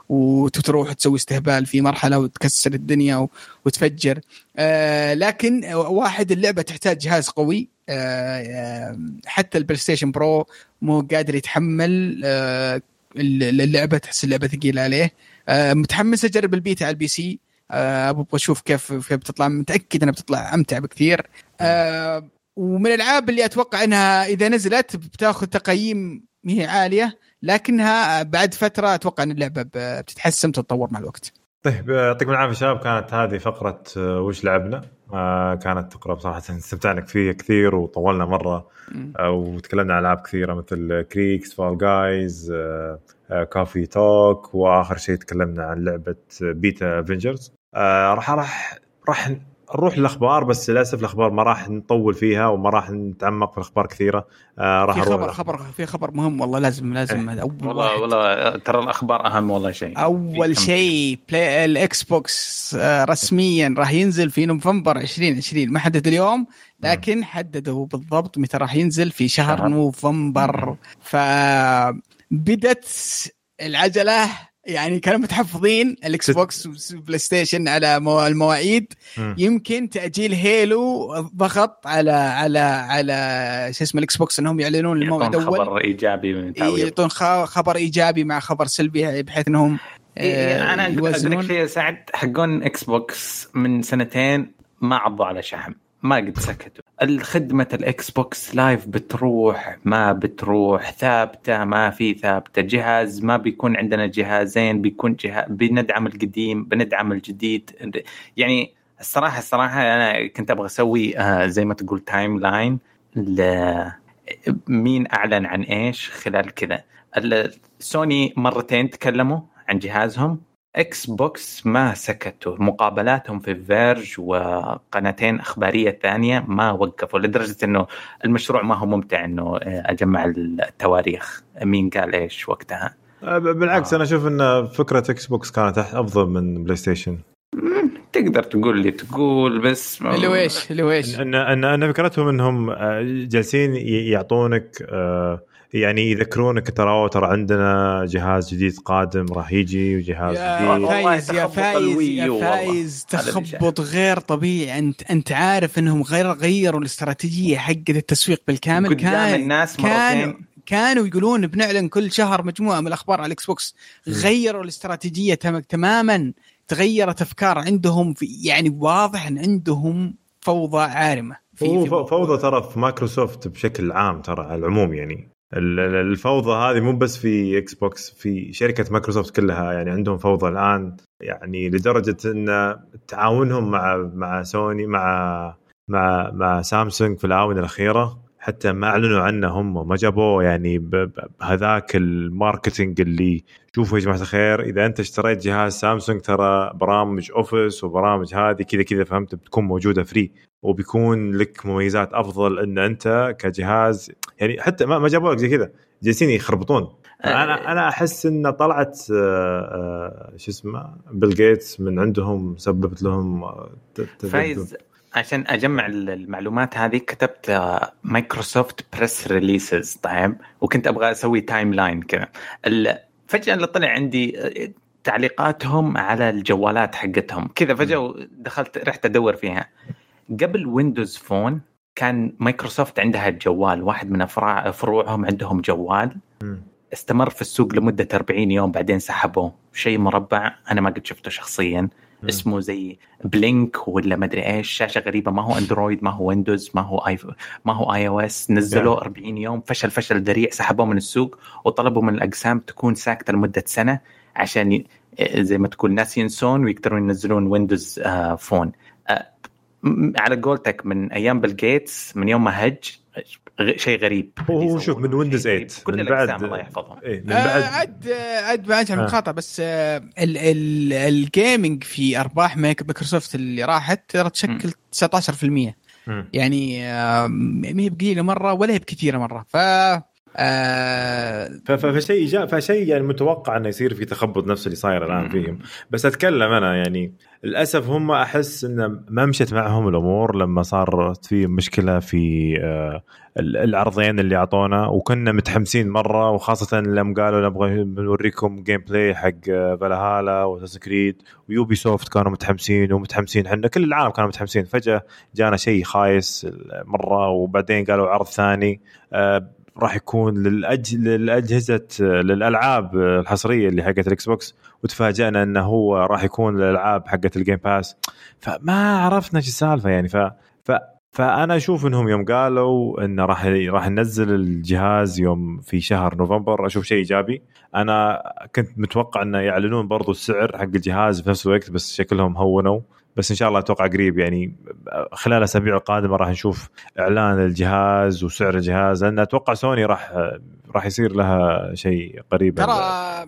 وتروح تسوي استهبال في مرحلة وتكسر الدنيا. وتفجر آه لكن واحد اللعبة تحتاج جهاز قوي آه آه، حتى البلاي ستيشن Pro مو قادر يتحمل آه اللعبه تحس اللعبة ثقيلة عليه آه متحمس أجرب البيتا على ال PC آه، أبغى أشوف كيف كيف بتطلع متأكد إنها بتطلع أمتع بكثير آه، ومن الألعاب اللي أتوقع إنها إذا نزلت بتاخذ تقييم هي عالية لكنها بعد فترة أتوقع إن اللعبة بتتحسن وتتطور مع الوقت. طيب يعطيكم العافية شباب. كانت هذه فقرة آه، وش لعبنا؟ آه، كانت فقرة بصراحة استمتعنا فيها كثير وطولنا مرة. آه، وتكلمنا عن ألعاب كثيرة مثل كريكس فال جايز كافي talk وآخر شيء تكلمنا عن لعبة بيتا افنجرز راح راح راح نروح للأخبار بس للأسف الأخبار ما راح نطول فيها وما راح نتعمق في الأخبار كثيرة. آه، راح في خبر خبر في خبر مهم والله لازم لازم هذا أول والله واحد. والله ترى الأخبار أهم والله شيء. أول شيء بلاي الاكس بوكس آه، رسميا راح ينزل في نوفمبر 2020 ما حدد اليوم لكن حددوا بالضبط متى راح ينزل في شهر شهر. نوفمبر. فبدت العجلة يعني كانوا متحفظين الاكس بوكس والبلاي ستيشن على مو- المواعيد. يمكن تأجيل هيلو ضغط على على على شو اسمه الاكس بوكس إنهم يعلنون الموعد يعطون أول. خبر إيجابي من تعويض يعطون خبر إيجابي مع خبر سلبي بحيث إنهم إيه، آه، أنا أقول لك شيء سعد. حقون إكس بوكس من سنتين ما عضوا على شحم ما قد سكتوا. الخدمة الاكس بوكس Live بتروح ما بتروح. ثابتة ما في ثابتة. جهاز ما بيكون عندنا جهازين بيكون جهاز بندعم القديم بندعم الجديد. يعني الصراحة الصراحة أنا كنت أبغى أسوي آه، زي ما تقول timeline مين أعلن عن إيش خلال كذا. سوني مرتين تكلموا عن جهازهم. إكس بوكس ما سكتوا. مقابلاتهم في فيرج وقناتين أخبارية ثانية ما وقفوا لدرجة إنه المشروع ما هو ممتع إنه أجمع التواريخ. مين قال إيش وقتها؟ آه، بالعكس آه. أنا أشوف إن فكرة إكس بوكس كانت أفضل من بلاي ستيشن تقدر تقول لي تقول بس اللي ويش اللي ويش ان ان فكرتهم إنهم آه، جالسين يعطونك يعني يذكرونك ترى ترى عندنا جهاز جديد قادم راح يجي وجهاز يا جديد. فايز يا فايز يا فايز. تخبط غير طبيعي. انت أنت عارف إنهم غير غيروا الاستراتيجية حقت التسويق بالكامل. قدام كان الناس كانوا مرتين كانوا يقولون بنعلن كل شهر مجموعة من الأخبار على الاكس بوكس غيروا الاستراتيجية تم- تماما. تغيرت أفكار عندهم في يعني واضح إن عندهم فوضى عارمة. في فوضى ترى في مايكروسوفت بشكل عام ترى على العموم يعني. الفوضى هذه مو بس في إكس بوكس في شركة مايكروسوفت كلها يعني عندهم فوضى الآن يعني لدرجة إن تعاونهم مع مع سوني مع مع مع سامسونج في الآونة الأخيرة. حتى ما أعلنوا عنه هم ما جابوه. يعني بهذاك ال marketing اللي شوفوا يا جماعة الخير إذا أنت اشتريت جهاز سامسونج ترى برامج أوفيس وبرامج هذه كذا كذا فهمت بتكون موجودة free وبيكون لك مميزات أفضل إن أنت كجهاز يعني حتى ما جابوا لك زي كذا. جالسين يخربطون. أنا أنا أحس إن طلعت آه، آه، شو اسمه بيل جيتس من عندهم سببت لهم آه،. فايز. عشان أجمع المعلومات هذه كتبت مايكروسوفت press releases طيب وكنت أبغى أسوي timeline كذا فجأة اللي طلع عندي آه، تعليقاتهم على الجوالات حقتهم. كذا فجأة دخلت رحت أدور فيها. قبل ويندوز فون كان مايكروسوفت عندها جوال. واحد من أفرع فروعهم عندهم جوال. استمر في السوق لمدة 40 يوم بعدين سحبوه. شيء مربع. أنا ما قد شفته شخصيا. اسمه زي بلينك ولا ما أدري إيش شاشة غريبة. ما هو أندرويد ما هو ويندوز ما هو آي ما هو iOS. نزلوه 40 يوم فشل فشل ذريع سحبوه من السوق وطلبوا من الأقسام تكون ساكتة لمدة سنة عشان ي... زي ما تقول ناس ينسون ويقدرون ينزلون ويندوز آه فون. آه على قولتك من أيام بيل جيتس من يوم ما هج شيء غريب هو- شوف من ويندوز غريب. 8 كل من بعد- الله يحفظهم إيه من آه، بعد عد عد ما اجمع آه. مقاطع بس آه، ال- ال- ال gaming في أرباح مايك- مايكروسوفت اللي راحت ترى تشكل 19% مم. يعني آه، ما هي بقليلة مرة ولا هي بكثيرة مرة ف آه، فشيء إيجاب فشيء يعني متوقع إنه يصير في تخبط نفس اللي صاير الآن فيهم. بس أتكلم أنا يعني للأسف هم أحس انه ما مشت معهم الأمور لما صارت في مشكلة في آه، ال- العرضين اللي أعطونا. وكنا متحمسين مرة وخاصة لما قالوا نبغى نوريكم gameplay حق فالهالا واساسنز كريد ويوبي سوفت كانوا متحمسين ومتحمسين. إحنا كل العالم كانوا متحمسين. فجأة جانا شيء خايس مرة وبعدين قالوا عرض ثاني. آه، راح يكون للأج... للأجهزة للألعاب الحصرية اللي حقت الإكس بوكس وتفاجئنا إنه هو راح يكون للألعاب حقت ال Game Pass فما عرفنا إيش السالفة يعني. ف... ف... فأنا أشوف إنهم يوم قالوا إنه راح راح ننزل الجهاز يوم في شهر نوفمبر أشوف شيء إيجابي. أنا كنت متوقع إنه يعلنون برضو السعر حق الجهاز في نفس الوقت بس شكلهم هونوا. بس إن شاء الله أتوقع قريب يعني خلال الأسابيع القادمة راح نشوف إعلان الجهاز وسعر الجهاز لأن أتوقع سوني راح راح يصير لها شيء قريب. ترى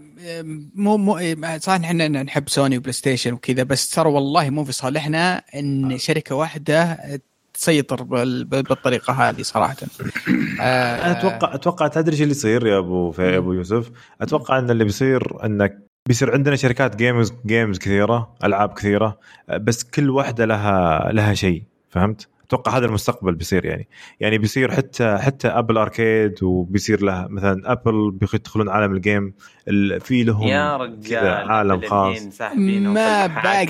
مو مو آه، صحيح إحنا نحب سوني وبلاي ستيشن وكذا بس ترى والله مو في صالحنا إن شركة واحدة تسيطر بال- بال- بالطريقة هذه صراحة. آه، أنا أتوقع أتوقع تدري إيش اللي يصير يا أبو يا أبو يوسف؟ أتوقع إن اللي بيصير إنك بيصير عندنا شركات games games كثيرة ألعاب كثيرة بس كل واحدة لها لها شيء فهمت؟ أتوقع هذا المستقبل بيصير يعني. يعني بيصير حتى حتى Apple Arcade وبيصير لها مثلا Apple بيدخلون عالم ال game ال- في لهم يا رجال عالم خاص. ما. باقي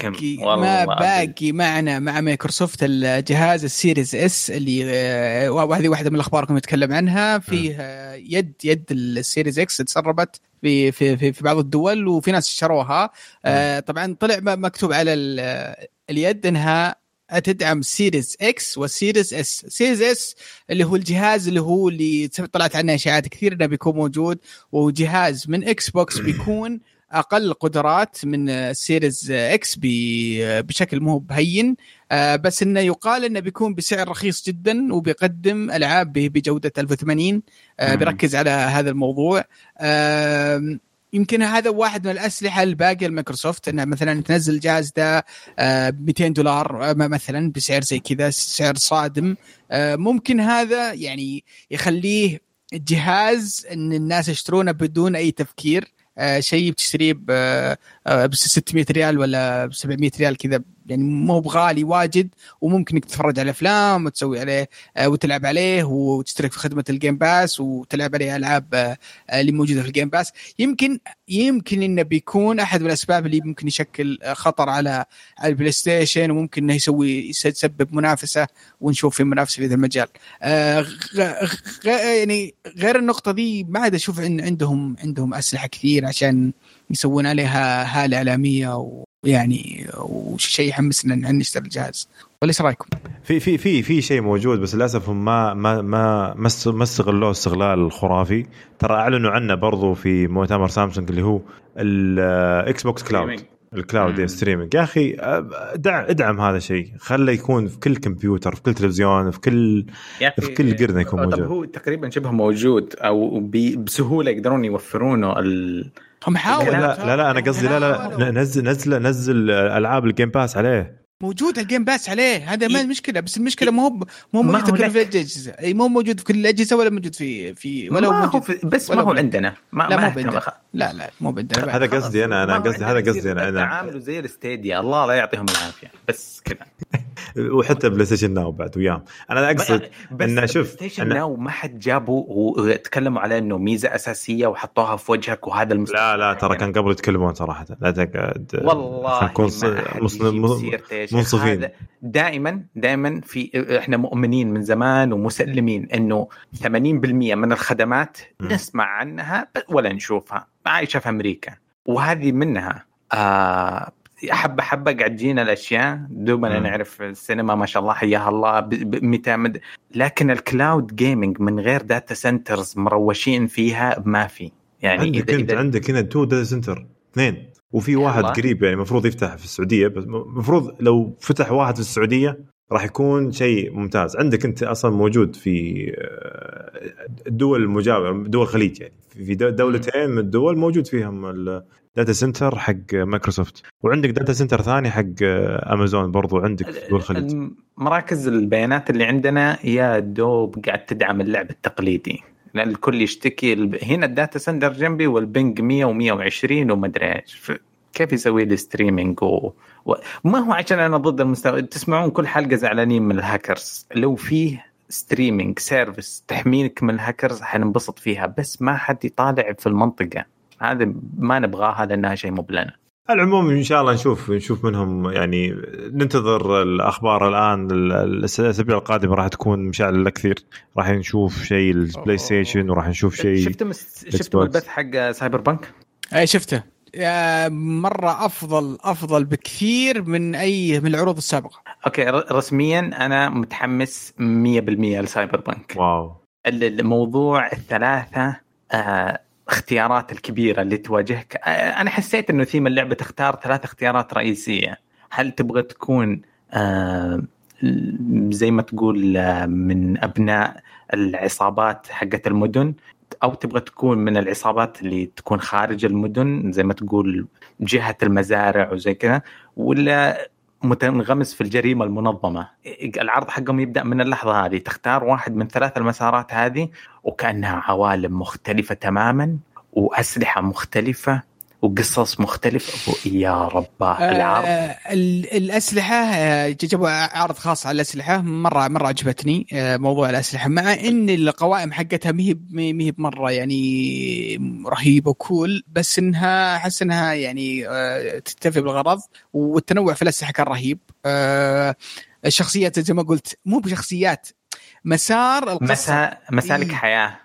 ما. باقي معنا مع مايكروسوفت الجهاز ال Series S اللي آه، وهذه واحدة من الأخبار كنا نتكلم عنها. فيه يد يد ال Series X تسربت في في في, في بعض الدول وفي ناس اشتروها آه، طبعا طلع مكتوب على ال- اليد إنها تدعم Series X وال Series S Series S اللي هو الجهاز اللي هو اللي طلعت عنه اشاعات كثير إنه بيكون موجود. وجهاز من إكس بوكس بيكون أقل قدرات من ال Series X بشكل مو بهين. آه، بس إنه يقال إنه بيكون بسعر رخيص جدا وبيقدم ألعاب بجودة 1080 آه،. بيركز على هذا الموضوع. يمكن هذا واحد من الأسلحة الباقية لمايكروسوفت انها مثلا تنزل الجهاز ده آه، 200 دولار آه، مثلا بسعر زي كذا سعر صادم. آه، ممكن هذا يعني يخليه جهاز إن الناس يشترونه بدون أي تفكير. آه، شيء بتشتريه ب 600 ريال ولا ب 700 ريال كذا يعني مو بغالي واجد وممكن إنك تتفرج على أفلام وتسوي عليه آه، وتلعب عليه وتشترك في خدمة ال Game Pass وتلعب عليه ألعاب آه، اللي موجودة في ال Game Pass يمكن يمكن إنه بيكون أحد الأسباب اللي ممكن يشكل خطر على على البلاي ستيشن وممكن إنه يسوي يسبب منافسة ونشوف في منافسة في هذا المجال. آه، يعني غير النقطة دي ما عاد أشوف إن عندهم عندهم أسلحة كثير عشان يسوون عليها هاله اعلاميه ويعني وشيء يحمسنا إن نشتري الجهاز ولا إيش رأيكم؟ في في في في شيء موجود بس للأسف هم ما ما ما ما است- ما استغلوه استغلال خرافي ترى أعلنوا عنه برضو في مؤتمر سامسونج اللي هو ال Xbox Cloud. ال cloud مم. streaming يا أخي ادعم ادعم هذا الشيء خله يكون في كل كمبيوتر في كل تلفزيون في كل في كل قرنة يكون طب موجود. هو تقريبا شبه موجود أو بسهولة يقدرون يوفرونه ال... هم حاولوا لا لا لا أنا قصدي لا لا نزل نزل نزل ألعاب ال Game Pass عليه. موجود الجيم باس عليه. هذا ما المشكلة بس المشكلة مو مو موجود في كل الأجهزة. إي مو موجود في كل الأجهزة ولا موجود في في ولا ما هو موجود في بس ولا ما هو. عندنا. ما لا ما عندنا. لا لا مو عندنا. هذا قصدي أنا أنا قصدي هذا قصدي أنا أنا تعاملوا زي ال Stadia الله لا يعطيهم العافية. بس كذا. وحتى PlayStation Now بعد وياهم أنا أقصد بس إنه شوف، Station إنه- Now ما حد جابه وتكلموا على إنه ميزة أساسية وحطوها في وجهك وهذا المستقبل لا لا ترى كان قبل يتكلمون صراحة لا تقعد والله خلينا نكون. منصفين. دائما دائما في إحنا مؤمنين من زمان ومسلمين إنه 80% من الخدمات م. نسمع عنها ولا نشوفها عايشة في أمريكا وهذه منها آه حبه حبه قاعد تجينا الأشياء دوبنا. نعرف السينما ما شاء الله حياها الله ب- ب- متى مد... لكن ال cloud gaming من غير data centers مروشين فيها ما في يعني عندك أنت عندك هنا two data center اثنين وفي واحد والله. قريب يعني المفروض يفتح في السعودية بس المفروض لو فتح واحد في السعودية راح يكون شيء ممتاز. عندك أنت أصلا موجود في آه، الدول المجاوره دول الخليج يعني. في دو- دولتين من الدول موجود فيهم ال data center حق مايكروسوفت وعندك data center ثاني حق آه، امازون برضو عندك في دول الخليج مراكز البيانات اللي عندنا يا دوب قاعد تدعم اللعب التقليدي. لأن الكل يشتكي هنا ال data center جنبي وال ping 100 و120 ومدري إيش. ف- كيف يسوي لي streaming و... و... ما هو عشان أنا ضد المستوى. تسمعون كل حلقة زعلانين من الهاكرز لو فيه streaming service تحميك من الهاكرز حننبسط فيها. بس ما حد يطالع في المنطقة. هذا ما نبغاها لانها شيء مو بلنا. على العموم إن شاء الله نشوف نشوف منهم يعني ننتظر الأخبار الآن. ال- الأسابيع القادمة راح تكون مشعل كثير. راح نشوف شيء البلاي ستيشن وراح نشوف شيء شفتم شفتم بوكس. البث حق Cyberpunk؟ أي شفته. مرة أفضل أفضل بكثير من أي من العروض السابقة. okay ر- رسميا أنا متحمس 100% ل Cyberpunk wow. ال- الموضوع الثلاثة آه اختيارات الكبيرة اللي تواجهك. آه أنا حسيت إنه ثيم اللعبة تختار ثلاث اختيارات رئيسية. هل تبغى تكون آه زي ما تقول آه من أبناء العصابات حقت المدن؟ أو تبغى تكون من العصابات اللي تكون خارج المدن زي ما تقول جهة المزارع وزي كذا ولا متنغمس في الجريمة المنظمة؟ العرض حقهم يبدأ من اللحظة هذه تختار واحد من ثلاث المسارات هذه وكأنها عوالم مختلفة تماما وأسلحة مختلفة وقصص مختلفة. يا رب العرض. آه ال- الأسلحة آه، جابوا عرض خاص على الأسلحة. مره مرة عجبتني آه، موضوع الأسلحة. مع إن القوائم حقتها ما هي ما هي بمرة يعني رهيبة وكول بس إنها أحس إنها يعني آه، تتفق بالغرض. والتنوع في الأسلحة كان رهيب. الشخصيات زي ما قلت مو بشخصيات مسار القصة. مسا مسالك إيه. حياة.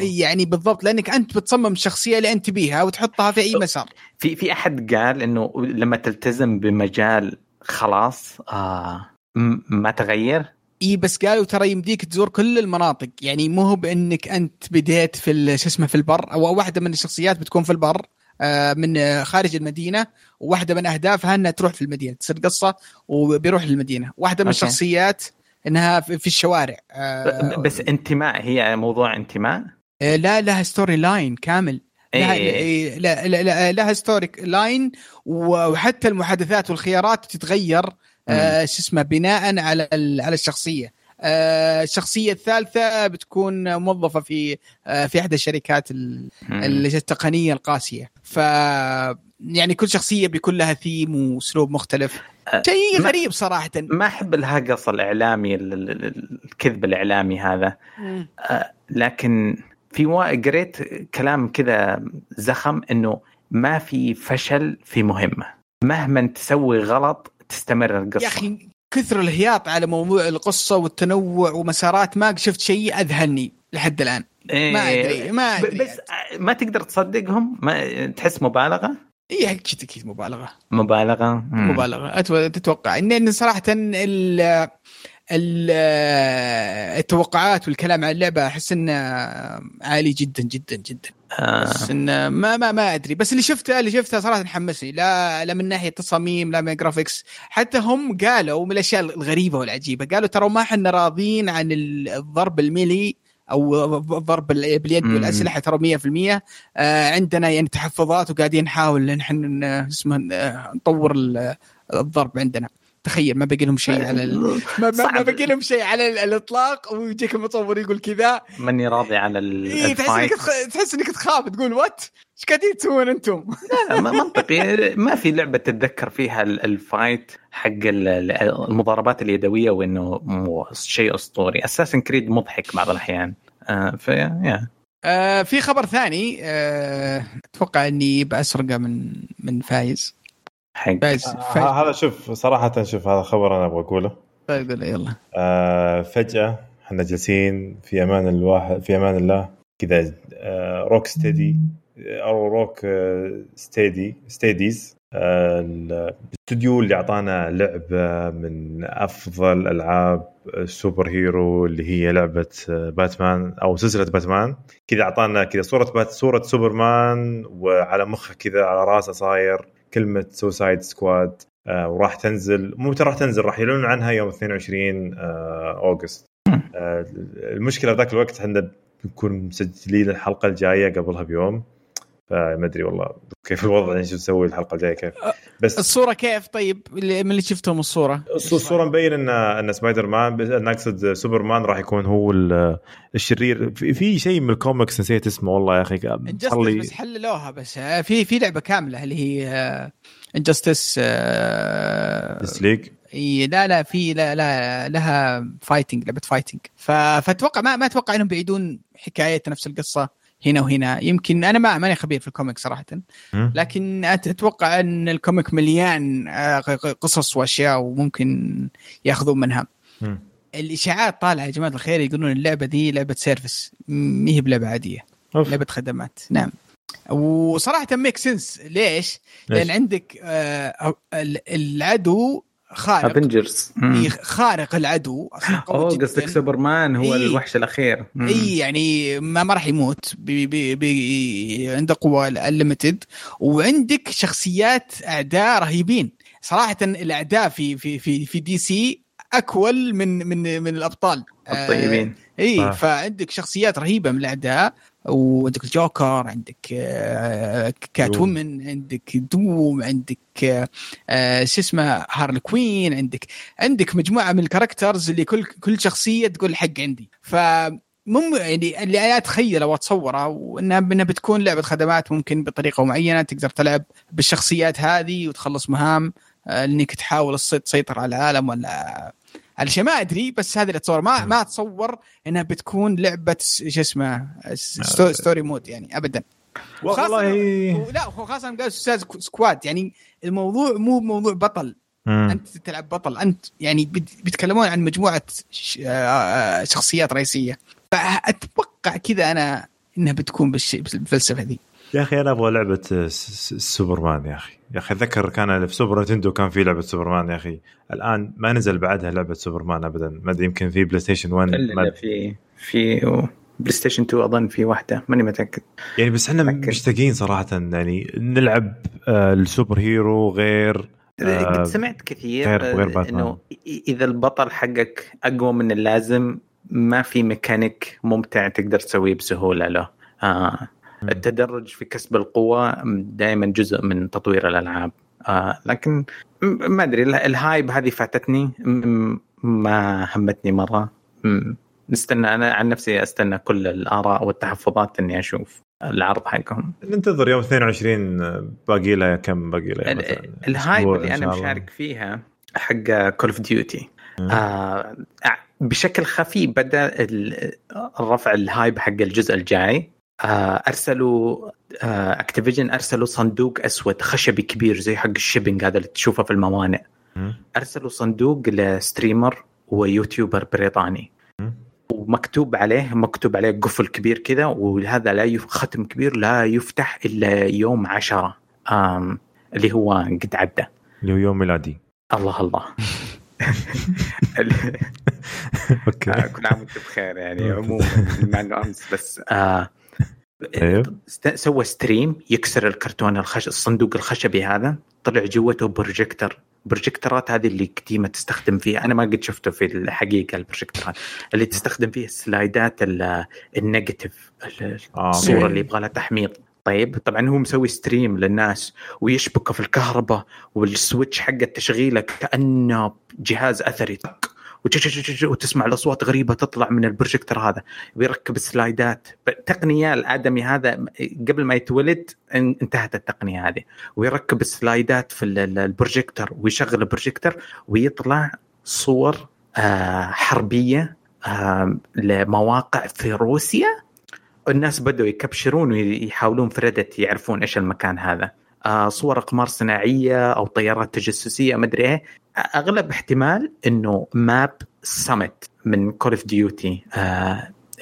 يعني بالضبط لأنك أنت بتصمم الشخصيه اللي أنت بيها وتحطها في أي مسار. في في أحد قال إنه لما تلتزم بمجال خلاص آه ما تغير؟ إي بس قالوا ترى يمديك تزور كل المناطق. يعني مو هو بإنك أنت بديت في شو اسمه في البر أو واحدة من الشخصيات بتكون في البر آه، من خارج المدينة وواحدة من أهدافها إنها تروح في المدينة تصير قصة وبيروح للمدينة. واحدة من okay. الشخصيات إنها في الشوارع. آه، بس انتماء هي موضوع انتماء؟ آه، لا لها story line كامل. لها إيه. لا لا لها story line وحتى المحادثات والخيارات تتغير آه شو اسمه بناء على على الشخصية. آه الشخصية الثالثة بتكون موظفة في آه في إحدى الشركات. التقنية القاسية. ف يعني كل شخصية بيكون لها ثيم وأسلوب مختلف. أه، شيء غريب صراحة. ما أحب الهقص الإعلامي ال- ال- ال- الكذب الإعلامي هذا. آه، لكن في قريت كلام كذا زخم إنه ما في فشل في مهمة. مهما تسوي غلط تستمر القصة. يا أخي كثر الهياط على موضوع القصة والتنوع ومسارات ما شفت شيء أذهلني لحد الآن. إيه، ما أدري- ما أدري بس آه، ما تقدر تصدقهم؟ ما تحس مبالغة؟ اي أكيد أكيد مبالغة. مبالغة؟ مم. مبالغة. أتو- تتوقع. إن صراحة ال التوقعات والكلام عن اللعبة أحس إنه عالي جدا جدا جدا. آه. بس انه ما ما ما أدري. بس اللي شفته اللي شفته صراحة حمسني. لا لا من ناحية تصاميم لا من graphics حتى هم قالوا من الأشياء الغريبة والعجيبة. قالوا ترى ما إحنا راضين عن ال- الضرب ال melee أو الضرب ال- باليد. والاسلحه ترى 100% آه عندنا يعني تحفظات وقاعدين نحاول إن إحنا اسمه آه، نطور ال- الضرب عندنا. تخيل ما بقي لهم شيء على ال... ما, ما, ما صعب. بقي لهم شيء على ال- الإطلاق ويجيك المصور يقول كذا. ماني راضي على ال- إيه تحس إنك. تحس تخاف تقول what إيش قاعدين تسوون أنتم؟ لا، ما منطقي. ما في لعبة تتذكر فيها ال- ال fight حق ال- ال- المضاربات اليدوية وإنه مو شيء أسطوري. Assassin's Creed مضحك بعض الأحيان. آه في يا آه في خبر ثاني آه أتوقع إني بسرقه من من فايز. حق. فايز ه- فايز. هذا شوف صراحة شوف هذا خبر أنا أبغى أقوله. طيب يلا. آه فجأة إحنا جالسين في أمان الواحد في أمان الله كذا آه Rocksteady أو روك آه steady Studios آه الاستوديو اللي أعطانا لعبة من أفضل ألعاب ال super hero اللي هي لعبة آه، باتمان أو سلسلة باتمان. كذا أعطانا كذا صورة بات صورة سوبرمان وعلى مخه كذا على راسه صاير كلمة Suicide Squad آه وراح تنزل مو راح تنزل راح يعلنون عنها يوم 22 آه August. آه المشكلة ذاك الوقت إحنا بنكون مسجلين الحلقة الجاية قبلها بيوم. فما أدري والله كيف الوضع يعني شو نسوي الحلقة الجاية كيف؟ بس الصورة كيف؟ طيب اللي- من اللي شفتهم الصورة؟ الص- الصورة مبين ان إن سبايدر مان أنا أقصد سوبرمان راح يكون هو ال- الشرير. في, شيء من الكوميكس نسيت اسمه والله يا أخي Injustice صار لي بس حللوها بس. آه، في في لعبة كاملة اللي هي آه، Injustice بس League إي لا لا في لا لا لها fighting لعبة fighting فاتوقع ما ما أتوقع إنهم بيعيدون حكاية نفس القصة. هنا وهنا يمكن أنا ما ماني خبير في ال comic صراحة. لكن أتوقع أن ال comic مليان آه، قصص وأشياء وممكن يأخذون منها. الإشاعات طالعة يا جماعة الخير يقولون اللعبة دي لعبة service ما هي بلعبة عادية أوف. لعبة خدمات نعم وصراحة make sense ليش؟ لأن ليش؟ عندك آه، ال- العدو خارق. Avengers إيه، خارق العدو. أصلاً قوي. قصدك سوبرمان هو إيه. الوحش الأخير. اي يعني ما, ما راح يموت. بي بي بي عنده قوة unlimited وعندك شخصيات أعداء رهيبين. صراحة الأعداء في في في في DC أ cool من من من الأبطال. الطيبين. اي آه. فعندك شخصيات رهيبة من الأعداء. وعندك الجوكر عندك آه، Cat. woman عندك دوم عندك آه، آه، شو اسمه Harley Quinn عندك عندك مجموعة من ال characters اللي كل كل شخصية تقول حق عندي ف مم يعني اللي أنا أتخيله وأتصوره وإنها إنها بتكون لعبة خدمات ممكن بطريقة معينة تقدر تلعب بالشخصيات هذه وتخلص مهام انك تحاول تسيطر على العالم ولا على شيء ما أدري بس هذا اللي أتصور. ما ما أتصور إنها بتكون لعبة شو اسمه sto- story mode يعني ابدا. والله لا خاصة قال Suicide Squad يعني الموضوع مو موضوع بطل. مم. أنت تلعب بطل. أنت يعني بيت- بيتكلمون عن مجموعة ش- آه، شخصيات رئيسية. فأتوقع كذا أنا إنها بتكون بالفلسفة دي يا أخي أنا أبغى لعبة سوبرمان يا أخي. يا أخي أتذكر كان في Super Nintendo كان في لعبة سوبرمان يا أخي. الآن ما نزل بعدها لعبة سوبرمان ابدا. ما أدري يمكن في PlayStation 1 الا ما- في في PlayStation 2 أظن في واحدة ماني متأكد. يعني بس إحنا. مشتاقين صراحة يعني نلعب آه، ال super hero غير آه، قد سمعت كثير غير- غير آه، باتمان. إنه إذا البطل حقك أقوى من اللازم ما في ميكانيك ممتع تقدر تسويه بسهولة له. آه. التدرج في كسب القوة دائما جزء من تطوير الألعاب. آه لكن ما أدري ال- ال hype هذه فاتتني ما همتني مرة. م- نستنى أنا عن نفسي أستنى كل الآراء والتحفظات إني أشوف العرض حقهم. ننتظر يوم 22 باقي له كم باقي له ال- مثلا؟ ال hype اللي أنا. مشارك فيها حق Call of Duty بشكل خفي بدأ ال- الرفع ال hype حق الجزء الجاي. أرسلوا آه Activision أرسلوا صندوق أسود خشبي كبير زي حق ال shipping هذا اللي تشوفه في الموانئ. أرسلوا صندوق ل streamer و YouTuber بريطاني. ومكتوب عليه مكتوب عليه قفل كبير كذا وهذا لا يف... ختم كبير لا يفتح إلا يوم عشرة آم اللي هو قد عدى اللي هو يوم ميلادي الله الله okay آه، كل عام وأنت بخير يعني. عموما مع أنه أمس بس آه است- سوى stream يكسر الكرتون الخش... الصندوق الخشبي هذا طلع جوته projector. projector ات هذه اللي قديمة تستخدم فيها. أنا ما قد شفته في الحقيقة البروجيكترات. اللي تستخدم فيه ال slide ات ال- ال negative ال- آه، الصورة. اللي يبغى لها تحميض. طيب طبعا هو مسوي stream للناس ويشبكه في الكهرباء وال switch حق تشغيله كأنه جهاز أثري. طق وتسمع الاصوات غريبة تطلع من البروجيكتور هذا. ويركب slide ات التقنيه الآدمي هذا قبل ما يتولد إن- انتهت التقنية هذه. ويركب ال slide ات في ال- ال- البروجيكتور ويشغل البروجيكتور ويطلع صور آه، حربية آه، لمواقع في روسيا. الناس بدأوا ي capture ون ويحاولون في Reddit يعرفون إيش المكان هذا. صور اقمار صناعية أو طيارات تجسسية ما أدري إيه. أغلب احتمال إنه map سمت من Call of Duty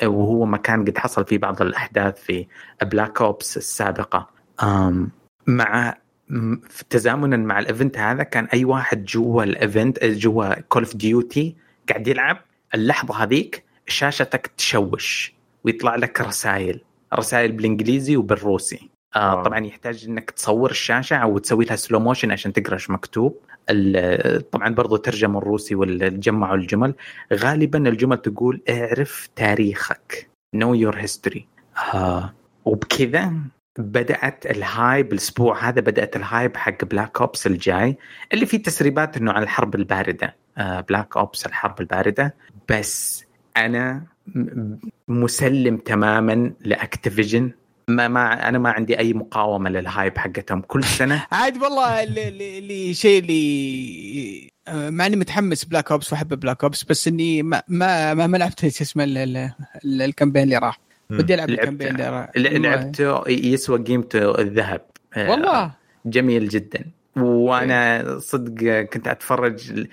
وهو مكان قد حصل فيه بعض الأحداث في Black Ops السابقة. مع تزامنا مع ال event هذا كان أي واحد جوا ال event جوا Call of Duty قاعد يلعب اللحظة هذيك شاشتك تشوش ويطلع لك رسائل رسائل بالإنجليزي وبالروسي. آه آه. طبعا يحتاج إنك تصور الشاشة أو تسوي لها slow motion عشان تقرا إيش مكتوب طبعا برضو ترجموا الروسي وجمعوا الجمل. غالبا الجمل تقول اعرف تاريخك. Know your history. آه. وبكذا بدأت ال hype الأسبوع هذا بدأت ال hype حق Black Ops الجاي اللي فيه تسريبات إنه عن الحرب الباردة. آه Black Ops الحرب الباردة. بس أنا مسلم تماما ل Activision. ما ما أنا ما عندي أي مقاومة لل hype حقتهم. كل سنة عاد والله اللي, اللي, شيء اللي مع إني متحمس Black Ops وأحب Black Ops بس إني ما ما ما, ما لعبت شو اسمه ال- ال- ال- ال campaign اللي راح. بدي ألعب ال campaign اللي راح. لعبته يسوى قيمته الذهب. آه، والله. جميل جدا. وأنا صدق كنت أتفرج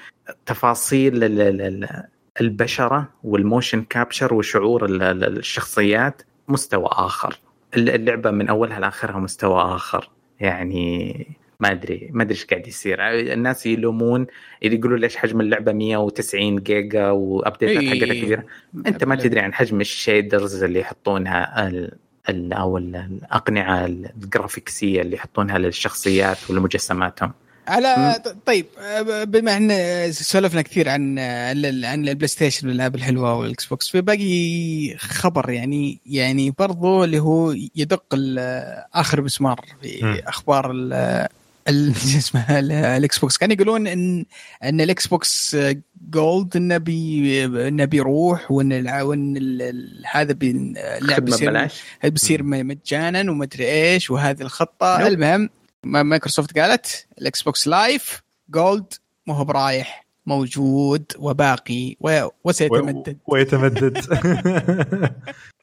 تفاصيل ال- ال- ال- البشرة وال motion capture وشعور ال- ال- الشخصيات مستوى آخر. اللعبة من أولها لآخرها مستوى آخر. يعني ما أدري ما أدري إيش قاعد يصير. الناس يلومون يقولوا ليش حجم اللعبة 190 جيجا و update ات إيه. حقتها كبيرة. أنت ما تدري عن حجم ال shaders اللي يحطونها ال ال أو ال- الأقنعة ال graphics ية اللي يحطونها للشخصيات ولمجسماتهم. على طيب آه، بما إن سولفنا كثير عن عن ال PlayStation والألعاب الحلوة وال Xbox في باقي خبر يعني يعني برضو اللي هو يدق آخر مسمار في. أخبار ال ال- شو اسمه ال- ال Xbox. كانوا يقولون إن إن ال Xbox Gold إنه بي إنه بيروح وإن وإن ال- هذا اللعب بيصير بيصير مجانا ومدري إيش وهذه الخطة. المهم مايكروسوفت قالت ال Xbox Live Gold مو هو برايح موجود وباقي و- وسيتمدد. ويتمدد.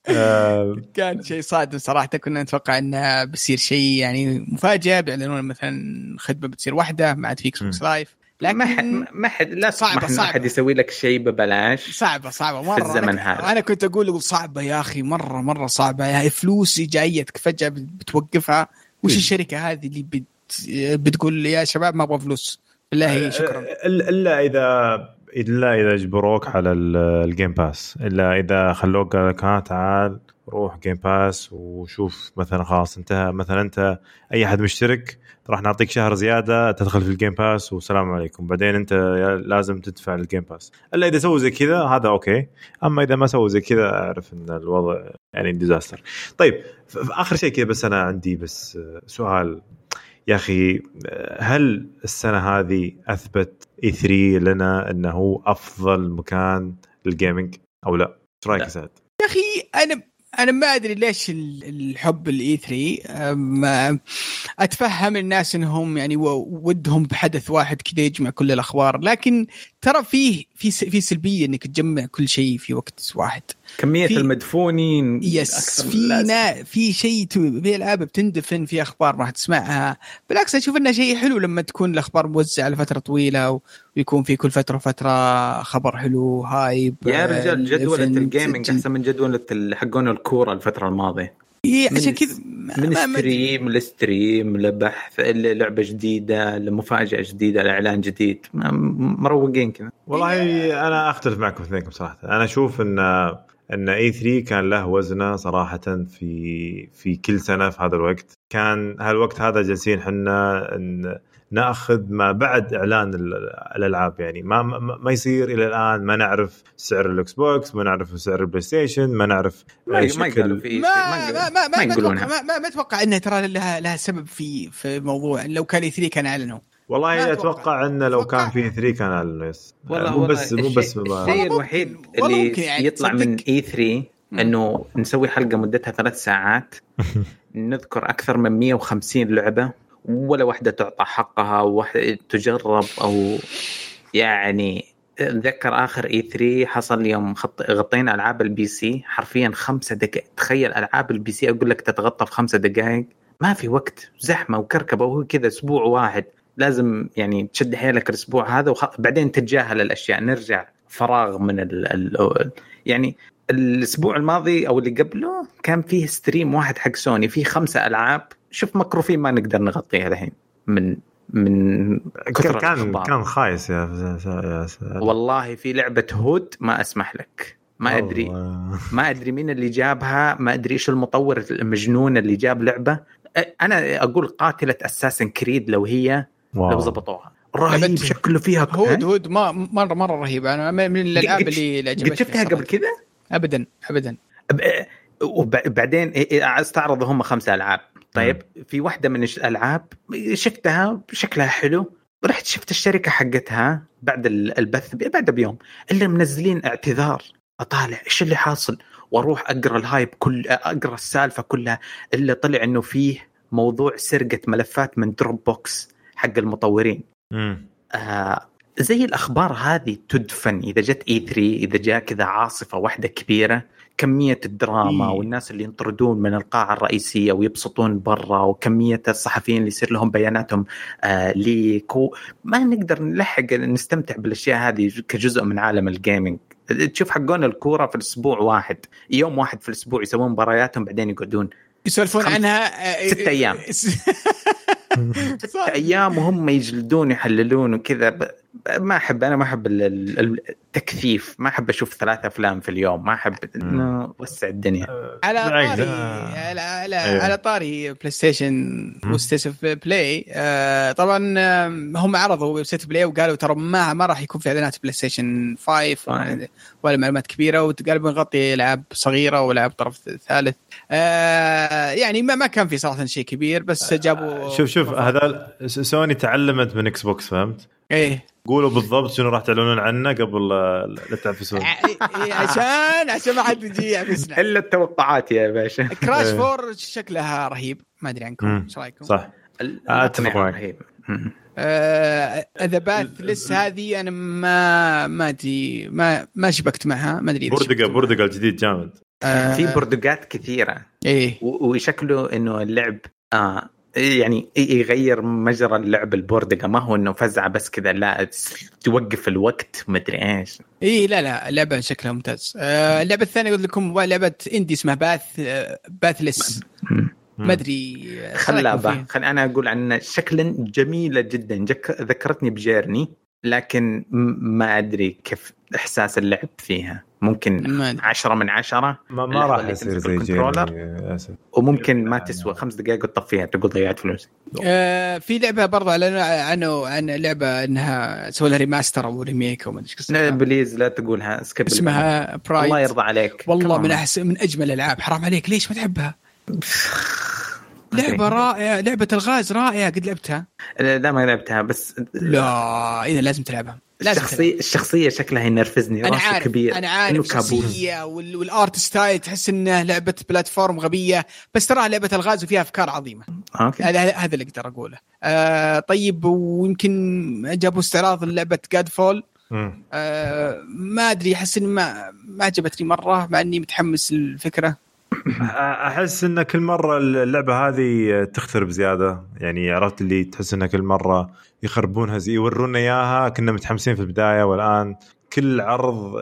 آه، كان شيء صادم صراحة كنا نتوقع إنه بيصير شيء يعني مفاجاه بيعلنون مثلا خدمة بتصير واحدة ما عاد في Xbox Live. ما حد لكن ما حد لا تسمح انه صعبة. احد يسوي لك شيء ببلاش صعبة صعبة. مرة الزمن أنا, هذا. أنا كنت أقول أقول صعبة يا أخي مرة مرة صعبة. يا فلوسي جاية فجأة بتوقفها. وش الشركة هذه اللي بت بتقول يا شباب ما أبغى فلوس؟ بالله شكرا. الا إلا اذا إلا إذا اجبروك على ال- ال Game Pass إلا إذا خلوك قال لك ها تعال روح Game Pass وشوف مثلا خلاص انتهى. مثلا أنت أي أحد مشترك راح نعطيك شهر زيادة تدخل في ال Game Pass والسلام عليكم. بعدين أنت لازم تدفع ال Game Pass إلا إذا سووا زي كذا هذا okay. أما إذا ما سووا زي كذا أعرف إن الوضع يعني disaster طيب آخر شيء كذا بس أنا عندي بس سؤال. يا أخي هل السنة هذه أثبت E3 لنا إنه هو أفضل مكان لل gaming أو لا؟ إيش رأيك سعد؟ يا أخي أنا أنا ما أدري ليش ال- الحب ال E3 أم- أتفهم الناس إنهم يعني ودهم بحدث واحد كذا يجمع كل الأخبار لكن ترى فيه في في سلبية إنك تجمع كل شيء في وقت واحد. كمية في- المدفونين yes في في شيء في العاب بتندفن في أخبار راح تسمعها. بالعكس أشوف انه شيء حلو لما تكون الأخبار موزعة لفترة طويلة ويكون في كل فترة فترة خبر حلو hype يا آه، رجال جدولة ال event، ال gaming أحسن من جدولة ال- حقون الكورة الفترة الماضية. إيه من عشان كذا من ستريم لستريم لبحث لعبة جديدة لمفاجأة جديدة لإعلان جديد. مروقين كذا. والله أنا أختلف معكم اثنينكم صراحة. أنا أشوف إن إن اي 3 كان له وزنه صراحة في في كل سنة في هذا الوقت. كان هالوقت هذا جالسين حنا ن- ناخذ ما بعد إعلان ال- الألعاب يعني ما ما ما يصير إلى الآن ما نعرف سعر ال Xbox ما نعرف سعر ال PlayStation ما نعرف ما شكل- في ما ما ما ما, ما, ما, ما, ما أتوقع انها ترى لها لها سبب في في موضوع لو كان 3 كان أعلنوا والله أتوقع. أتوقع انه لو أتوقع. كان في 3 كان أعلنوا yes والله مو بس مو بس الشيء الوحيد اللي يعني يطلع من. E3 مم. إنه نسوي حلقة مدتها ثلاث ساعات نذكر أكثر من 150 لعبة ولا واحدة تعطى حقها وواحدة تجرب أو يعني اتذكر آخر E3 حصل يوم خط... غطينا ألعاب ال PC حرفيا خمسة دقائق تخيل ألعاب ال PC أقول لك تتغطى في خمسة دقائق ما في وقت زحمة وكركبة وهو كذا أسبوع واحد. لازم يعني تشد حيلك الأسبوع هذا وخ... بعدين تتجاهل الأشياء. نرجع فراغ من ال... ال... يعني الأسبوع الماضي أو اللي قبله كان فيه stream واحد حق سوني فيه خمسة ألعاب. شوف مكروفين ما نقدر نغطيها الحين من من كثر كان الأخبار. كان خايس يا يا. والله في لعبة Hood ما أسمح لك ما ادري. ما أدري مين اللي جابها ما أدري إيش المطور المجنون اللي جاب لعبة أنا أقول قاتلة Assassin's Creed لو هي لو wow. ضبطوها رهيب شكله فيها Hood Hood ما مره مرة رهيبة أنا من الألعاب اللي عجبتني شفتها. قبل كذا ابدا ابدا وبعدين استعرضوا هم خمسة ألعاب طيب في واحدة من الألعاب شفتها شكلها حلو رحت شفت الشركة حقتها بعد ال- البث بعد بيوم اللي منزلين اعتذار أطالع إيش اللي حاصل؟ وأروح أقرأ ال hype كل أقرأ السالفة كلها اللي طلع إنه فيه موضوع سرقة ملفات من Dropbox حق المطورين. مم. آه زي الأخبار هذه تدفن إذا جت E3 إذا جاء كذا عاصفة واحدة كبيرة كمية الدراما إيه. والناس اللي ينطردون من القاعة الرئيسية ويبسطون برا وكمية الصحفيين اللي يصير لهم بياناتهم آه ليك. ما نقدر نلحق نستمتع بالأشياء هذه كجزء من عالم الجيمنج تشوف حقون الكورة في الأسبوع واحد يوم واحد في الأسبوع يسوون مبارياتهم بعدين يقعدون يسولفون عنها آه، ست أيام. صح. أيام وهم يجلدون يحللون وكذا ما أحب أنا ما أحب ال- ال- التكثيف ما أحب أشوف ثلاث أفلام في اليوم ما أحب إنه وسع الدنيا على بالعكس، طاري. على على, أيوه. على طاري بلاي ستيشن مم. وستيشن بلاي آه طبعا هم عرضوا ويب سايت بلاي وقالوا ترى ما ما راح يكون في إعلانات بلاي ستيشن 5 فاهم. ولا معلومات كبيرة وقالوا بنغطي العاب صغيرة والعاب طرف ثالث آه يعني ما ما كان في صراحة شيء كبير بس جابوا شوف شوف هذا سوني تعلمت من إكس بوكس فهمت؟ إيه قولوا بالضبط شنو راح تعلنون عنه قبل لا تنافسون ع- إيه، عشان عشان ما حد يجي يعكسنا إلا التوقعات يا باشا كراش إيه. فور شكلها رهيب ما أدري عنكم. إيش رأيكم؟ صح أتفق الأقنعة معك. رهيب. ذا باث لس هذه أنا ما ما أدري ما ما شبكت معها ما أدري شبكت بوردقا الجديد جامد. في آه، بردقات كثيرة إيه و- وشكله إنه اللعب آه يعني يغير مجرى اللعب البوردقه ما هو إنه فزعه بس كذا لا توقف الوقت مدري إيش. إيه لا لا اللعبه شكلها ممتاز. آه، اللعبة الثانية قلت لكم لعبة اندي اسمها باث آه، باثلس. ما أدري فيها؟ خل أنا أقول عنها شكلا جميلة جدا. جك... ذكرتني بجيرني لكن ما أدري كيف إحساس اللعب فيها. ممكن ما أدري. 10 من 10 ما, ما راح يصير زي الكنترولر. للأسف. وممكن ما تسوى خمس دقائق وتطفيها تقول ضيعت فلوس آه في لعبة برضه اعلنوا عنه عن لعبة إنها سووا لها remaster أو remake أو ما أدري إيش لا، اسمها please لا تقولها skip اسمها Braid الله يرضى عليك. والله كمان. من احسن من أجمل الألعاب. حرام عليك ليش ما تحبها؟ okay. لعبه رائعة لعبة الغاز رائعة قد لعبتها. لا ما لعبتها بس لا إذا لازم تلعبها. لازم الشخصية الشخصية شكلها ينرفزني أنا عارف كبير أنا عارف كابوس. شخصية وال- وال art style تحس انها لعبة platform غبية بس تراها لعبة الغاز وفيها أفكار عظيمة. okay. هذا هذا اللي أقدر أقوله. آه طيب ويمكن جابوا استعراض لعبه Godfall. آه ما أدري أحس اني ما ما عجبتني مرة مع إني متحمس للفكرة. أحس إن كل مرة اللعبة هذه تخترب زيادة. يعني عرفت اللي تحس انها كل مرة يخربونها زي يورونا إياها. كنا متحمسين في البداية والآن كل عرض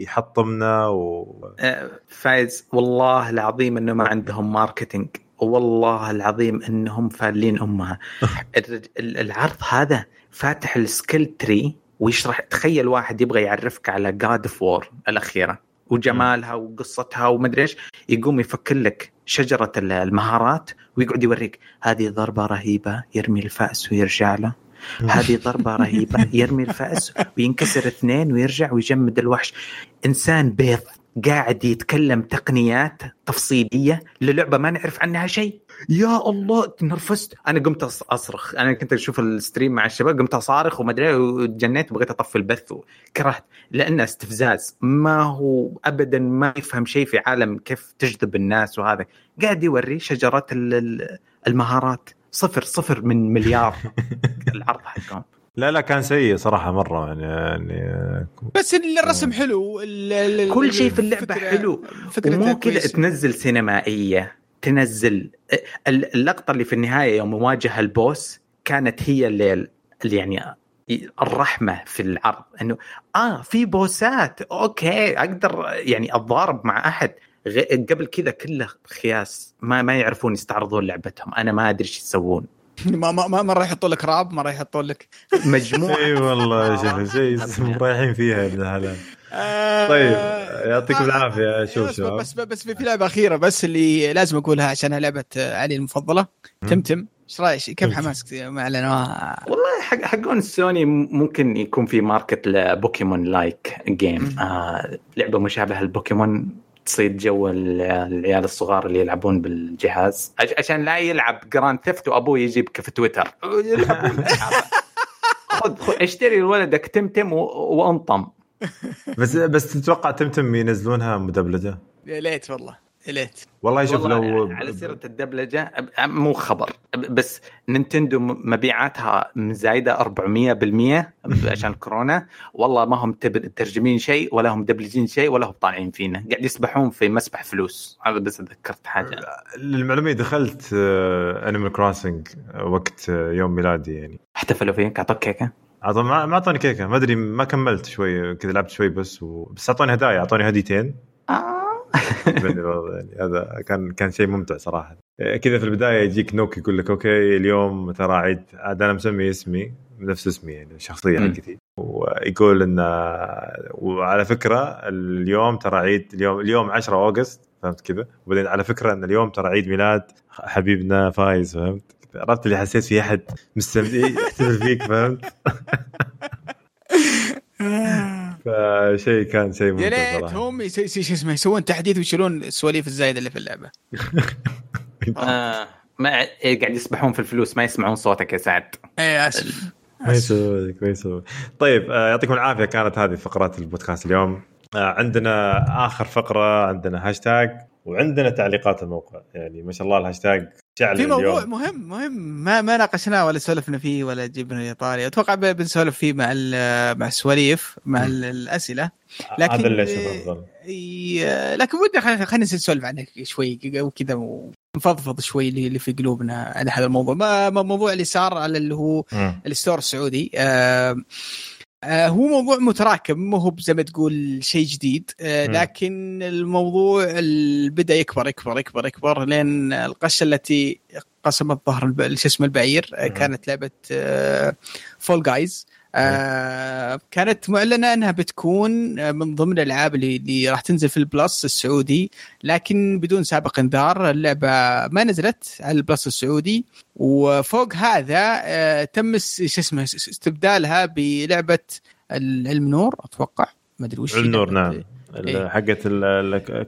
يحطمنا و آه، فايز والله العظيم انه ما عندهم marketing والله العظيم إنهم فالين أمها. العرض هذا فاتح ال skill tree ويشرح تخيل واحد يبغى يعرفك على God of War الأخيرة وجمالها وقصتها ومدري إيش يقوم يفكر لك شجرة ال- المهارات ويقعد يوريك هذه ضربة رهيبة يرمي الفأس ويرجع له. هذه ضربة رهيبة. يرمي الفأس وينكسر اثنين ويرجع ويجمد الوحش. إنسان بيض قاعد يتكلم تقنيات تفصيلية للعبة ما نعرف عنها شيء. يا الله تنرفزت. أنا قمت أصرخ. أنا كنت أشوف الستريم مع الشباب قمت أصارخ وما أدري وتجنيت وبغيت أطفي البث وكرهت. لأنه استفزاز. ما هو ابدا ما يفهم شيء في عالم كيف تجذب الناس وهذا. قاعد يوري شجره ال- ال- المهارات. صفر صفر من مليار. العرض حقهم. لا لا كان سيء صراحة مرة يعني, يعني بس الرسم حلو. ال- ال- كل شيء في اللعبة الفكرة- حلو. فكرتها ومو كذا. تنزل سينمائية تنزل ال- اللقطة اللي في النهاية يوم واجه البوس كانت هي اللي, يعني الرحمة في العرض. إنه آه في بوسات أوكي أقدر يعني أتضارب مع أحد. قبل كذا كله خياس ما ما يعرفون يستعرضون لعبتهم. أنا ما أدري إيش يسوون. ما ما ما مره يحطوا لك راب مره يحطوا لك مجموعة. إي والله شوف شيء مريحين فيها يا ابن الحلال طيب يعطيكم العافية. شوف بس شباب بس بس في لعبة أخيرة بس اللي لازم أقولها عشانها لعبة علي المفضلة. Temtem إيش رأيك؟ كيف حماسك؟ ما اعلنوها والله حق حقون السوني ممكن يكون في market ل Pokémon like game آه لعبة مشابهة لبوكيمون تصيد جو ال- العيال الصغار اللي يلعبون بالجهاز. عش- عشان لا يلعب Grand Theft وأبوه يجيبك في تويتر. خذ خذ اشتري لولدك Temtem وانطم. بس بس تتوقع Temtem ينزلونها مدبلجة؟ يا ليت والله. ليت. والله شوف لو على سيرة الدبلجة مو خبر بس Nintendo مبيعاتها مزايده 400% عشان كورونا. والله ما هم مترجمين شيء ولا هم مدبلجين شيء ولا هم طالعين فينا. قاعد يسبحون في مسبح فلوس. هذا بس تذكرت حاجة. للمعلومية دخلت Animal Crossing وقت آه، يوم ميلادي يعني. احتفلوا فيك اعطوك كيكة؟ عطوا ما أعطوني كيكة. ما أدري ما كملت شوي كذا لعبت شوي بس و... بس أعطوني هدايا أعطوني هديتين. آه. هذا كان كان شيء ممتع صراحة. كذا في البداية يجيك Nook يقول لك okay اليوم ترى عيد؟ عاد أنا مسمي اسمي نفس اسمي يعني الشخصيه. حقتي ويقول إن وعلى فكرة اليوم ترى عيد اليوم اليوم 10 August فهمت كذا؟ وبعدين على فكرة إن اليوم ترى عيد ميلاد حبيبنا فايز فهمت؟ عرفت اللي حسيت في أحد مستمتع يحتفل فيك فهمت؟ فشيء كان شيء يا ممتع ليت صراحة. هم يس- يس- شو اسمه يسوون تحديث ويشيلون السواليف الزايدة اللي في اللعبة. آه. ما إيه، قاعد يسبحون في الفلوس ما يسمعون صوتك يا سعد. اي آسف. ما يسوي ما يسوي طيب آه، يعطيكم العافية كانت هذه فقرات البودكاست اليوم. آه، عندنا آخر فقرة عندنا هاشتاج وعندنا تعليقات الموقع. يعني ما شاء الله الهاشتاج شعل في موضوع اليوم. مهم مهم. ما ما ناقشناه ولا سولفنا فيه ولا جبنا طاري أتوقع بنسولف فيه مع مع السواليف مع ال- الأسئلة. لكن هذا اللي أشوفه لكن ودنا خلينا نسولف عنه شوي وكذا ونفضفض شوي اللي في قلوبنا عن هذا الموضوع. ما موضوع اللي صار على اللي هو مم. ال store السعودي. آه آه هو موضوع متراكم مو هو زي ما تقول شيء جديد آه. لكن الموضوع ال- بدأ يكبر يكبر يكبر يكبر لين القشة التي قسمت ظهر شو اسمه البعير آه. كانت لعبة Fall Guys آه كانت معلنه إنها بتكون من ضمن الألعاب اللي, اللي راح تنزل في ال Plus السعودي لكن بدون سابق انذار اللعبة ما نزلت على ال Plus السعودي. وفوق هذا آه تم شو اسمه استبدالها بلعبة العلم نور أتوقع. ما أدري وش علم نور نعم. إيه. حقت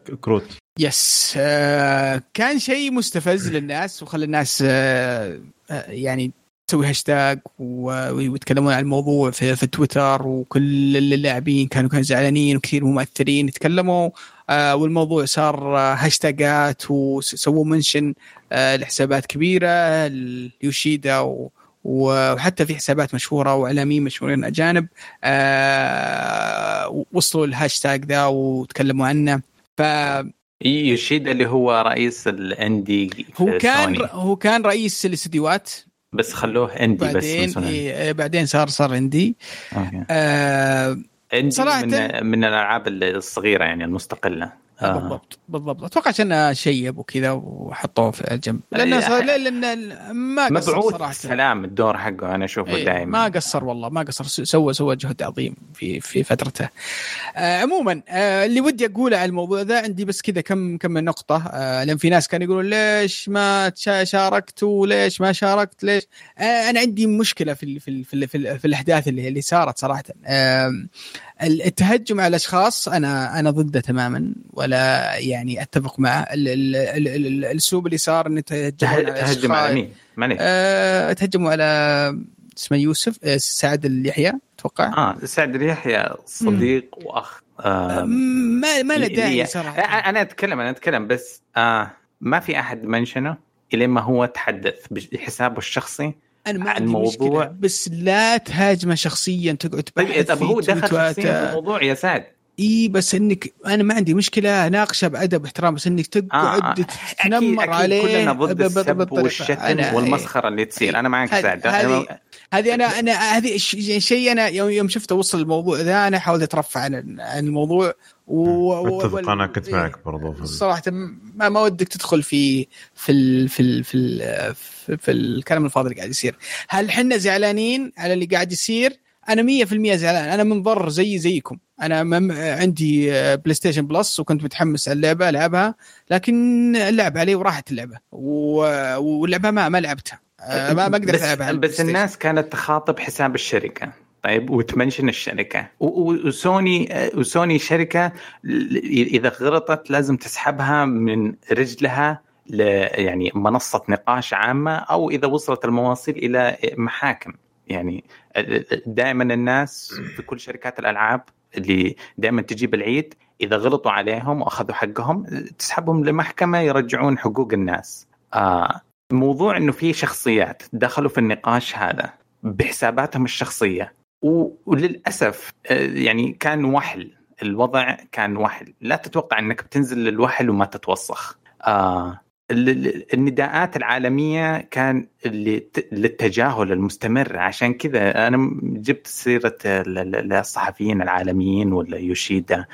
الكروت yes. آه كان شيء مستفز للناس وخلى الناس آه آه يعني تسوي هاشتاج ويتكلمون عن الموضوع في, في تويتر وكل اللاعبين كانوا كانوا زعلانين وكثير ممثلين يتكلموا آه والموضوع صار هاشتاجات وسووا mention آه لحسابات كبيرة اليوشيدا و وحتى في حسابات مشهورة وإعلاميين مشهورين أجانب آه وصلوا الهاشتاج ذا وتكلموا عنه ف يوشيدا اللي هو رئيس ال indie هو كان سوني. هو كان رئيس الاستديوهات بس خلوه indie بعدين بس إيه بعدين صار صار indie أوكي. آه indie صراحة- من, من الألعاب الصغيرة يعني المستقلة. آه. بالضبط بالضبط. أتوقع عشان شيب وكذا وحطوه في الجنب. لأنه صار لأن ما قصر صراحة. سلام الدور حقه أنا أشوفه إيه، دائما ما قصر والله ما قصر. سوى سوى جهد عظيم في في فترته. آه عموما آه اللي ودي أقوله على الموضوع ذا عندي بس كذا كم كم نقطة. آه لأن في ناس كانوا يقولون ليش ما تشا- شاركتوا ليش ما شاركت ليش؟ آه أنا عندي مشكلة في ال في ال في, ال في, ال في الأحداث اللي اللي صارت صراحة. آه التهجم على الأشخاص أنا أنا ضده تماما ولا يعني أتفق معه. ال- ال- ال- ال- ال- الأسلوب اللي صار إن ته- تهجم تهجم على مين؟ آه تهجموا على اسمه يوسف آه سعد اليحيى أتوقع. آه سعد اليحيى صديق وأخ آه ما ما له داعي لي- صراحة. أنا أتكلم أنا أتكلم بس آه ما في أحد منشنه الين ما هو تحدث بحسابه الشخصي أنا ما عن عندي مشكلة موضوع- بس لا تهاجمه شخصيا تقعد طيب تبحث طب هو دخل. شخصيا في الموضوع يا سعد إي بس انك أنا ما عندي مشكلة أناقشه بأدب واحترام بس إنك تقعد آه، تنمر أكيد عليه كلنا ضد السب. والشتم والمسخرة اللي تصير أنا معك سعد هذه أنا أنا هذه ش- شيء أنا يوم يوم شفته وصل الموضوع ذا أنا حاولت أترفع عن عن الموضوع و و- اتفق أنا كنت إيه. معك برضو صراحة ما ما ودك تدخل في في ال في ال في ال في, في الكلام الفاضي اللي قاعد يصير. هل حنا زعلانين على اللي قاعد يصير؟ أنا 100% زعلان. أنا منضر زي زيكم. أنا مم عندي آه، PlayStation Plus وكنت متحمس على اللعبة العبها لكن اللعب علي وراحت اللعبة. و- واللعبة ما ما لعبتها. آه، ما ما أقدر ألعبها بس. الناس كانت تخاطب حساب الشركة. طيب وتمنشن الشركة. و- و- وسوني وسوني شركة إذا غلطت لازم تسحبها من رجلها يعني منصة نقاش عامة أو إذا وصلت المواصيل إلى محاكم. يعني دائما الناس في كل شركات الألعاب اللي دائما تجيب العيد إذا غلطوا عليهم وأخذوا حقهم تسحبهم لمحكمة يرجعون حقوق الناس. آه موضوع إنه في شخصيات دخلوا في النقاش هذا بحساباتهم الشخصية. وللأسف آه، يعني كان وحل. الوضع كان وحل. لا تتوقع إنك بتنزل للوحل وما تتوسخ. آه النداءات العالمية كان للتجاهل المستمر. عشان كذا أنا جبت سيرة ال- ال- الصحفيين العالميين ولا يوشيدا.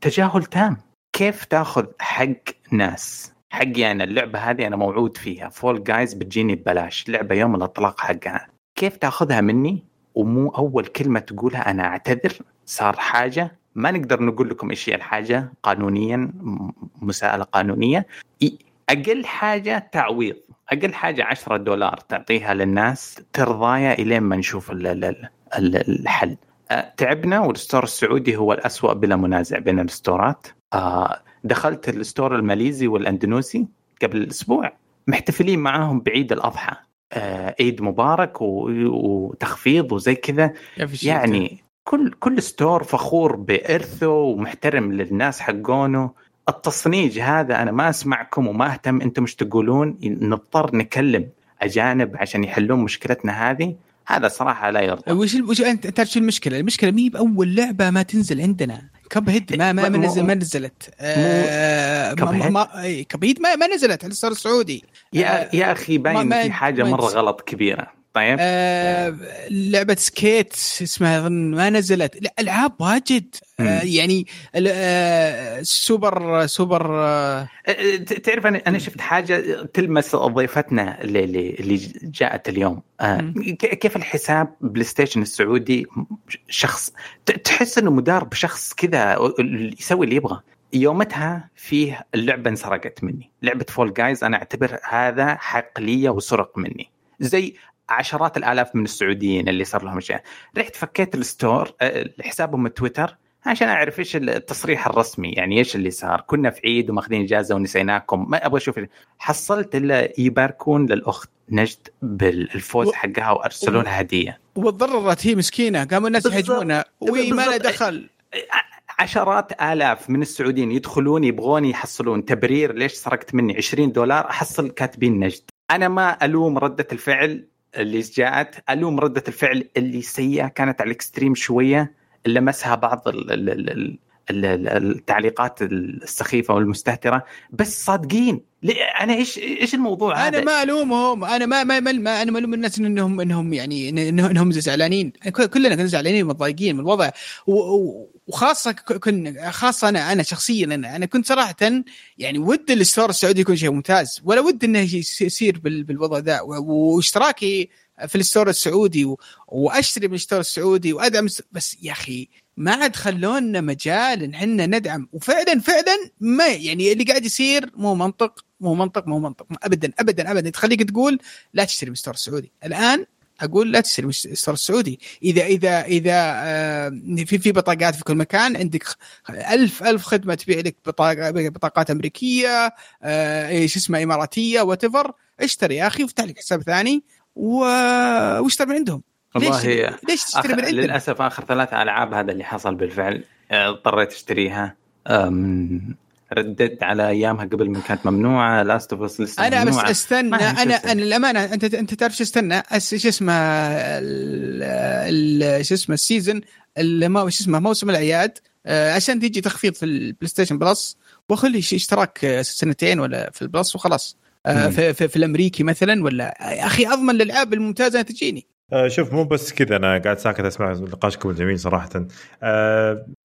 تجاهل تام. كيف تاخذ حق ناس؟ حقي أنا اللعبة هذه أنا موعود فيها. فول جايز بتجيني ببلاش. لعبة يوم الإطلاق حقها. كيف تاخذها مني؟ ومو أول كلمة تقولها أنا أعتذر. صار حاجة. ما نقدر نقول لكم إيش هي الحاجة. قانونيا مساءلة قانونية. أقل حاجة تعويض أقل حاجة 10 دولار تعطيها للناس ترضايا إلين ما نشوف ال- ال- ال- الحل. تعبنا وال store السعودي هو الأسوأ بلا منازع بين الستورات. دخلت ال store الماليزي والأندونيسي قبل أسبوع محتفلين معاهم بعيد الأضحى. عيد مبارك وتخفيض وزي كذا. يعني كل كل store فخور بإرثه ومحترم للناس حقونه. التصنيج هذا أنا ما أسمعكم وما أهتم أنتم إيش تقولون. نضطر نكلم أجانب عشان يحلون مشكلتنا هذه. هذا صراحة لا يرضى. وش ال- وش انت تعرف شو المشكلة؟ المشكلة مي بأول لعبة ما تنزل عندنا. Cuphead ما ما, ما نزل ما نزلت. آه Cuphead؟ ما ما, ما نزلت على السعودي. يا يا أخي باين في حاجة مرة. غلط كبيرة. طيب. آه لعبة سكيت اسمها اظن ما نزلت. لا ألعاب واجد. آه. يعني آه Super Super آه أه، ت- تعرف أنا أنا شفت حاجة تلمس ضيفتنا اللي اللي اللي جاءت اليوم. آه، كيف الحساب PlayStation السعودي شخص تحس إنه مدار بشخص كذا يسوي اللي يبغى. يومتها فيه اللعبة انسرقت مني. لعبة Fall Guys أنا أعتبر هذا حق لي وسرق مني. زي عشرات الآلاف من السعوديين اللي صار لهم اشياء رحت فكيت ال store آه، حسابهم التويتر عشان أعرف إيش التصريح الرسمي يعني إيش اللي صار. كنا في عيد وماخذين إجازة ونسيناكم. ما أبغى أشوف حصلت إلا يباركون للأخت نجد بالفوز و- حقها وأرسلوا لها هدية. وتضررت هي مسكينة. قاموا الناس. يهاجمونها وي ما له بالضبط. دخل. عشرات آلاف من السعوديين يدخلون يبغون يحصلون تبرير. ليش سرقت مني 20 دولار؟ أحصل كاتبين نجد. أنا ما ألوم ردة الفعل. اللي جاءت ألوم رده الفعل اللي سيئة كانت على الإكستريم شوية لمسها بعض ال ال ال ال ال- ال- التعليقات السخيفة والمستهترة. بس صادقين. أنا إيش إيش الموضوع هذا؟ أنا ما ألومهم. أنا ما ما, ما, ما أنا ملوم الناس إنهم إنهم يعني إنهم, زعلانين. كل- كلنا كنا زعلانين متضايقين من الوضع. و- و- وخاصة ك- كن خاصة أنا أنا شخصيا أنا, أنا كنت صراحة يعني ود الستور السعودي يكون شيء ممتاز ولا ود إنه يصير بال- بالوضع ذا. واشتراكي في ال store السعودي وأشتري من ال store السعودي وأدعم بس يا أخي ما عاد خلونا مجال ان إحنا ندعم. وفعلا فعلا ما يعني اللي قاعد يصير مو منطق مو منطق مو منطق ابدا ابدا ابدا. تخليك تقول لا تشتري من السعودي. الآن أقول لا تشتري من السعودي إذا إذا إذا آه، في في بطاقات في كل مكان عندك ألف ألف خدمة تبيع لك بطاقة بطاقات أمريكية آه، إيش اسمها إماراتية وات اشتري يا أخي وافتح لك حساب ثاني. واشتري من عندهم والله ليش ليش تشتري من. عندنا؟ للأسف آخر ثلاث ألعاب هذا اللي حصل بالفعل آه، اضطريت أشتريها. رددت على أيامها قبل ما كانت ممنوعة Last of Us لسه أنا بس. استنى أنا. أنا الامانه أنت أنت تعرف شو استنى؟ شو اسمه؟ ال- ال- شو اسمه؟ ال season اللي ما شو اسمه؟ موسم الأعياد آه، عشان تيجي تخفيض في ال PlayStation Plus واخلي اشتراك آه، سنتين ولا في البلس وخلاص. آه،. في, في, في الأمريكي مثلا ولا يا أخي أضمن الالعاب الممتازه تجيني. شوف مو بس كذا أنا قاعد ساكت أسمع نقاشكم الجميل صراحة.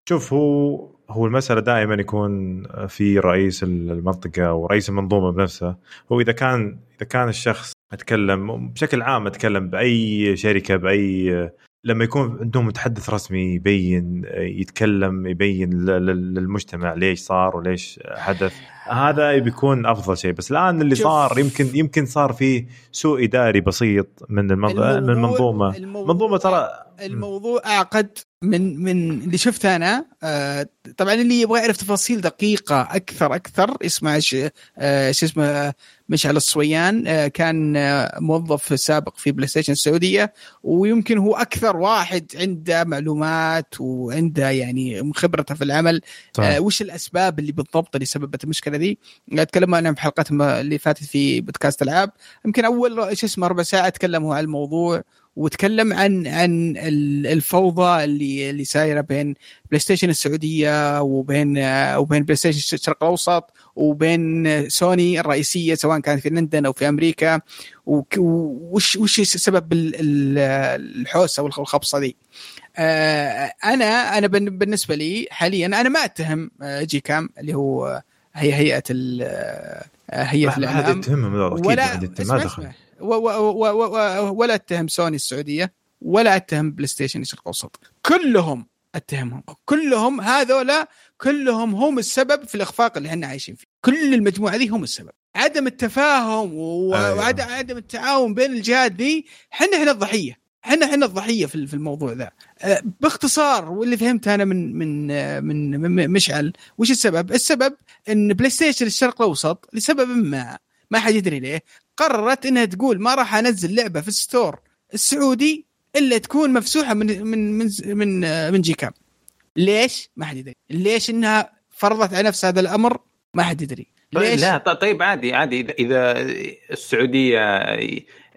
شوف هو هو المسألة دائما يكون في رئيس المنطقة ورئيس المنظومة بنفسها هو إذا كان إذا كان الشخص أتكلم بشكل عام أتكلم بأي شركة بأي لما يكون عندهم متحدث رسمي يبين يتكلم يبين للمجتمع ليش صار وليش حدث. هذا بيكون أفضل شيء. بس الآن اللي. صار يمكن يمكن صار فيه سوء إداري بسيط من المنظ- من المنظومه منظومة ترى الموضوع أعقد. من من اللي شفته أنا آه طبعا اللي يبغى يعرف تفاصيل دقيقة أكثر أكثر ش آه شو اسمه آه، مشعل الصويان آه كان آه موظف سابق في PlayStation السعودية ويمكن هو أكثر واحد عنده معلومات وعنده يعني خبرته في العمل. آه وش الأسباب اللي بالضبط اللي سببت المشكلة ذي تكلمنا عنها في حلقات اللي فاتت في بودكاست ألعاب يمكن أول شو اسمه ربع ساعة تكلموا عن الموضوع وتكلم عن عن ال- الفوضى اللي اللي صايرة بين بلاي ستيشن السعودية وبين آه، وبين بلاي ستيشن الشرق الأوسط وبين سوني الرئيسية سواء كانت في لندن أو في أمريكا. وش وش سبب ال- ال- الحوسة والخبصة دي؟ آه، أنا أنا بالنسبة لي حاليا أنا ما أتهم آه، جي كام اللي هو هي هيئة آه، هيئة الإعلام. ولا ما دخل. ولا أتهم سوني السعودية ولا أتهم بلاي ستيشن الشرق الاوسط كلهم اتهمهم كلهم هذولا كلهم هم السبب في الإخفاق اللي إحنا عايشين فيه. كل المجموعة دي هم السبب. عدم التفاهم أيوة. وعدم عدم التعاون بين الجهات دي إحنا إحنا الضحية. إحنا إحنا الضحية في في الموضوع ذا. أه، باختصار واللي فهمته أنا من من من من مشعل وش السبب؟ السبب إن بلاي ستيشن الشرق الأوسط لسبب ما ما حد يدري ليه. قررت إنها تقول ما راح أنزل لعبة في ال store السعودي إلا تكون مفسوحة من من من من, آه، من جي كام ليش؟ ما حد يدري. ليش إنها فرضت على نفس هذا الأمر؟ ما حد يدري. ليش؟ لا طيب عادي عادي. إذا السعودية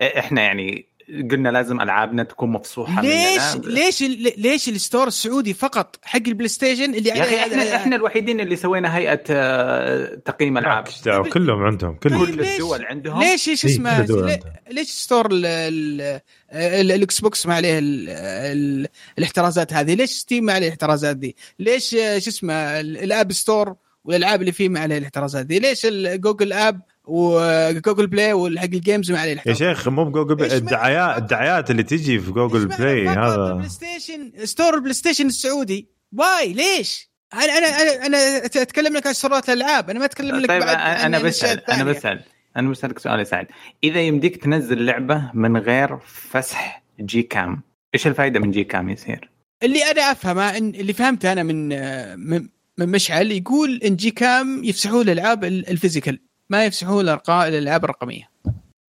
إحنا يعني قلنا لازم ألعابنا تكون مفسوحة ليش مننا. ليش ال- ليش ال store السعودي فقط حق البلاي ستيشن اللي يا أخي عليه إحنا إحنا الوحيدين اللي سوينا هيئة آه، تقييم ألعاب. كلهم عندهم كلهم. طيب كل ليش؟ الدول عندهم. ليش إيش إيه، اسمه. ليش store ال- ال- ال- الاكس بوكس ما عليه ال- ال- الاحترازات هذه؟ ليش ستيم ما عليه الاحترازات دي؟ ليش آه، شو اسمه ال- ال App Store والألعاب اللي فيه ما عليه الاحترازات دي؟ ليش الجوجل app وجوجل بلاي والحق ال games ما عليه يا شيخ مو بجوجل بلاي الدعايات؟ الدعايات اللي تجي في جوجل بلاي هذا البلاي ستيشن store البلاي ستيشن السعودي واي ليش؟ أنا أنا أنا أنا أتكلم لك عن store ات الألعاب أنا ما أتكلم لك طيب بعد أنا بسأل أنا. بسأل أنا بسألك سؤال يا سعد إذا يمديك تنزل لعبة من غير فسح جي كام إيش الفائده من جي كام يصير؟ اللي أنا أفهمه إن اللي فهمته أنا من من, من مشعل يقول إن جي كام يفسحوا الألعاب ال- ال physical ما يفسحوا الأرقا- الألعاب الرقمية.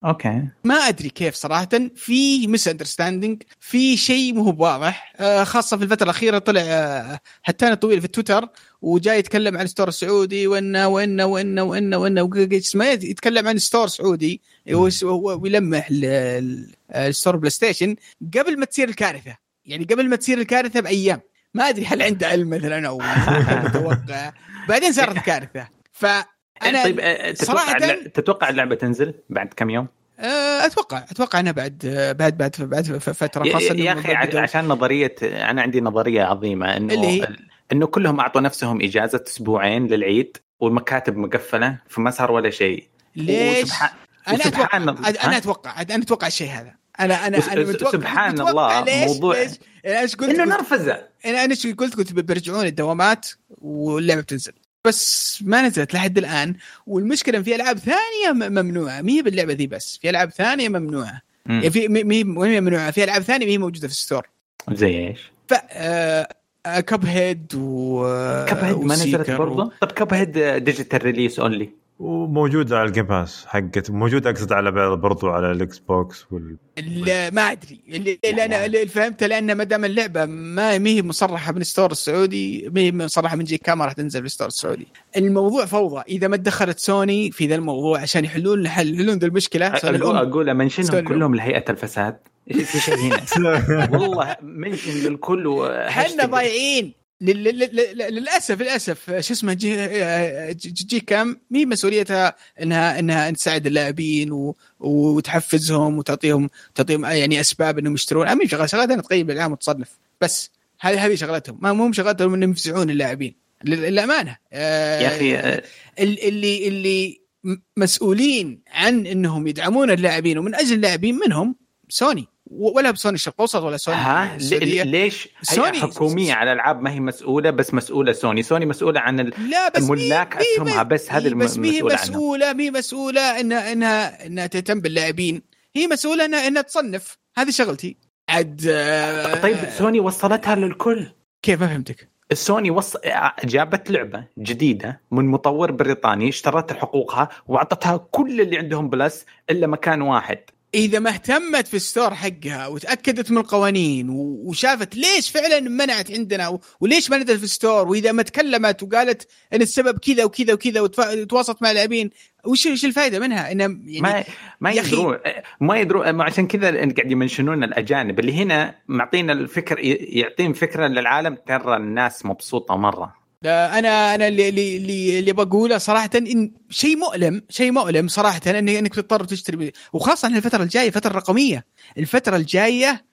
okay. ما أدري كيف صراحة. في misunderstanding في شيء مو واضح. آه، خاصة في الفترة الأخيرة طلع آه، هتان طويل في تويتر وجاي يتكلم عن store سعودي وإنه وإنه وإنه وإنه وإنه إيه؟ يتكلم عن store سعودي ويلمح ال store بلاي ستيشن قبل ما تصير الكارثة. يعني قبل ما تصير الكارثة بأيام. ما أدري هل عنده علم مثلا أو متوقع. بعدين صارت الكارثة. فانا طيب آه، تتوقع صراحة- اللع- تتوقع اللعبة تنزل بعد كم يوم؟ آه، أتوقع أتوقع أنها بعد بعد بعد بعد فترة خاصة يا أخي عشان نظرية أنا عندي نظرية عظيمة إنه اللي هي؟ إنه كلهم أعطوا نفسهم إجازة أسبوعين للعيد والمكاتب مقفلة فما صار ولا شيء ليش؟ وسبحان- أنا أتوقع أنا أتوقع أنا أتوقع الشيء هذا أنا أنا أنا متوقع سبحان متوقع الله، ليش موضوع- ليش أنا إيش قلت إنه قلت- نرفزة أنا أنا إيش قلت قلت بيرجعون الدوامات واللعبة بتنزل بس ما نزلت لحد الآن. والمشكلة إن في ألعاب ثانية ممنوعة. ما هي باللعبة ذي بس. في ألعاب ثانية ممنوعة. مم. يعني في هي ممنوعة. في ألعاب ثانية ما هي موجودة في الستور. زي إيش؟ ف كب هيد و Cuphead ما نزلت برضه؟ طب Cuphead digital release only وموجود على ال Game Pass حقت موجود أقصد على برضو على الإكس بوكس وال ال- ما أدري. اللي اللي أنا اللي فهمته لأن ما دام اللعبة ما ما هي مصرحة من ال store السعودي ما هي مصرحة من جي كام راح تنزل في ال store السعودي. الموضوع فوضى. إذا ما تدخلت سوني في ذا الموضوع عشان يحلون يحلون ذا المشكلة أقول أقول mention هم ستوري كلهم لهيئة الفساد. إيش في شيء هنا؟ والله mention للكل إحنا ضايعين. للأسف للأسف شو اسمه جي, جي, جي كام مي مسؤوليتها انها إنها تساعد اللاعبين وتحفزهم وتعطيهم تعطيهم يعني أسباب إنهم يشترون. اهم شغله شغلتها تقيم الالعاب وتصنف بس هذه هذه شغلتهم. ما مو شغلتهم إنهم يفزعون اللاعبين. لل- للأمانة. آه، يا أخي آه، ال- اللي اللي مسؤولين عن إنهم يدعمون اللاعبين ومن أجل اللاعبين منهم سوني. ولا بسوني الشرق الأوسط ولا سوني ها السعودية ل- ليش سوني. حكومية على الألعاب ما هي مسؤولة بس مسؤولة سوني سوني مسؤولة عن. لا بس مي- أسهمها بس هذه بس هي. مسؤولة مي مسؤولة انها انها إنها تهتم باللاعبين هي مسؤولة انها إنها تصنف هذه شغلتي عاد طيب سوني وصلتها للكل كيف ما فهمتك؟ السوني وص... جابت لعبة جديدة من مطور بريطاني اشترت حقوقها وأعطتها كل اللي عندهم بلس إلا مكان واحد إذا ما اهتمت في ال store حقها وتأكدت من القوانين وشافت ليش فعلا منعت عندنا وليش ما نزلت في ال store وإذا ما تكلمت وقالت إن السبب كذا وكذا وكذا وتواصلت مع اللاعبين وش وش الفائده منها؟ انها يعني ما ما. يدرون ما يدرون ما عشان كذا قاعد ي mention ون الأجانب اللي هنا معطينا الفكر يعطين فكرة للعالم ترى الناس مبسوطة مرة أنا أنا اللي اللي اللي, اللي بقوله صراحة إن شيء مؤلم شيء مؤلم صراحة انك إنك تضطر تشتري. وخاصة الفترة الجاية فترة رقمية. الفترة الجاية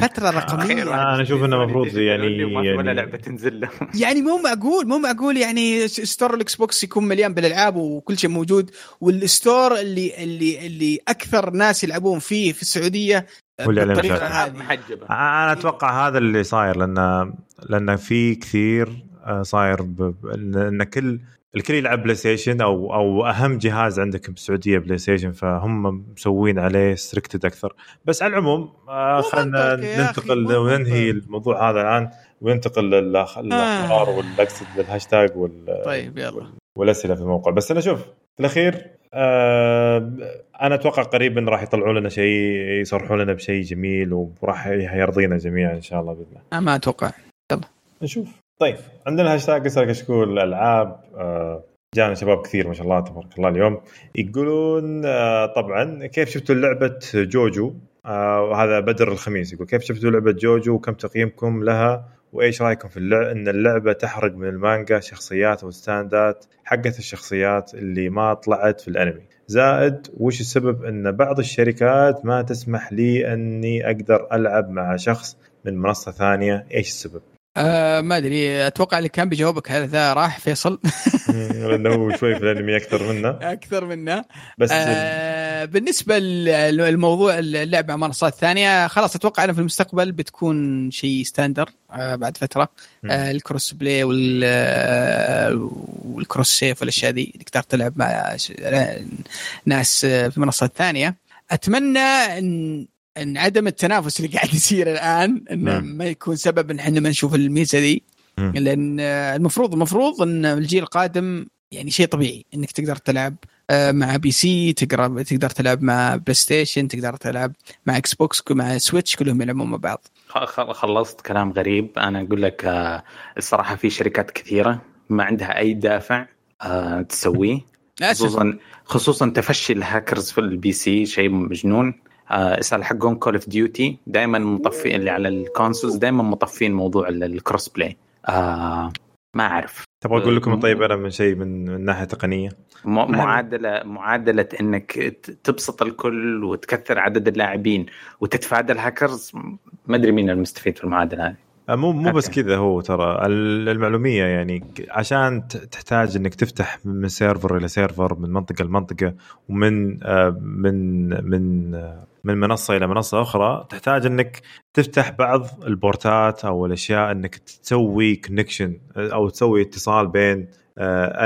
فترة رقمية. أنا أشوف إنه مفروض يعني- ولا يعني- لعبة تنزل. له يعني مو معقول مو معقول يعني store الإكس بوكس يكون مليان بالألعاب وكل شيء موجود. وال store اللي اللي اللي أكثر ناس يلعبون فيه في السعودية بالطريقة مشاكل. هذه. محجبة. أنا أتوقع هذا اللي صاير لأن لأن في كثير آه، صاير ان كل الكل يلعب بلاي ستيشن أو أو أهم جهاز عندك بالسعوديه بلاي ستيشن فهم مسوين عليه restricted أكثر. بس على العموم آه، خلينا ننتقل وننهي. الموضوع هذا الآن وننتقل للأخ- للأخبار والاقصد للهاشتاج وال... طيب يلا. والأسئلة في الموقع. بس أنا شوف في الأخير آه أنا أتوقع قريبا راح يطلعوا لنا شيء يصرحوا لنا بشيء جميل وراح يرضينا جميعا إن شاء الله بإذن الله. ما أتوقع. نشوف. طيب عندنا هاشتاج اسال كشكول الالعاب آه جانا شباب كثير ما شاء الله تبارك الله اليوم. يقولون آه طبعا كيف شفتوا لعبة جوجو؟ آه وهذا بدر الخميس يقول كيف شفتوا لعبة جوجو؟ وكم تقييمكم لها؟ وإيش رأيكم في اللعبه إن اللعبة تحرق من المانجا شخصيات وستاندات حقت الشخصيات اللي ما طلعت في الأنمي؟ زائد وش السبب إن بعض الشركات ما تسمح لي إني أقدر ألعب مع شخص من منصة ثانية؟ إيش السبب؟ آه ما أدري أتوقع اللي كان بيجاوبك هذا راح فيصل. لأنه هو شوي في الأنمي أكثر منه. أكثر منه. بس آه بالنسبة للموضوع اللعبه مع منصات ثانية خلاص أتوقع إنه في المستقبل بتكون شيء standard آه بعد فترة. آه ال cross play وال آه، وال cross save والأشياء دي تقدر تلعب مع ناس في منصات ثانية. أتمنى إن إن عدم التنافس اللي قاعد يصير الآن إنه ما يكون سبب إن إحنا ما نشوف الميزة دي لأن المفروض المفروض إن الجيل القادم يعني شيء طبيعي إنك تقدر تلعب آه، مع PC تقدر تقدر تلعب مع PlayStation تقدر تلعب مع Xbox مع Switch كلهم يلعبون مع بعض. خلصت كلام غريب. أنا أقول لك آه، الصراحة في شركات كثيرة ما عندها أي دافع آه، تسويه. خصوصا خصوصا تفشي الهاكرز في ال PC شيء مجنون. اسأل حقهم Call of Duty دائما مطفين اللي على ال consoles دائما مطفين موضوع ال cross play آه ما أعرف. تبغى أقول لكم طيب أنا من شيء من, من ناحية تقنية. معادله معادلة إنك تبسط الكل وتكثر عدد اللاعبين وتتفادى الهاكرز. ما أدري مين المستفيد في المعادلة هذه. آه، مو مو بس كذا هو ترى. المعلومية يعني عشان تحتاج إنك تفتح من server إلى server من منطقة لمنطقة ومن آه، من من آه، من منصة إلى منصة أخرى تحتاج إنك تفتح بعض البورتات أو الأشياء إنك تسوي connection أو تسوي اتصال بين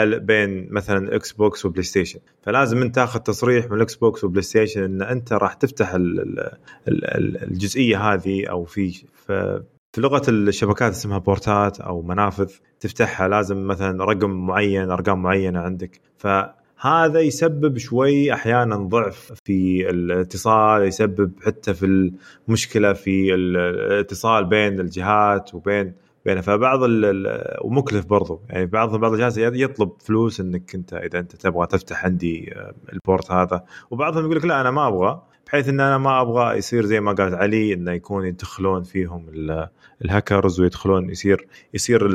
بين مثلا Xbox و PlayStation فلازم أنت تاخذ تصريح من ال Xbox و PlayStation إن أنت راح تفتح الجزئية هذه أو في في لغة الشبكات اسمها بورتات أو منافذ تفتحها لازم مثلا رقم معين أرقام معينة عندك. فهذا يسبب شوي أحيانا ضعف في الاتصال يسبب حتى في المشكلة في الاتصال بين الجهات وبين بين فبعض ومكلف برضو. يعني بعض بعض الجهاز يطلب فلوس إنك أنت إذا أنت تبغى تفتح عندي ال port هذا. وبعضهم يقول لك لا أنا ما أبغى. بحيث إن أنا ما أبغى يصير زي ما قالت علي إنه يكون يدخلون فيهم الهاكرز ويدخلون يصير يصير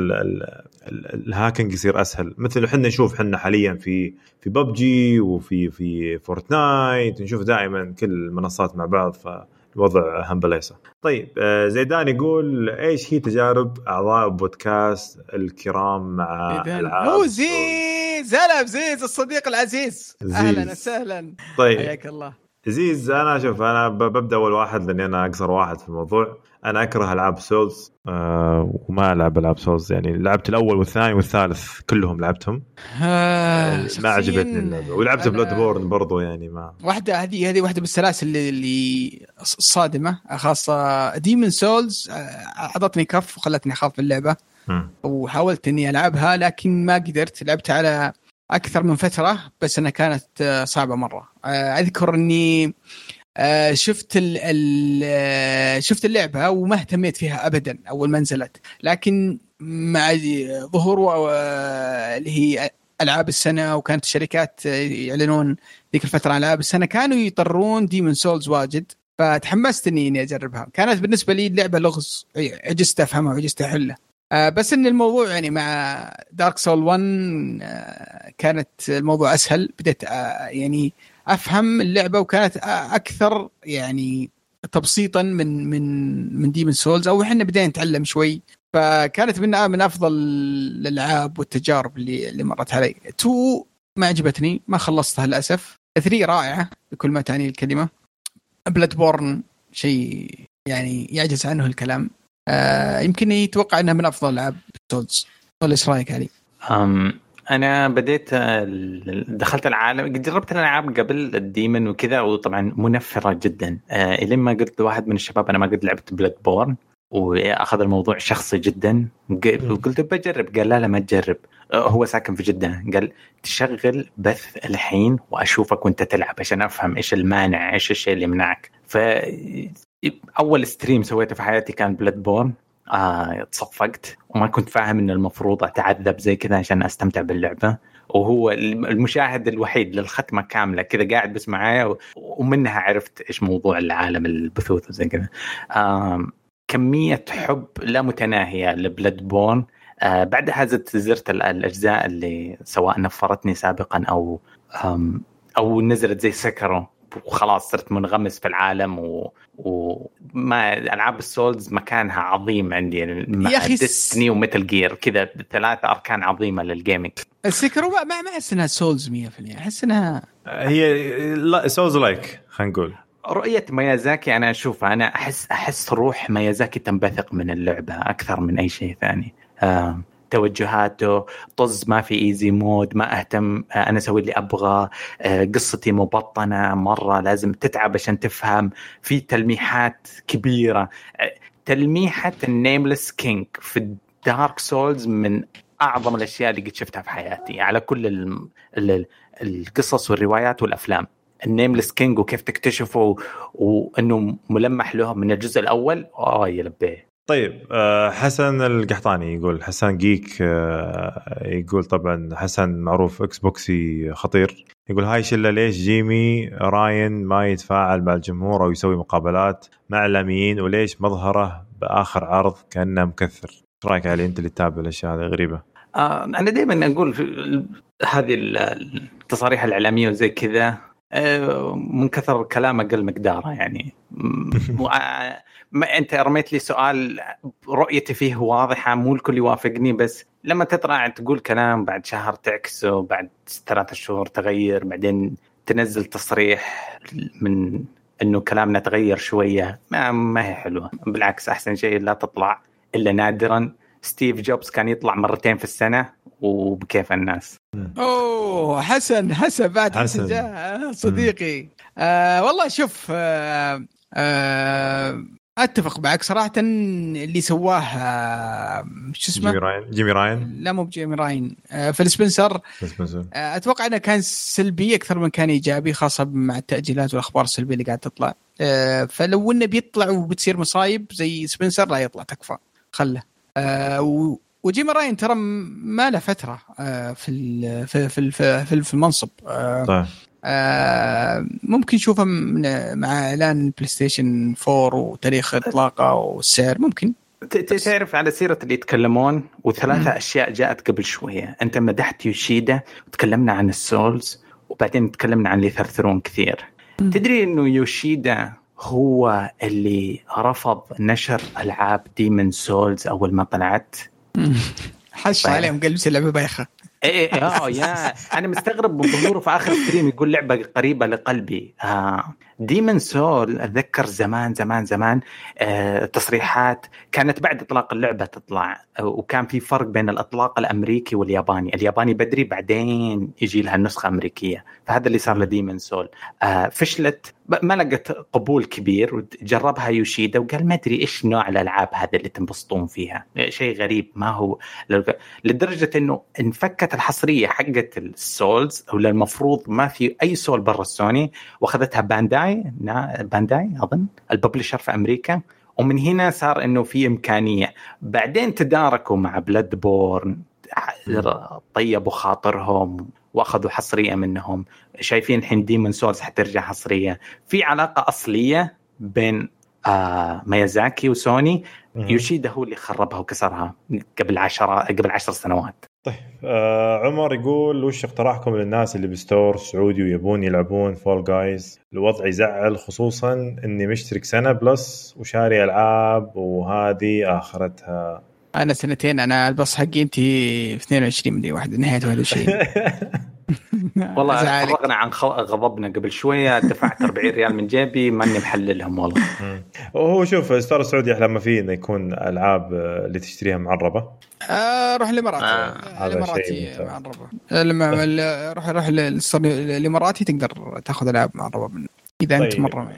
ال hacking يصير أسهل. مثل إحنا نشوف إحنا حاليا في في ببجي وفي في Fortnite نشوف دائما كل المنصات مع بعض فالوضع همبليسه. طيب آه، زيدان يقول إيش هي تجارب أعضاء بودكاست الكرام مع العاب هو زيز! هلا بزيز الصديق العزيز. أهلا وسهلا. طيب. حياك الله. عزيز أنا شوف أنا ببدأ أول واحد لأني أنا اقصر واحد في الموضوع. أنا أكره ألعاب Souls آه وما ألعب ألعاب Souls. يعني لعبت الأول والثاني والثالث كلهم لعبتهم. آه ما عجبتني اللعبة. ولعبت Bloodborne برضو يعني ما. واحدة هذه هذه واحدة من السلاسل اللي, اللي صادمة خاصة ديمن سولز أعطتني كف وخلتني أخاف اللعبة. م. وحاولت إني ألعبها لكن ما قدرت. لعبتها على أكثر من فترة بس إنها كانت آه، صعبة مرة. آه، أذكر إني آه، شفت ال ال شفت اللعبة وما اهتميت فيها ابدا أول ما نزلت. لكن مع ظهور اللي هي ألعاب السنة وكانت الشركات يعلنون ذيك الفترة ألعاب السنة كانوا يطرون Demon's Souls واجد. فتحمست إني إني أجربها. كانت بالنسبة لي اللعبة لغز عجزت أفهمها وعجزت أحلها. آه، بس إن الموضوع يعني مع Dark Souls 1 كانت الموضوع أسهل. بديت آه، يعني أفهم اللعبة وكانت أكثر يعني تبسيطا من من من Demon's Souls أو إحنا بدينا نتعلم شوي فكانت من من أفضل الألعاب والتجارب اللي اللي مرت علي. 2 ما عجبتني ما خلصتها للأسف. 3 رائعة بكل ما تعني الكلمة. Bloodborne شيء يعني يعجز عنه الكلام. آه يمكن يتوقع إنها من أفضل العاب Souls ولا إيش رأيك علي؟ أم أنا بديت آه، دخلت العالم جربت الألعاب قبل ال Demon's وكذا وطبعا منفرة جدا. آه الين ما قلت لواحد من الشباب أنا ما قد لعبت Bloodborne وأخذ الموضوع شخصي جدا. وقلت بجرب قال لا لا ما تجرب. هو ساكن في جدة. قال تشغل بث الحين وأشوفك وأنت تلعب عشان أفهم إيش المانع إيش الشيء اللي يمنعك. ف أول stream سويته في حياتي كان Bloodborne آه تصفقت وما كنت فاهم إن المفروض أتعذب زي كذا عشان أستمتع باللعبة. وهو المشاهد الوحيد للختمة كاملة. كذا قاعد بس معايا ومنها عرفت إيش موضوع العالم البثوث وزي كذا. كمية حب لا متناهية ل Bloodborne آه بعدها زرت الأجزاء اللي سواء نفرتني سابقا أو أو نزلت زي Sekiro وخلاص صرت منغمس في العالم و... وما ألعاب ال Souls مكانها عظيم عندي يعني يا أخي Destiny و Metal Gear كذا ثلاثة أركان عظيمة لل gaming ال Sekiro ما ما أحس إنها Souls 100% أحس إنها هي Souls-like خلينا نقول. رؤية ميازاكي أنا أشوفها أنا أحس أحس روح ميازاكي تنبثق من اللعبة أكثر من أي شيء ثاني. آه توجهاته طز ما في easy mode ما أهتم آه، أنا أسوي اللي أبغى آه، قصتي مبطنة مرة لازم تتعب عشان تفهم. في تلميحات كبيرة. آه، تلميحة ال Nameless King في Dark Souls من أعظم الأشياء اللي قد شفتها في حياتي. على كل ال ال القصص والروايات والأفلام. ال Nameless King وكيف تكتشفه وأنه ملمح له من الجزء الأول. آه يا لبيه طيب آه، حسن القحطاني يقول حسن جيك آه، يقول طبعا حسن معروف إكس بوكسي خطير. يقول هاي شلة ليش جيمي راين ما يتفاعل مع الجمهور أو يسوي مقابلات مع الاعلاميين وليش مظهره بآخر عرض كأنه مكثر؟ إيش رأيك علي أنت اللي تتابع الأشياء هذه؟ غريبة. آه أنا دائما أقول هذه التصاريح الإعلامية وزي كذا من كثر كلام أقل مقداره يعني. ما أنت رميت لي سؤال رؤيتي فيه واضحة مو الكل يوافقني بس لما تطلع تقول كلام بعد شهر تعكسه بعد ثلاثة شهور تغير بعدين تنزل تصريح من إنه كلامنا تغير شوية ما, ما هي حلوة. بالعكس أحسن شيء لا تطلع إلا نادرا. ستيف جوبز كان يطلع مرتين في السنة وبكيف الناس. أوه حسن حسن بعد حسن, حسن. صديقي. آه والله شوف آه آه أتفق معك صراحة اللي سواه آه، شو اسمه؟ جيمي راين. جيمي راين. لا مو بجيمي راين. آه، فيل سبنسر. آه، أتوقع إنه كان سلبي أكثر من كان إيجابي خاصة مع التأجيلات والأخبار السلبية اللي قاعدة تطلع. فلو إنه بيطلع وبتصير مصايب زي سبنسر لا يطلع تكفى. خله. وجيمي راين ترى ما له فترة في في في في المنصب. طيب. آه، ممكن نشوفه مع إعلان بلاي ستيشن 4 وتاريخ إطلاقه والسعر ممكن. تعرف على سيرة اللي يتكلمون وثلاثة مم. أشياء جاءت قبل شوية. أنت مدحت يوشيدا وتكلمنا عن ال Souls وبعدين تكلمنا عن اللي يثرثرون كثير. مم. تدري أنه يوشيدا هو اللي رفض نشر ألعاب Demon's Souls أول ما طلعت؟ حش عليهم قال اللعبة بايخة؟ إيه إيه آه يا. أنا مستغرب من ظهوره في آخر stream يقول لعبة قريبة لقلبي. آه. Demon's Souls أتذكر زمان زمان زمان آه تصريحات كانت بعد إطلاق اللعبة تطلع وكان في فرق بين الإطلاق الأمريكي والياباني، الياباني بدري بعدين يجي لها النسخه الامريكيه، فهذا اللي صار ل Demon's Souls. آه فشلت ما لقت قبول كبير وجربها يوشيدا وقال ما أدري إيش نوع الألعاب هذا اللي تنبسطون فيها. شيء غريب ما هو لدرجة إنه انفكت الحصرية حقت ال Souls ولا المفروض ما في أي Souls برا السوني وأخذتها بانداي بانداي أظن ال publisher في أمريكا. ومن هنا صار إنه في إمكانية. بعدين تداركوا مع Bloodborne طيبوا خاطرهم وأخذوا حصرية منهم. شايفين الحين Demon's Souls حترجع حصرية. في علاقة أصلية بين آه ميازاكي وسوني يوشيدا هو اللي خربها وكسرها قبل عشرة قبل عشر سنوات. طيب آه عمر يقول وش اقتراحكم للناس اللي ب store سعودي ويبون يلعبون Fall Guys الوضع يزعل خصوصا إني مشترك سنة Plus وشاري ألعاب وهذه آخرتها. أنا سنتين أنا البص حقي أنت في 22 مدري واحد نهاية 21 والله فرغنا عن غضبنا قبل شوية دفعت 40 ريال من جيبي ماني محللهم والله. وهو شوف ستار السعودي أحلى ما فيه إنه يكون ألعاب اللي تشتريها معربة. آه روح الامارات آه. الإماراتي معربة. لما روح روح الاماراتي تقدر تاخذ ألعاب معربة منه إذا طيب. انت مره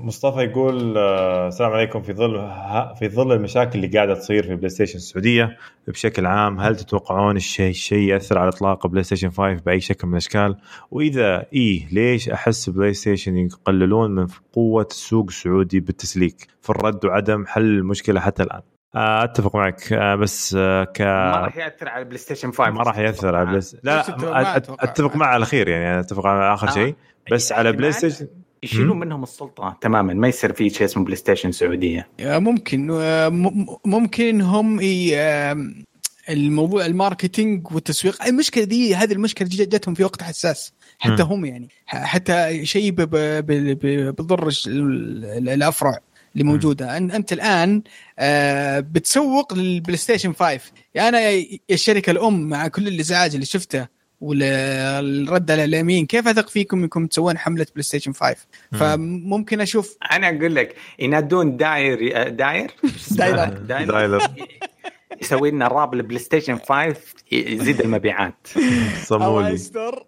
مصطفى يقول آه، السلام عليكم في ظل في ظل المشاكل اللي قاعدة تصير في بلاي ستيشن السعودية بشكل عام هل تتوقعون الشيء الشيء يأثر على إطلاق بلاي ستيشن 5 بأي شكل من الأشكال؟ وإذا اي ليش أحس بلاي ستيشن يقللون من قوة السوق السعودي بالتسليك في الرد وعدم حل المشكلة حتى الآن؟ آه، أتفق معك آه، بس آه، ك ما راح يأثر على البلاي ستيشن 5 ما راح يأثر على بلاي ستيشن لا لا. أتفق مع على الأخير يعني أتفق على آخر آه. شيء بس على بلاي ستيشن يشيلون مم. منهم السلطة تماما ما يصير في شيء اسمه بلاي ستيشن سعودية ممكن ممكن هم الموضوع ال marketing والتسويق المشكلة دي هذه المشكلة جت- جتهم في وقت حساس حتى. هم يعني حتى شيء بضر الأفرع اللي. موجودة أنت الآن آه، بتسوق للبلاي ستيشن 5 يعني أنا الشركة الأم مع كل الإزعاج اللي شفته والرد الاعلاميين كيف أثق فيكم أنكم تسوون حملة بلاي ستيشن 5 مم. فممكن أشوف أنا أقول لك ينادون داير داير دايلر. دايلر يسوي لنا راب البلاي ستيشن 5 يزيد المبيعات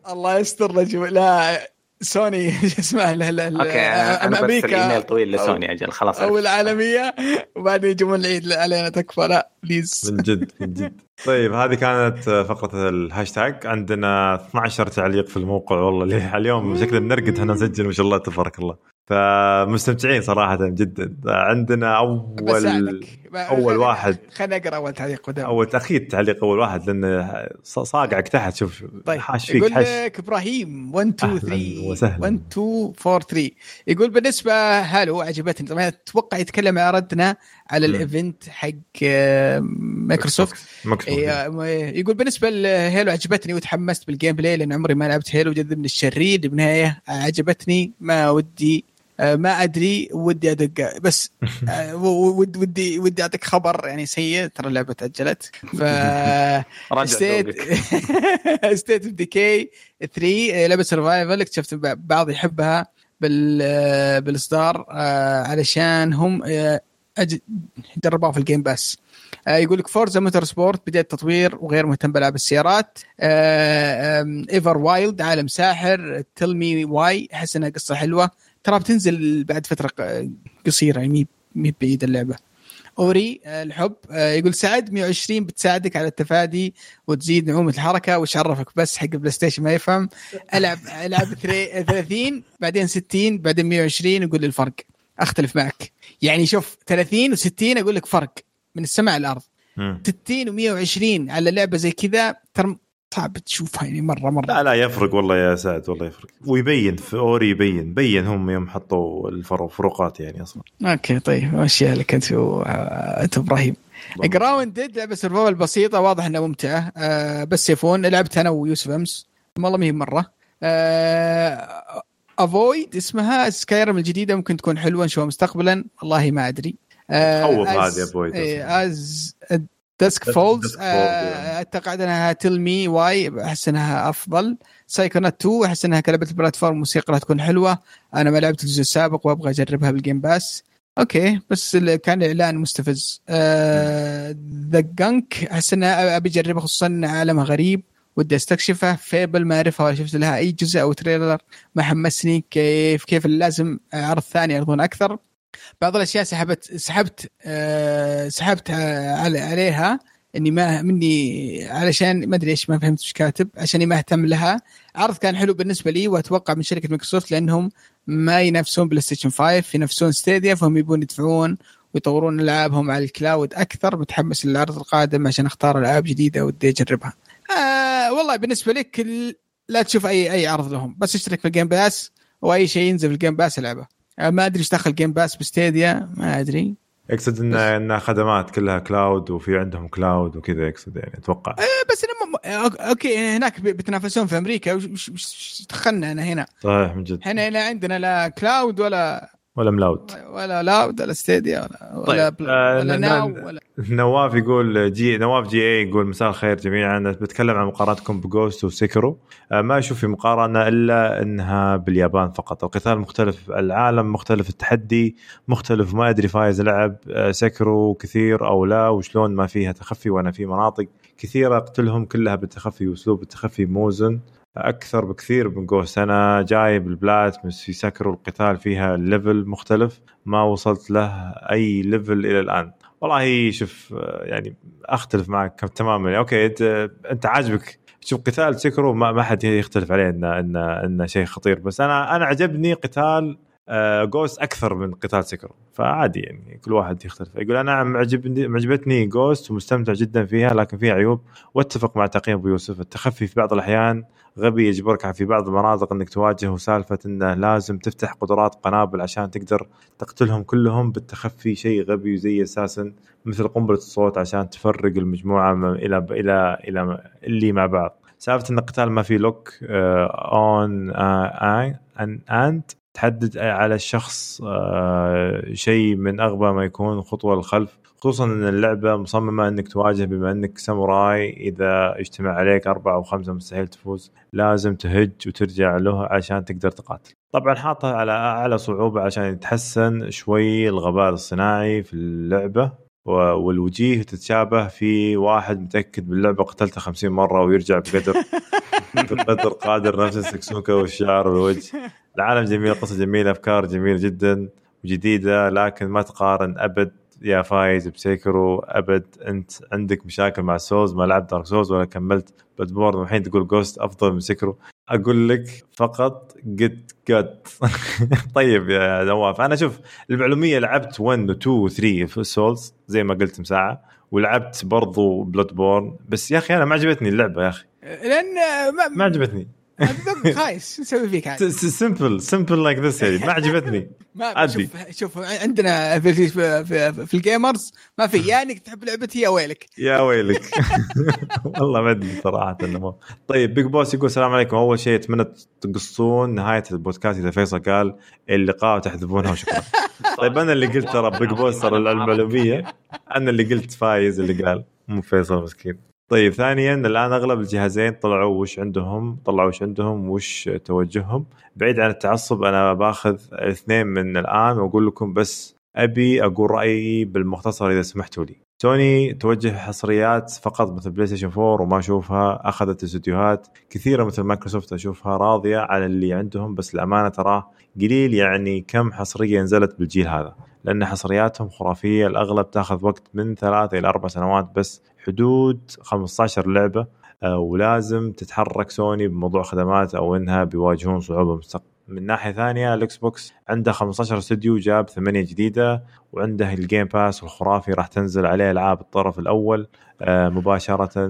الله يستر الله يستر. لا سوني شو اسمه لا لا لا okay أنا برسل ايميل طويل لسوني أجل خلاص أو. العالمية وبعدين يجيبون العيد علينا تكفى لا please من جد من جد. طيب هذه كانت فقرة الهاشتاج. عندنا 12 تعليق في الموقع والله اليوم شكلنا بنرقد إحنا نسجل ما شاء الله تبارك الله. فمستمتعين صراحة جدا. عندنا اول أول واحد. خليني أقرأ أول تعليق ودام. اول أكيد تعليق أول واحد لأن صاقعك تحت. شوف طيب حاش فيك يقول حش لك إبراهيم 1 2 أهلاً 3 وسهلاً. 1 2 4 3 يقول بالنسبة هالو عجبتني. طبعا أتوقع يتكلم على ردنا على. ال event حق آه، مايكروسوفت مايكروسوفت إيه، يقول بالنسبة ل Halo عجبتني وتحمست بال gameplay لأن عمري ما لعبت Halo جذبني الشرير بالنهايه عجبتني. ما ودي آه، ما أدري ودي أدق. بس آه، ودي ودي أعطيك خبر يعني سيء. ترى اللعبة تأجلت. ف State. State of Decay 3 لعبة survival اكتشفت بعض يحبها بال آه، بالإصدار آه، علشان هم آه، جربوها في ال Game Pass آه، يقول لك Forza Motorsport بداية تطوير وغير مهتم بالعاب السيارات. Everwild عالم ساحر. Tell Me Why أحس إنها قصة حلوة. ترى بتنزل بعد فترة قصيرة يعني مي بعيد اللعبة. Ori آه، الحب آه، يقول سعد 120 بتساعدك على التفادي وتزيد نعومة الحركة وش عرفك بس حق بلاي ستيشن ما يفهم. العب ألعب thir- 30 بعدين 60 بعدين 120 يقول لي الفرق. أختلف معك. يعني شوف 30 و60 أقول لك فرق من السماء الأرض. مم. 60 و120 على لعبة زي كذا ترى صعب تشوفها يعني مرة مرة. لا لا يفرق والله يا سعد والله يفرق. ويبين في Ori يبين بين هم يوم حطوا الفروقات يعني أصلا. okay طيب ماشي لك أنت آه، أنت إبراهيم. Grounded لعبة survival بسيطة واضح إنها ممتعة. آه بس سيفون لعبتها أنا ويوسف أمس. والله ما هي مره آه Avowed اسمها Skyrim الجديدة ممكن تكون حلوة نشوفها مستقبلا. والله ما أدري. تخوف As- هذه إيه، As Dusk Falls، يعني. أعتقد أنها Tell Me Why أحس أنها أفضل. Psychonauts 2 أحس أنها كلعبه ال platform الموسيقى راح تكون حلوة. أنا ما لعبت الجزء السابق وأبغى أجربها بال Game Pass okay بس كان الاعلان مستفز. The Gunk أحس أنها أبي أجربها خصوصا عالمها غريب. ودي استكشفه Fable ما أعرفها ولا شفت لها أي جزء أو trailer ما حمسني كيف كيف لازم عرض ثاني يعرضون أكثر. بعض الأشياء سحبت سحبت آه سحبت آه عليها إني ما مني علشان ما أدري إيش ما فهمت إيش كاتب عشان ما أهتم لها عرض كان حلو بالنسبة لي وأتوقع من شركة مايكروسوفت لأنهم ما ينافسون بلاي ستيشن 5 ينافسون Stadia فهم يبون يدفعون ويطورون ألعابهم على ال cloud أكثر متحمس للعرض القادم عشان أختار ألعاب جديدة ودي أجربها. آه والله بالنسبة لك لا تشوف اي أي عرض لهم بس اشترك في ال Game Pass وأي شيء ينزل في ال Game Pass ألعبه. آه ما أدري إيش دخل Game Pass ب Stadia ما أدري. يقصد ان انها خدمات كلها cloud وفي عندهم cloud وكذا يقصد يعني أتوقع. آه بس أنا م... okay هناك ب- بتنافسون في أمريكا وش دخلنا أنا هنا؟ صحيح من جد. إحنا هنا عندنا لا cloud ولا ولا ملاود ولا لاود ولا Stadia ولا ولا, طيب، بل... آه، ولا ن- Now ولا نواف يقول جي نواف جي اي يقول مساء الخير جميعا. بتكلم عن مقارنتكم ب Ghost و Sekiro. آه، ما أشوف في مقارنة إلا إنها باليابان فقط. القتال مختلف العالم مختلف التحدي مختلف. ما أدري فايز لعب آه، Sekiro كثير أو لا وشلون ما فيها تخفي وأنا في مناطق كثيرة أقتلهم كلها بالتخفي وأسلوب التخفي موزون. أكثر بكثير من Ghost أنا جايب ال plat في Sekiro القتال فيها level مختلف. ما وصلت له أي level إلى الآن. والله شوف يعني أختلف معك تماما. يعني okay أنت أنت عاجبك. شوف قتال Sekiro ما, ما حد يختلف عليه إنه إنه إنه شيء خطير. بس أنا أنا عجبني قتال Ghost أكثر من قتال Sekiro. فعادي يعني كل واحد يختلف. يقول أنا معجبني معجبتني Ghost ومستمتع جدا فيها لكن فيها عيوب. واتفق مع تقييم أبو يوسف. التخفي في بعض الأحيان غبي يجبرك في بعض المناطق إنك تواجه وسالفه إنه لازم تفتح قدرات قنابل عشان تقدر تقتلهم كلهم. بالتخفي شيء غبي وزي أساسا مثل قنبلة الصوت عشان تفرق المجموعة إلى إلى إلى اللي مع بعض. سالفة إن القتال ما في lock on إن أنت تحدد على الشخص آه، شيء من أغبى ما يكون خطوة للخلف خصوصا إن اللعبة مصممة إنك تواجه بما إنك ساموراي إذا اجتمع عليك أربعة أو خمسة مستحيل تفوز لازم تهج وترجع له عشان تقدر تقاتل. طبعا حاطها على أعلى صعوبة عشان يتحسن شوي الغباء الصناعي في اللعبة والوجيه تتشابه في واحد متأكد باللعبة قتلته 50 مرة ويرجع بقدر بقدر قادر نفس السكسوكة والشعر والوجه. العالم جميل قصة جميلة أفكار جميلة جدا وجديدة لكن ما تقارن أبد يا فايز ب Sekiro أبد أنت عندك مشاكل مع سوز ما لعبت Dark Souls ولا كملت Bloodborne والحين تقول Ghost أفضل من Sekiro. أقول لك فقط جت جت طيب يا نواف أنا شوف للمعلومية لعبت 1 و 2 و 3 في Souls زي ما قلت مساعة ولعبت برضو Bloodborne. بس يا أخي أنا ما عجبتني اللعبة يا أخي. لأن ما ما عجبتني. خايس. شو نسوي فيك عاد simple simple like this يعني. ما عجبتني. ما عادي. شوف شوف عندنا في في, في, في, ال gamers ما في. يا انك تحب لعبتي يا ويلك. يا ويلك. والله ما أدري صراحة ما- طيب Big Boss يقول السلام عليكم. أول شيء أتمنى تقصون نهاية البودكاست إذا فيصل قال اللقاء وتحذفونها وشكرا. طيب أنا اللي قلت ترى Big Boss ترى للمعلومية أنا اللي قلت فايز اللي قال مو فيصل مسكين. طيب ثانيا الآن أغلب الجهازين طلعوا وش عندهم؟ طلعوا وش عندهم؟ وش توجههم؟ بعيد عن التعصب أنا باخذ الاثنين من الآن وأقول لكم بس أبي أقول رأيي بالمختصر إذا سمحتوا لي. سوني توجه حصريات فقط مثل بلاي ستيشن 4 وما أشوفها أخذت استديوهات كثيرة مثل مايكروسوفت أشوفها راضية على اللي عندهم بس للأمانة تراه قليل يعني كم حصرية نزلت بالجيل هذا لأن حصرياتهم خرافية الأغلب تأخذ وقت من ثلاثة إلى أربع سنوات بس حدود 15 لعبة آه، ولازم تتحرك سوني بموضوع خدمات أو إنها بيواجهون صعوبة من ناحية ثانية الاكس بوكس عنده 15 استوديو جاب ثمانية جديدة وعنده ال Game Pass الخرافي راح تنزل عليه ألعاب الطرف الأول آه، مباشرة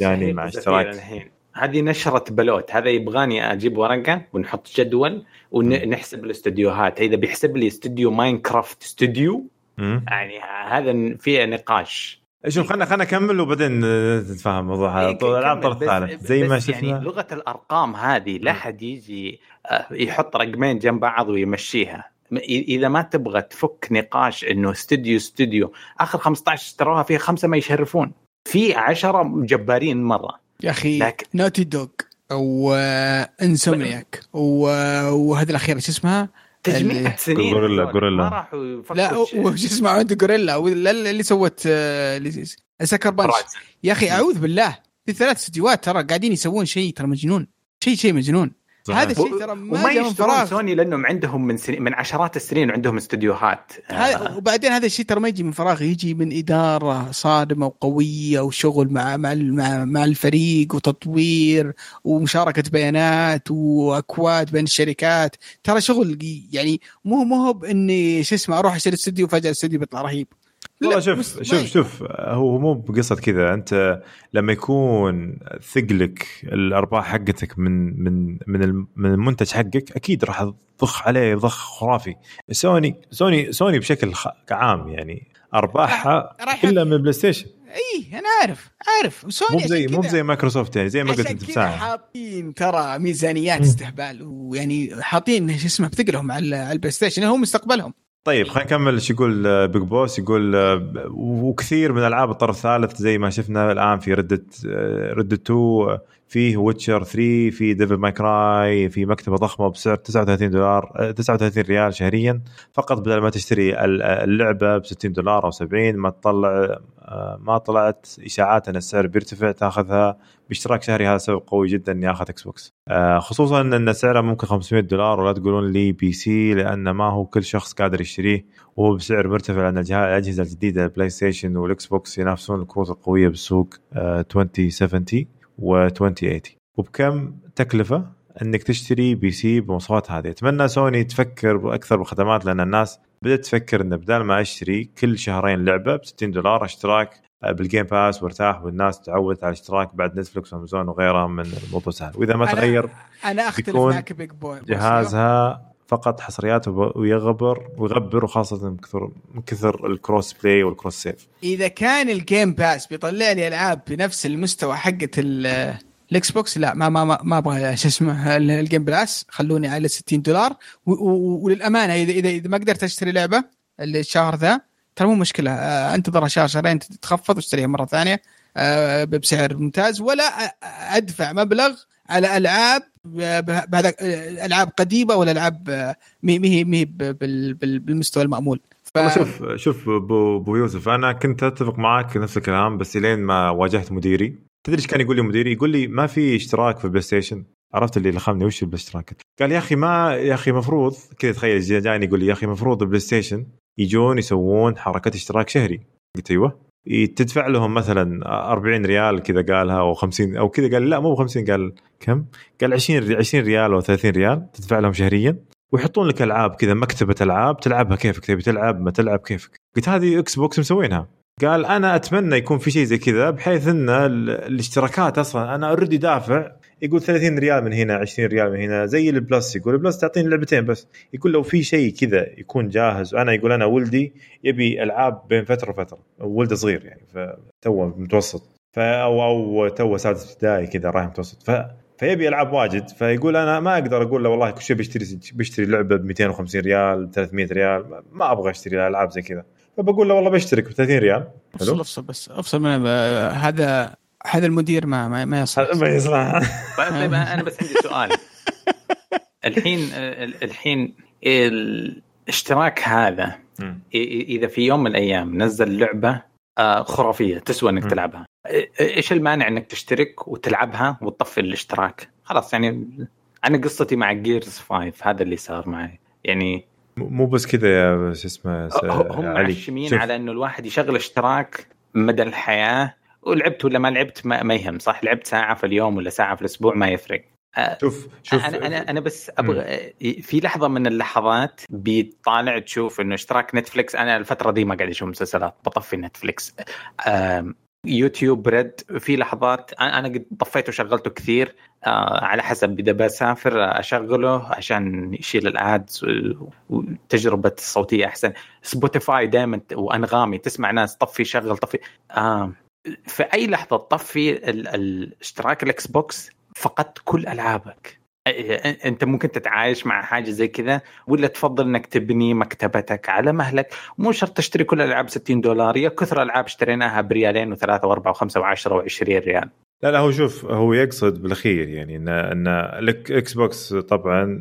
شهيد مع اشتراك. الحين. هذه نشرة بلوت هذا يبغاني أجيب ورقة ونحط جدول ونحسب الاستديوهات إذا بيحسب لي استوديو Minecraft استوديو. يعني هذا فيه نقاش. شوف خلينا خلينا نكمل وبعدين آه، نتفاهم الموضوع هذا إيه، طول العاب كمل. الطرف بس- الثالث زي ما شفنا. يعني لغة الأرقام هذه لا حد يجي آه، يحط رقمين جنب بعض ويمشيها. إذا ما تبغى تفك نقاش إنه استوديو استوديو آخر 15 اشتروها فيها خمسة ما يشرفون. في عشرة جبارين مرة. يا أخي لكن- Naughty Dog و Insomniac وهذه الأخيرة شو اسمها؟ تجميع اللي- سنين Guerrilla-. Guerrilla. ما راحوا لا. وش اسمه عنده Guerrilla ولا اللي سوت آه، اللي Sucker Punch. يا أخي أعوذ بالله في ثلاث استديوهات ترى قاعدين يسوون شيء ترى مجنون شيء شيء مجنون. هذا الشيء ترى وما ما من يشترون فراغ. سوني لأنهم عندهم من سنين من عشرات السنين عندهم استديوهات. آه، وبعدين هذا الشيء ترى ما يجي من فراغ يجي من إدارة صادمة وقوية وشغل مع مع مع, مع الفريق وتطوير ومشاركة بيانات وأكواد بين الشركات. ترى شغل يعني مو مو هو بإني شو اسمه أروح أشتري استوديو فجاه الاستوديو بيطلع رهيب. والله لا، شوف شوف شوف هو مو بقصة كذا. أنت لما يكون ثقلك الأرباح حقتك من من من من المنتج حقك أكيد راح تضخ عليه ضخ خرافي. سوني سوني سوني بشكل عام يعني أرباحها كلها من بلاي ستيشن إي أنا عارف عارف وسوني مو زي مو زي مايكروسوفت يعني زي ما قلت أنت بساعه حاطين ترى ميزانيات استهبال ويعني حاطين شو اسمه بثقلهم على على البلاي ستيشن هو مستقبلهم. طيب خلينا نكمل. إيش يقول آه، Big Boss؟ يقول آه، وكثير من ألعاب الطرف الثالث زي ما شفنا الآن في Red Dead Red Dead 2 آه، فيه Witcher 3 في Devil May Cry في مكتبة ضخمة بسعر 39 دولار آه، 39 ريال شهريا. فقط بدل ما تشتري ال- اللعبة ب 60 دولار أو 70 ما تطلع آه، ما طلعت إشاعات إن السعر بيرتفع تأخذها باشتراك شهري. هذا سبب قوي جدا اني اخذ إكس بوكس آه، خصوصا إن سعره ممكن 500 دولار ولا تقولون لي PC لأن ما هو كل شخص قادر يشتريه وهو بسعر مرتفع لأن الأجهزة الجديدة البلاي ستيشن والاكس بوكس ينافسون الكروت القوية بالسوق آه، 2070 و 2080 وبكم تكلفة إنك تشتري PC بمواصفات هذه؟ أتمنى سوني تفكر أكثر بالخدمات لأن الناس بدأت تفكر انه بدال ما أشتري كل شهرين لعبة ب 60 دولار أشترك بال Game Pass وارتاح والناس تعودت على الاشتراك بعد نتفلكس وأمازون وغيرها من الموضوع سهل. وإذا ما أنا- تغير أنا أختلف معك Big Boy. جهازها فقط حصريات ويغبر ويغبر وخاصه من كثر من كثر ال cross play وال cross save إذا كان ال Game Pass بيطلع لي ألعاب بنفس المستوى حقه ال- الاكس بوكس لا ما ما ما, أبغى شو اسمه ال- ال Game Pass خلوني على 60 دولار. وللأمانة اذا اذا إذا ما قدرت أشتري لعبة الشهر ذا ترى مو مشكلة. آه، أنتظر شهر شهرين تتخفض واشتريها مرة ثانية آه، بسعر ممتاز ولا أدفع مبلغ على ألعاب بهذا ألعاب قديمة ولا ألعاب آه، مي مي بالمستوى المأمول. ف... شوف شوف أبو يوسف أنا كنت أتفق معك نفس الكلام بس لين ما واجهت مديري. تدري إيش كان يقول لي مديري؟ يقول لي ما في اشتراك في البلاي ستيشن. عرفت اللي لخمني وش الاشتراك؟ قال يا أخي ما يا أخي مفروض كذا تخيل جا- جاني يقول لي يا أخي مفروض البلاي ستيشن يجون يسوون حركة اشتراك شهري. قلت أيوه. تدفع لهم مثلا 40 ريال كذا قالها أو 50 أو كذا قال لا مو ب 50 قال كم؟ قال 20 ري- 20 ريال أو 30 ريال تدفع لهم شهريا. ويحطون لك ألعاب كذا مكتبة ألعاب تلعبها كيفك تبي تلعب ما تلعب كيفك. قلت هذه إكس بوكس مسوينها. قال أنا أتمنى يكون في شيء زي كذا بحيث إن ال- الاشتراكات أصلا أنا already دافع يقول 30 ريال من هنا 20 ريال من هنا زي ال Plus يقول ال Plus تعطيني لعبتين بس. يقول لو في شيء كذا يكون جاهز. وأنا يقول أنا ولدي يبي ألعاب بين فترة وفترة. ولده صغير يعني فتوه متوسط. أو أو توه سادس ابتدائي كذا رايح متوسط. ف فيبي ألعاب واجد. فيقول أنا ما أقدر أقول له والله كل شيء بشتري بشتري لعبة ب 250 ريال ب 300 ريال. ما- أبغى أشتري ألعاب زي كذا. فبقول له والله بشترك ب 30 ريال افصل أفصل بس. أفصل من هذا هذا المدير ما ما, ما يصلح ما يصلح طيب أنا بس عندي سؤال. الحين الحين الاشتراك هذا إذا في يوم من الأيام نزل لعبة آه، خرافية تسوى إنك. تلعبها. إيش المانع إنك تشترك وتلعبها وتطفي الاشتراك؟ خلاص يعني أنا قصتي مع جيرز 5 هذا اللي صار معي. يعني مو بس كذا يا شو اسمه هم علي. معشمين على إنه الواحد يشغل اشتراك مدى الحياة ولعبت ولا ما لعبت ما, ما يهم صح؟ لعبت ساعة في اليوم ولا ساعة في الأسبوع ما يفرق. شوف شوف. أنا أنا أنا بس أبغى في لحظة من اللحظات بيطالع تشوف إنه اشتراك نتفلكس أنا الفترة دي ما قاعد أشوف مسلسلات بطفي نتفلكس YouTube Red في لحظات أنا قد طفيته وشغلته كثير. على حسب إذا بسافر أشغله عشان يشيل ال ads والتجربه الصوتية أحسن. سبوتيفاي دائما وأنغامي تسمع ناس طفي شغل طفي. آه، في أي لحظة تطفي ال- الاشتراك الاكس بوكس فقدت كل ألعابك. أنت ممكن تتعايش مع حاجة زي كذا ولا تفضل إنك تبني مكتبتك على مهلك. مو شرط تشتري كل الالعاب 60 دولار يا كثر ألعاب اشتريناها بريالين وثلاثة وأربعة وخمسة وعشرة و20 ريال. لا لا هو شوف هو يقصد بالأخير يعني إن إن الاكس بوكس طبعا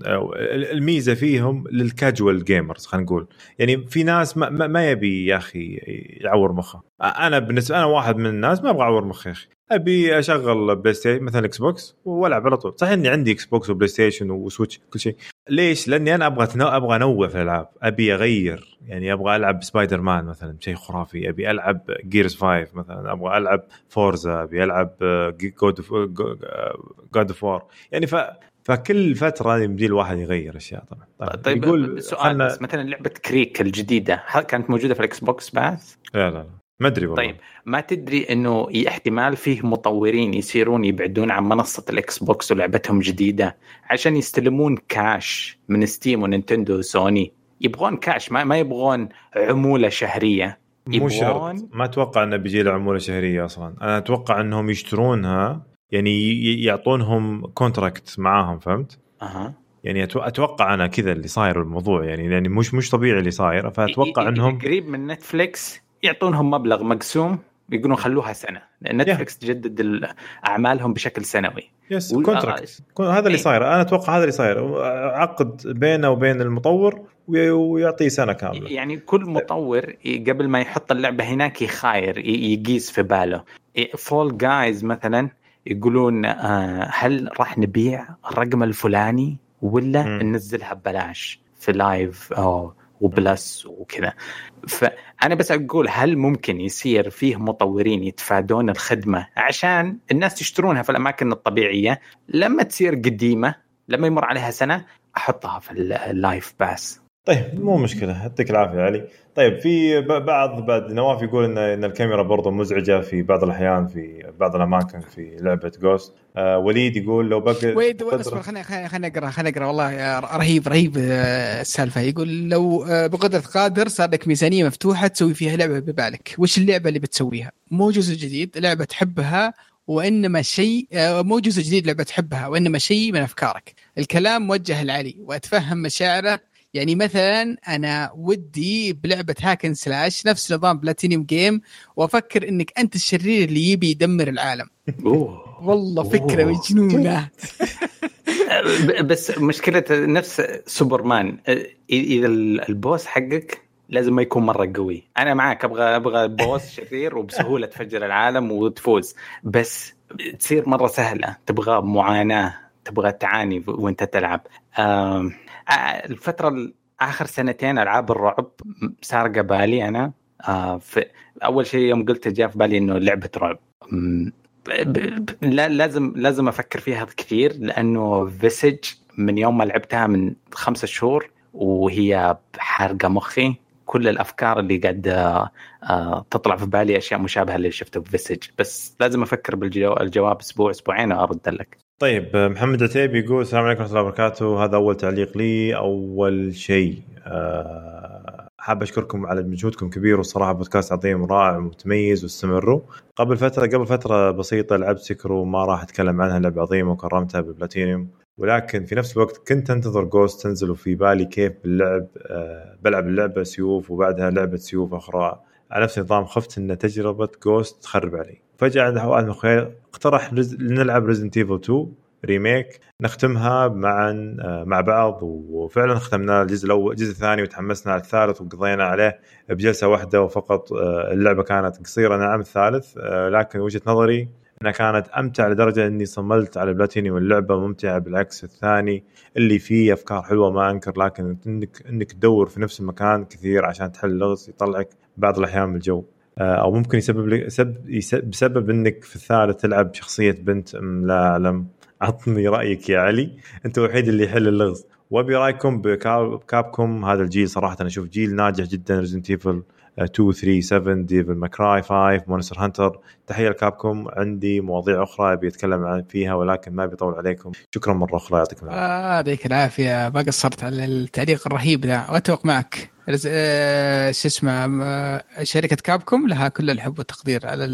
الميزة فيهم لل casual gamers خلينا نقول. يعني في ناس ما, ما- يبي يا أخي يعور مخه. أنا بالنسبة أنا واحد من الناس ما أبغى أعور مخي يا أخي. أبي أشغل بلاي ستيشن مثلا إكس بوكس وألعب على طول. صح إني عندي إكس بوكس وبلاي ستيشن و Switch كل شيء. ليش؟ لأني أنا أبغى تنو... أبغى انوع في الألعاب أبي أغير يعني أبغى ألعب سبايدر مان مثلا شيء خرافي أبي ألعب Gears 5 مثلا أبغى ألعب Forza أبي ألعب God God of War يعني ف فكل فترة يمدي الواحد يغير أشياء طبعا طيب يقول سؤال خلنا- بس مثلا لعبة كريك الجديدة هل كانت موجودة في الإكس بوكس؟ لا لا لا ما أدري والله. طيب ما تدري إنه احتمال فيه مطورين يصيرون يبعدون عن منصة الاكس بوكس ولعبتهم جديدة عشان يستلمون كاش من Steam ونينتندو وسوني؟ يبغون كاش ما, ما يبغون عمولة شهرية. مو شرط. يبغون ما أتوقع إنه بيجي له عمولة شهرية أصلا. أنا أتوقع إنهم يشترونها يعني يعطونهم contract معاهم فهمت؟ أها. يعني أتوقع أنا كذا اللي صاير الموضوع يعني يعني مش مش طبيعي اللي صاير فأتوقع إنهم قريب من نتفليكس يعطونهم مبلغ مقسوم يقولون خلوها سنة. لأن نتفليكس تجدد ال- أعمالهم بشكل سنوي. Yes وال- contract هذا اللي إيه. صاير. أنا أتوقع هذا اللي صاير. عقد بينه وبين المطور وي- ويعطيه سنة كاملة. يعني كل مطور قبل ما يحط اللعبة هناك يخاير يقيس في باله. Fall Guys مثلا يقولون آه، هل راح نبيع الرقم الفلاني ولا مم. ننزلها ببلاش في Live أو و Plus وكذا. فأنا بس أقول هل ممكن يصير فيه مطورين يتفادون الخدمة عشان الناس يشترونها في الأماكن الطبيعية؟ لما تصير قديمة لما يمر عليها سنة أحطها في ال live بس طيب مو مشكلة. يعطيك العافية علي. طيب في بعض بعد نواف يقول إن إن الكاميرا برضه مزعجة في بعض الأحيان في بعض الأماكن في لعبة Ghost آه وليد يقول لو بقى ويد اصبر خليني خليني أقرأ خليني أقرأ والله رهيب رهيب آه، السالفة. يقول لو آه، بقدرة قادر صار لك ميزانية مفتوحة تسوي فيها لعبة ببالك. وش اللعبة اللي بتسويها؟ مو جزء جديد لعبة تحبها وإنما شيء آه، مو جزء جديد لعبة تحبها وإنما شيء من أفكارك. الكلام موجه لعلي وأتفهم مشاعره يعني مثلا أنا ودي بلعبة hack and slash نفس نظام Platinum Game وأفكر إنك أنت الشرير اللي يبي يدمر العالم. أوه. والله فكرة أوه. مجنونة. بس مشكلة نفس سوبرمان إذا ال boss حقك لازم ما يكون مرة قوي. أنا معك أبغى أبغى boss شرير وبسهولة تفجر العالم وتفوز. بس تصير مرة سهلة تبغى معاناة تبغى تعاني وأنت تلعب. الفترة آخر سنتين ألعاب الرعب سارقه بالي أنا. آه في أول شيء يوم قلت جاء في بالي إنه لعبة رعب. لا لازم لازم أفكر فيها كثير لأنه فيسج من يوم ما لعبتها من خمسة شهور وهي حارقة مخي. كل الأفكار اللي قاعد آه، تطلع في بالي أشياء مشابهة اللي شفته في فيسج بس لازم أفكر بالجواب أسبوع أسبوعين وأرد لك. طيب محمد عتيبي يقول السلام عليكم ورحمة الله وبركاته. هذا أول تعليق لي أول شيء أه حاب أشكركم على مجهودكم كبير والصراحة بودكاست عظيم رائع ومتميز واستمروا. قبل فترة قبل فترة بسيطة لعبت Sekiro ما راح أتكلم عنها لعبة عظيمة وكرمتها بالبلاتينيوم ولكن في نفس الوقت كنت أنتظر Ghost تنزل وفي بالي كيف باللعب أه بلعب اللعبة سيوف وبعدها لعبة سيوف أخرى. على نفس النظام خفت إن تجربة Ghost تخرب علي. فجأة عند واحد من أخوي اقترح نلعب Resident Evil 2 Remake نختمها معا آه، مع بعض وفعلا ختمنا الجزء الأول الجزء الثاني وتحمسنا على الثالث وقضينا عليه بجلسة واحدة وفقط آه، اللعبة كانت قصيرة نعم الثالث آه، لكن وجهة نظري إنها كانت أمتع لدرجة إني صملت على بلاتينيوم اللعبة ممتعة بالعكس الثاني اللي فيه أفكار حلوة ما أنكر لكن انك إنك تدور في نفس المكان كثير عشان تحل لغز يطلعك بعض الأحيان من الجو. أو ممكن يسبب لك بسبب إنك في الثالث تلعب شخصية بنت لا اعلم عطني رأيك يا علي. أنت الوحيد اللي يحل اللغز. وأبي رأيكم ب Capcom هذا الجيل صراحة أنا أشوف جيل ناجح جدا. Resident Evil 2 3 7 Devil May Cry 5 Monster Hunter تحية ل Capcom عندي مواضيع أخرى أبي أتكلم عن فيها ولكن ما بيطول عليكم. شكرا مرة أخرى. يعطيكم العافية. آه يعطيك العافية. ما قصرت على التعليق الرهيب ذا. واتفق معك. آه، شو اسمه آه، شركة Capcom لها كل الحب والتقدير على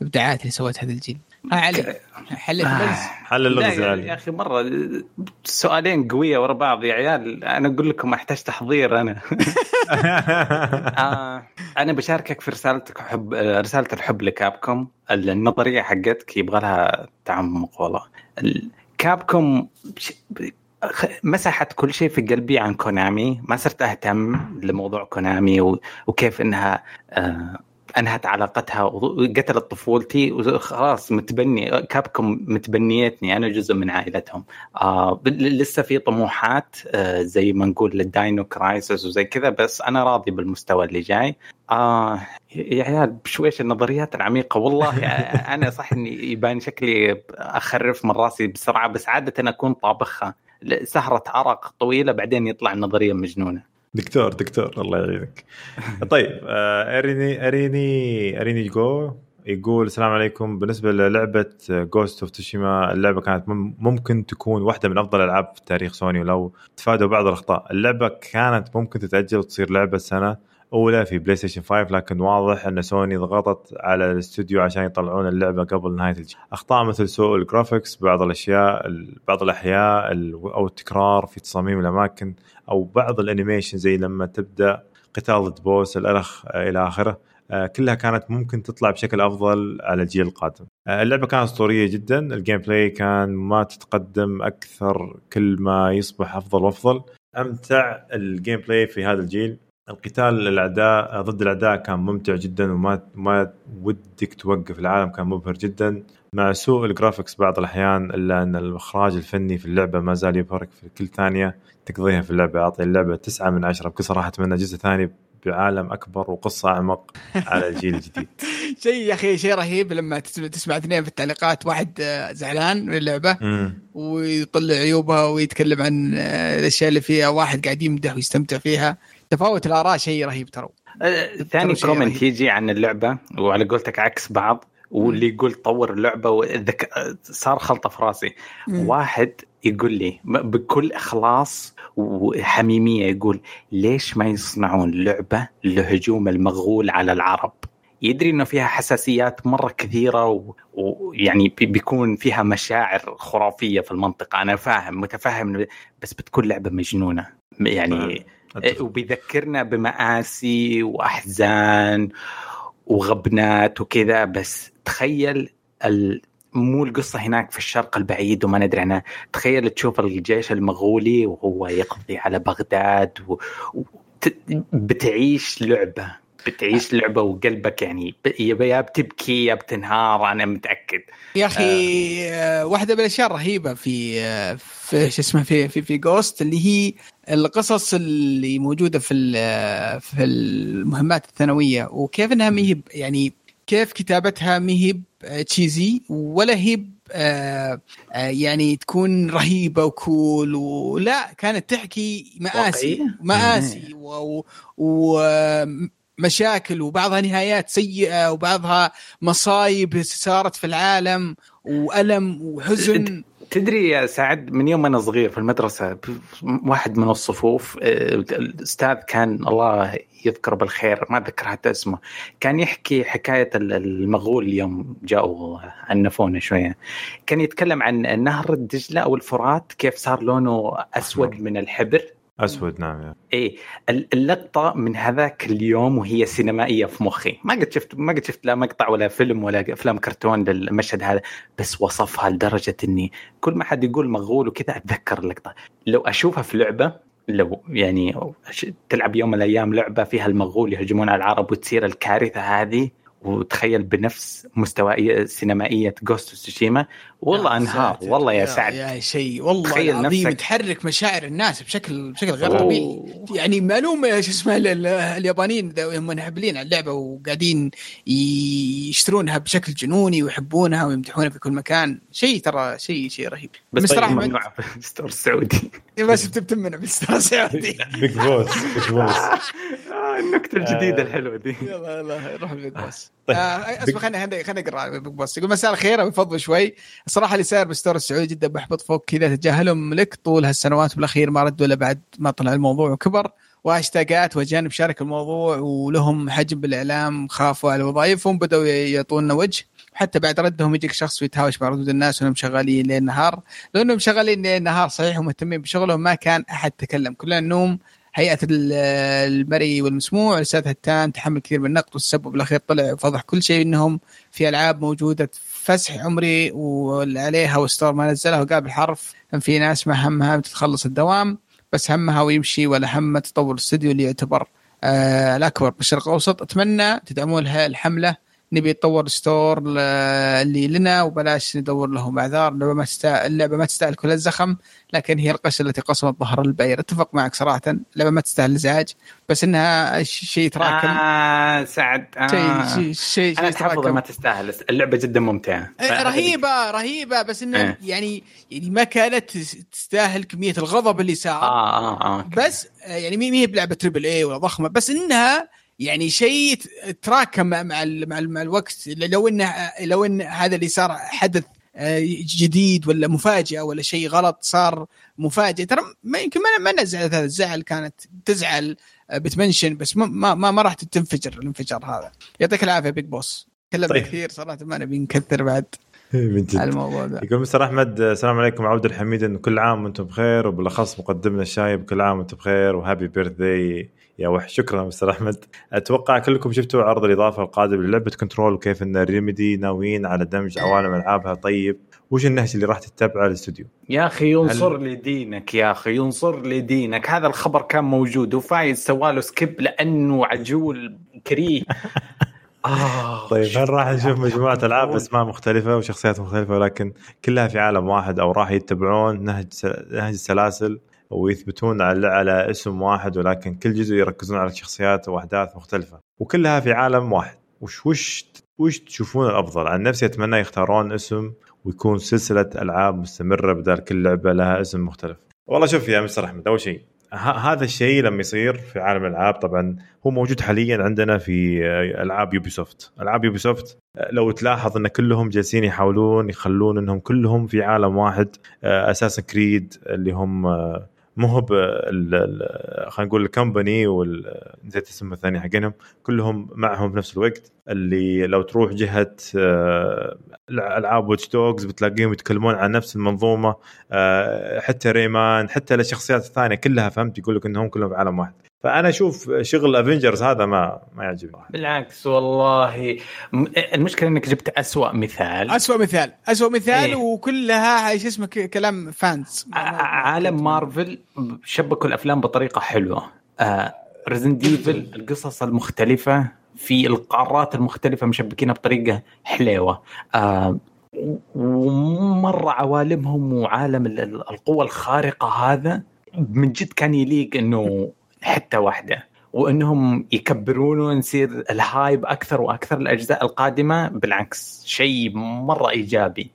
الابداعات اللي سوتها هذا الجيل. آه علي حل اللغز آه، حل اللغز يا أخي مرة سؤالين قوية ورا بعض يا عيال. أنا أقول لكم أحتاج تحضير أنا. آه أنا بشاركك في رسالتك حب رسالة الحب لكابكم النظرية حقتك يبغى لها تعمق والله. كابكم مسحت كل شيء في قلبي عن كونامي. ما صرت أهتم لموضوع كونامي وكيف إنها آه أنهت علاقتها وقتلت طفولتي وخلاص متبني Capcom متبنيتني. أنا جزء من عائلتهم. آه لسه في طموحات آه زي ما نقول لل Dino Crisis وزي كذا بس أنا راضي بالمستوى اللي جاي. آه يا عيال بشويش النظريات العميقة. والله أنا صح إني يبان شكلي أخرف من راسي بسرعة بس عادة أكون طابخها سهرة عرق طويلة بعدين يطلع النظرية مجنونة. دكتور دكتور الله يعينك. طيب آه، أريني أريني أريني جو. يقول السلام عليكم. بالنسبة للعبة Ghost of Tsushima اللعبة كانت ممكن تكون واحدة من أفضل الالعاب في تاريخ سوني ولو تفادوا بعض الأخطاء. اللعبة كانت ممكن تتأجل وتصير لعبة سنة أولى في PlayStation 5 لكن واضح أن سوني ضغطت على الاستوديو عشان يطلعون اللعبة قبل نهاية الجيل. أخطاء مثل سوء ال graphics بعض الأشياء بعض الأحيان أو التكرار في تصاميم الأماكن أو بعض ال animation زي لما تبدأ قتال ضد boss الالخ إلى آخره. كلها كانت ممكن تطلع بشكل أفضل على الجيل القادم. آه، اللعبة كانت أسطورية جدا، ال gameplay كان ما تتقدم أكثر كل ما يصبح أفضل وأفضل. أمتع ال gameplay في هذا الجيل القتال الأعداء ضد الأعداء كان ممتع جدا وما ما ودك توقف العالم كان مبهر جدا مع سوء ال graphics بعض الأحيان إلا أن الإخراج الفني في اللعبة ما زال يبهرك في كل ثانية تقضيها في اللعبة أعطي اللعبة تسعة من عشرة بكل صراحة أتمنى جزء ثاني بعالم أكبر وقصة أعمق على الجيل الجديد شيء يا أخي شيء رهيب لما تسمع, تسمع اثنين في التعليقات واحد آه، زعلان من اللعبة مم. ويطلع عيوبها ويتكلم عن آه، الأشياء اللي فيها واحد قاعد يمدح ويستمتع فيها تفاوت الآراء شيء رهيب ترى آه، ثاني كومنت. يجي عن اللعبة وعلى قولتك عكس بعض واللي يقول طور اللعبة. صار خلطة في راسي. واحد يقول لي بكل إخلاص وحميمية يقول ليش ما يصنعون لعبة لهجوم المغول على العرب؟ يدري إنه فيها حساسيات مرة كثيرة ويعني بي- بيكون فيها مشاعر خرافية في المنطقة. أنا فاهم متفهم بس بتكون لعبة مجنونة. يعني أتفق. وبيذكرنا بمآسي وأحزان وغبنات وكذا بس تخيل ال... مو القصة هناك في الشرق البعيد وما ندري عنها. تخيل تشوف الجيش المغولي وهو يقضي على بغداد و... و... بتعيش لعبة. بتعيش لعبة وقلبك يعني يا بتبكي يا بتنهار أنا متأكد. يا أخي آه. واحدة من الأشياء الرهيبة في آه، في شو اسمه في في في جوست اللي هي القصص اللي موجودة في ال- في المهمات الثانوية. وكيف إنها ما هي يعني كيف كتابتها ما هي ب- تشيزي ولا هي ب- آه، آه، يعني تكون رهيبة وكول ولا كانت تحكي مآسي واقعية؟ مآسي ومشاكل وبعضها نهايات سيئة وبعضها مصايب صارت في العالم وألم وحزن تدري يا سعد من يوم أنا صغير في المدرسة واحد من الصفوف آه، الأستاذ كان الله يذكره بالخير ما أتذكر حتى اسمه كان يحكي حكاية ال- المغول يوم جاءوا عنفونا شوية. كان يتكلم عن نهر الدجلة أو الفرات كيف صار لونه أسود من الحبر. أسود نعم. إيه ال- اللقطة من هذاك اليوم وهي سينمائية في مخي. ما قد شفت ما قد شفت لا مقطع ولا فيلم ولا أفلام كرتون للمشهد هذا بس وصفها لدرجة إني كل ما حد يقول مغول وكذا أتذكر اللقطة. لو أشوفها في لعبة لو يعني تلعب يوم من الأيام لعبة فيها المغول يهجمون على العرب وتصير الكارثة هذه وتخيل بنفس مستوى سينمائية جوست سوشيما والله أنهار ساتر. والله يا سعد. يا شيء والله تخيل العظيم نفسك- تحرك مشاعر الناس بشكل بشكل غير. طبيعي. يعني معلومة شو اسمه ال- ال- اليابانيين هم منهبلين على اللعبة وقاعدين يشترونها بشكل جنوني ويحبونها ويمدحونها في كل مكان. شيء ترى شيء شيء رهيب. بس مستر طيب ممنوع. في ال store السعودي بس بتمنع بال store السعودي Big Boss Big Boss آه، النكتة الجديدة الحلوة دي. يلا يلا روح ال Big Boss طيب. آه، أسمع خلينا خلينا نقرا ال Big Boss يقول مساء الخير يفضل شوي. الصراحه اللي صاير بال store السعودي جدا محبط فوق كذا. تجاهلهم لك طول هالسنوات بالأخير ما ردوا إلا بعد ما طلع الموضوع وكبر. وهاشتاجات واجانب شارك الموضوع ولهم حجم بالإعلام خافوا على وظائفهم بدأوا يعطونا وجه. حتى بعد ردهم يجيك شخص ويتهاوش مع ردود الناس وإنهم شغالين ليل نهار. لو إنهم شغالين ليل نهار صحيح ومهتمين بشغلهم ما كان أحد تكلم كلنا نوم هيئة ال- المرئي والمسموع الأستاذ هتان تحمل كثير من النقد والسب وبالاخير طلع وفضح كل شيء إنهم في ألعاب موجودة فسح عمري وعليها وستور ما نزلها وقال بالحرف ان في ناس ما همها بتتخلص الدوام بس همها ويمشي ولا همها تطور الاستوديو اللي يعتبر آه الأكبر. بالشرق الأوسط أتمنى تدعمون الحملة. نبي نطور store اللي لنا وبلاش ندور لهم أعذار اللعبه ما تستاهل اللعبه ما تستاهل كل الزخم لكن هي القشة التي قصمت ظهر البعير أتفق معك صراحة اللعبه ما تستاهل الازعاج بس إنها شيء يتراكم. آه سعد آه. شيء شيء شيء أنا شيء أتحفظ يتراكم. ما تستاهل اللعبة جدا ممتعة. إيه، رهيبة رهيبة بس انه إيه. يعني يعني ما كانت تستاهل كمية الغضب اللي صار آه آه آه بس آه، يعني مهي مهي بلعبة triple A ولا ضخمه بس إنها يعني شيء تراكم مع مع, مع, ال- مع الوقت. لو إن لو إن هذا اللي صار حدث آه، جديد ولا مفاجأة ولا شيء غلط صار مفاجئ ترى ما يمكن ما ما نزعل هذا الزعل كانت تزعل آه، بتمنشن بس ما ما ما, راح تنفجر الانفجار هذا. يعطيك العافية بيج بوس تكلمنا طيب. كثير صراحة ما نبي نكثر بعد من جد. الموضوع ده. يقول مستر أحمد السلام عليكم. عبد الحميد إن كل عام وأنتم بخير وبالأخص مقدمنا الشايب كل عام وأنتم بخير وهابي بيرثدي يا وحش. شكرا مستر أحمد. أتوقع كلكم شفتوا عرض الإضافة القادم للعبة Control وكيف إن Remedy ناويين على دمج عوالم ألعابها. طيب وش النهج اللي راح تتبعه الاستوديو؟ يا أخي ينصر لي دينك يا أخي ينصر لي دينك هذا الخبر كان موجود وفايز سواله skip لأنه عجول كريه. آه طيب هل راح نشوف مجموعة ألعاب أسماء مختلفة وشخصيات مختلفة ولكن كلها في عالم واحد أو راح يتبعون نهج س- نهج السلاسل ويثبتون على على اسم واحد ولكن كل جزء يركزون على شخصيات وأحداث مختلفة وكلها في عالم واحد. وش وش وش تشوفون الأفضل؟ عن نفسي أتمنى يختارون اسم ويكون سلسلة ألعاب مستمرة بدل كل لعبة لها اسم مختلف. والله شوف يا مستر أحمد أول شيء هذا الشيء لما يصير في عالم الألعاب طبعا هو موجود حاليا عندنا في ألعاب Ubisoft ألعاب Ubisoft لو تلاحظ إن كلهم جالسين يحاولون يخلون إنهم كلهم في عالم واحد Assassin's Creed اللي هم مو هو خلينا نقول ال company نسيت اسم الثاني حقهم كلهم معهم في نفس الوقت. اللي لو تروح جهة آه، ألعاب Watch Dogs بتلاقيهم يتكلمون عن نفس المنظومة آه، حتى Rayman حتى الشخصيات الثانية كلها فهمت؟ يقول لك إنهم كلهم في عالم واحد. فأنا أشوف شغل Avengers هذا ما ما يعجبني. بالعكس والله. المشكلة إنك جبت أسوأ مثال. أسوأ مثال. أسوأ مثال إيه؟ وكلها شو اسمه كلام fans عالم مارفل شبكوا الأفلام بطريقة حلوة. آه Resident Evil القصص المختلفة في القارات المختلفة مشبكينها بطريقة حليوة. آه ومرة عوالمهم وعالم القوى الخارقة هذا من جد كان يليق إنه حتة واحدة وإنهم يكبرون ونصير ال hype أكثر وأكثر الأجزاء القادمة بالعكس شيء مرة إيجابي.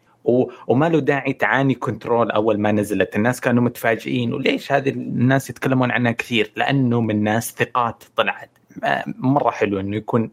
وما له داعي تعاني كنترول أول ما نزلت. الناس كانوا متفاجئين وليش هذه الناس يتكلمون عنها كثير؟ لأنه من ناس ثقات طلعت. مرة حلو إنه يكون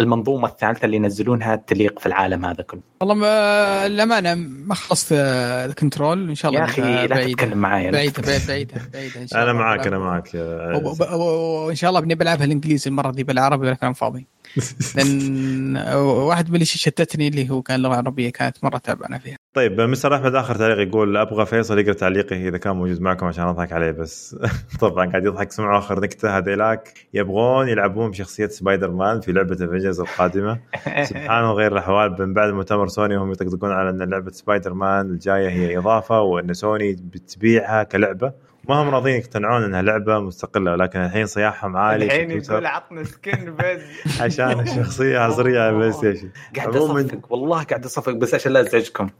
المنظومة الثالثة اللي ينزلونها تليق في العالم هذا كله. والله ما الامانه ما خلصت الكنترول إن شاء الله يا أخي لا تتكلم معي بعيدة بعيدة بعيدة بعيده أنا معك أنا معك وإن شاء الله بني بلعبها الإنجليزي المرة دي بالعربي ولا كلام فاضي لأن واحد من اللي شتتني اللي هو كان اللغة العربيه كانت مرة تعبانة فيها. طيب مستر أحمد آخر تعليق يقول أبغى فيصل يقرأ تعليقي إذا كان موجود معكم عشان أضحك عليه بس طبعا قاعد يضحك. سمعوا آخر نكتة هذيلاك يبغون يلعبون بشخصية سبايدر مان في لعبة Avengers القادمة. سبحان غير الأحوال. من بعد مؤتمر سوني هم يطقطقون على إن لعبة سبايدر مان الجاية هي إضافة وإن سوني بتبيعها كلعبة. ما هم راضيين يقتنعون انها لعبة مستقلة ولكن الحين صياحهم عالي الحين يقول عطنا skin بس. عشان الشخصية حصريه على ال PlayStation قاعد أصفق والله قاعد أصفق بس عشان لا أزعجكم.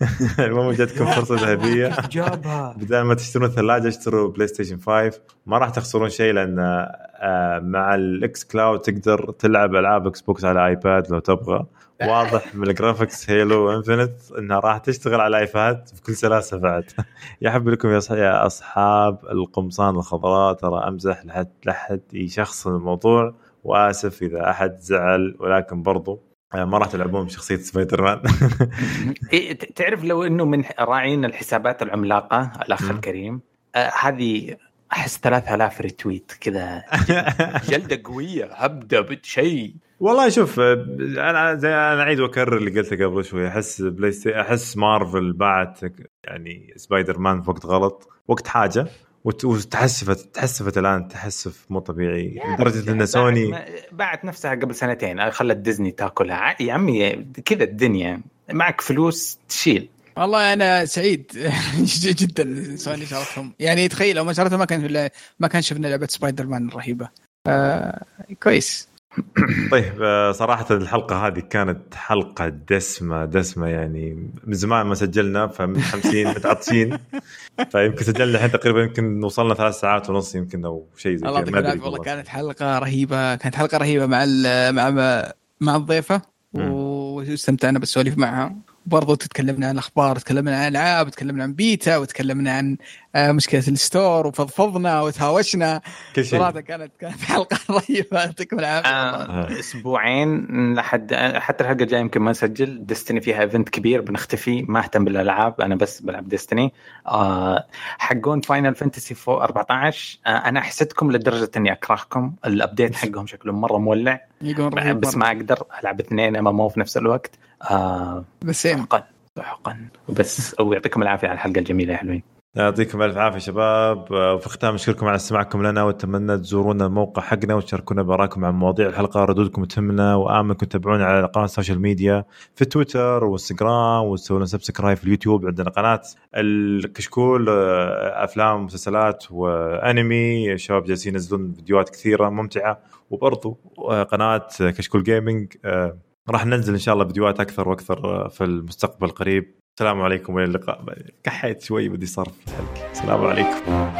المهم جاتكم فرصة ذهبية. بدل ما تشترون ثلاجة اشتروا PlayStation 5 ما راح تخسرون شيء لأن آه، مع ال xCloud تقدر تلعب ألعاب Xbox على iPad لو تبغى. واضح من ال graphics Halo Infinite إنها راح تشتغل على ال iPad بكل سلاسة بعد. نحبكم يا أصحاب القمصان الخضراء ترى أمزح لحد لحد يشخصن الموضوع. وآسف إذا أحد زعل ولكن برضو آه، ما راح تلعبون بشخصية سبايدر مان إيه، تعرف لو إنه من راعين الحسابات العملاقة الأخ الكريم آه هذه أحس 3000 retweet كذا. جلدة قوية هبدا بشيء والله شوف أنا زي أنا أعيد وأكرر اللي قلته قبل شوي. أحس بلاي ستي... أحس مارفل باعت يعني سبايدر مان في وقت غلط وقت حاجة وتحسفت تحسفت الآن تحسف مو طبيعي. لدرجة إن سوني باعت نفسها قبل سنتين خلت ديزني تاكلها. يا عمي كذا الدنيا. معك فلوس تشيل. والله أنا سعيد جدا سوني شرتهم يعني تخيل لو ما شرتها ما كان ما كان شفنا لعبة سبايدر مان الرهيبة. آه كويس. طيب آه، صراحة الحلقة هذه كانت حلقة دسمة دسمة يعني من زمان ما سجلنا فمتحمسين متعطشين فيمكن سجلنا الحين تقريبا يمكن وصلنا ثلاث ساعات ونص يمكن أو شيء زي كذا والله كانت حلقة رهيبة كانت حلقة رهيبة مع مع مع الضيفة. واستمتعنا بالسواليف معها. برضو تكلمنا عن أخبار تكلمنا عن ألعاب تكلمنا عن بيتا وتكلمنا عن آه، مشكلة ال store وفضفضنا وتهاوشنا. كل شيء. صراحة كانت كانت حلقة رهيبة يعطيكم العافية. آه أسبوعين لحد حتى الحلقة الجاية يمكن ما نسجل. Destiny فيها event كبير بنختفي ما أهتم بالألعاب أنا بس بلعب Destiny آه حقون Final Fantasy 14 آه أنا حسدكم لدرجة إني أكرهكم. ال update حقهم شكله مرة مولع. بس ما أقدر ألعب اثنين MMO في نفس الوقت. آه بس سحقا سحقا. بس ويعطيكم العافية على الحلقة الجميلة يا حلوين. يعطيكم الف عافية شباب. وفي الختام نشكركم على استماعكم لنا وأتمنى تزورونا الموقع حقنا وتشاركونا بآرائكم عن مواضيع الحلقة ردودكم تهمنا واتمنى تتابعونا على قناة ال social media في تويتر وإنستغرام وتسوون subscribe في اليوتيوب عندنا قناة الكشكول أفلام ومسلسلات وأنمي. الشباب جالسين ينزلون فيديوهات كثيرة ممتعة. وبرضو قناة كشكول gaming راح ننزل إن شاء الله فيديوهات أكثر وأكثر آه، في المستقبل القريب السلام عليكم وإلى اللقاء. كحيت شوي بدي صرف. السلام عليكم.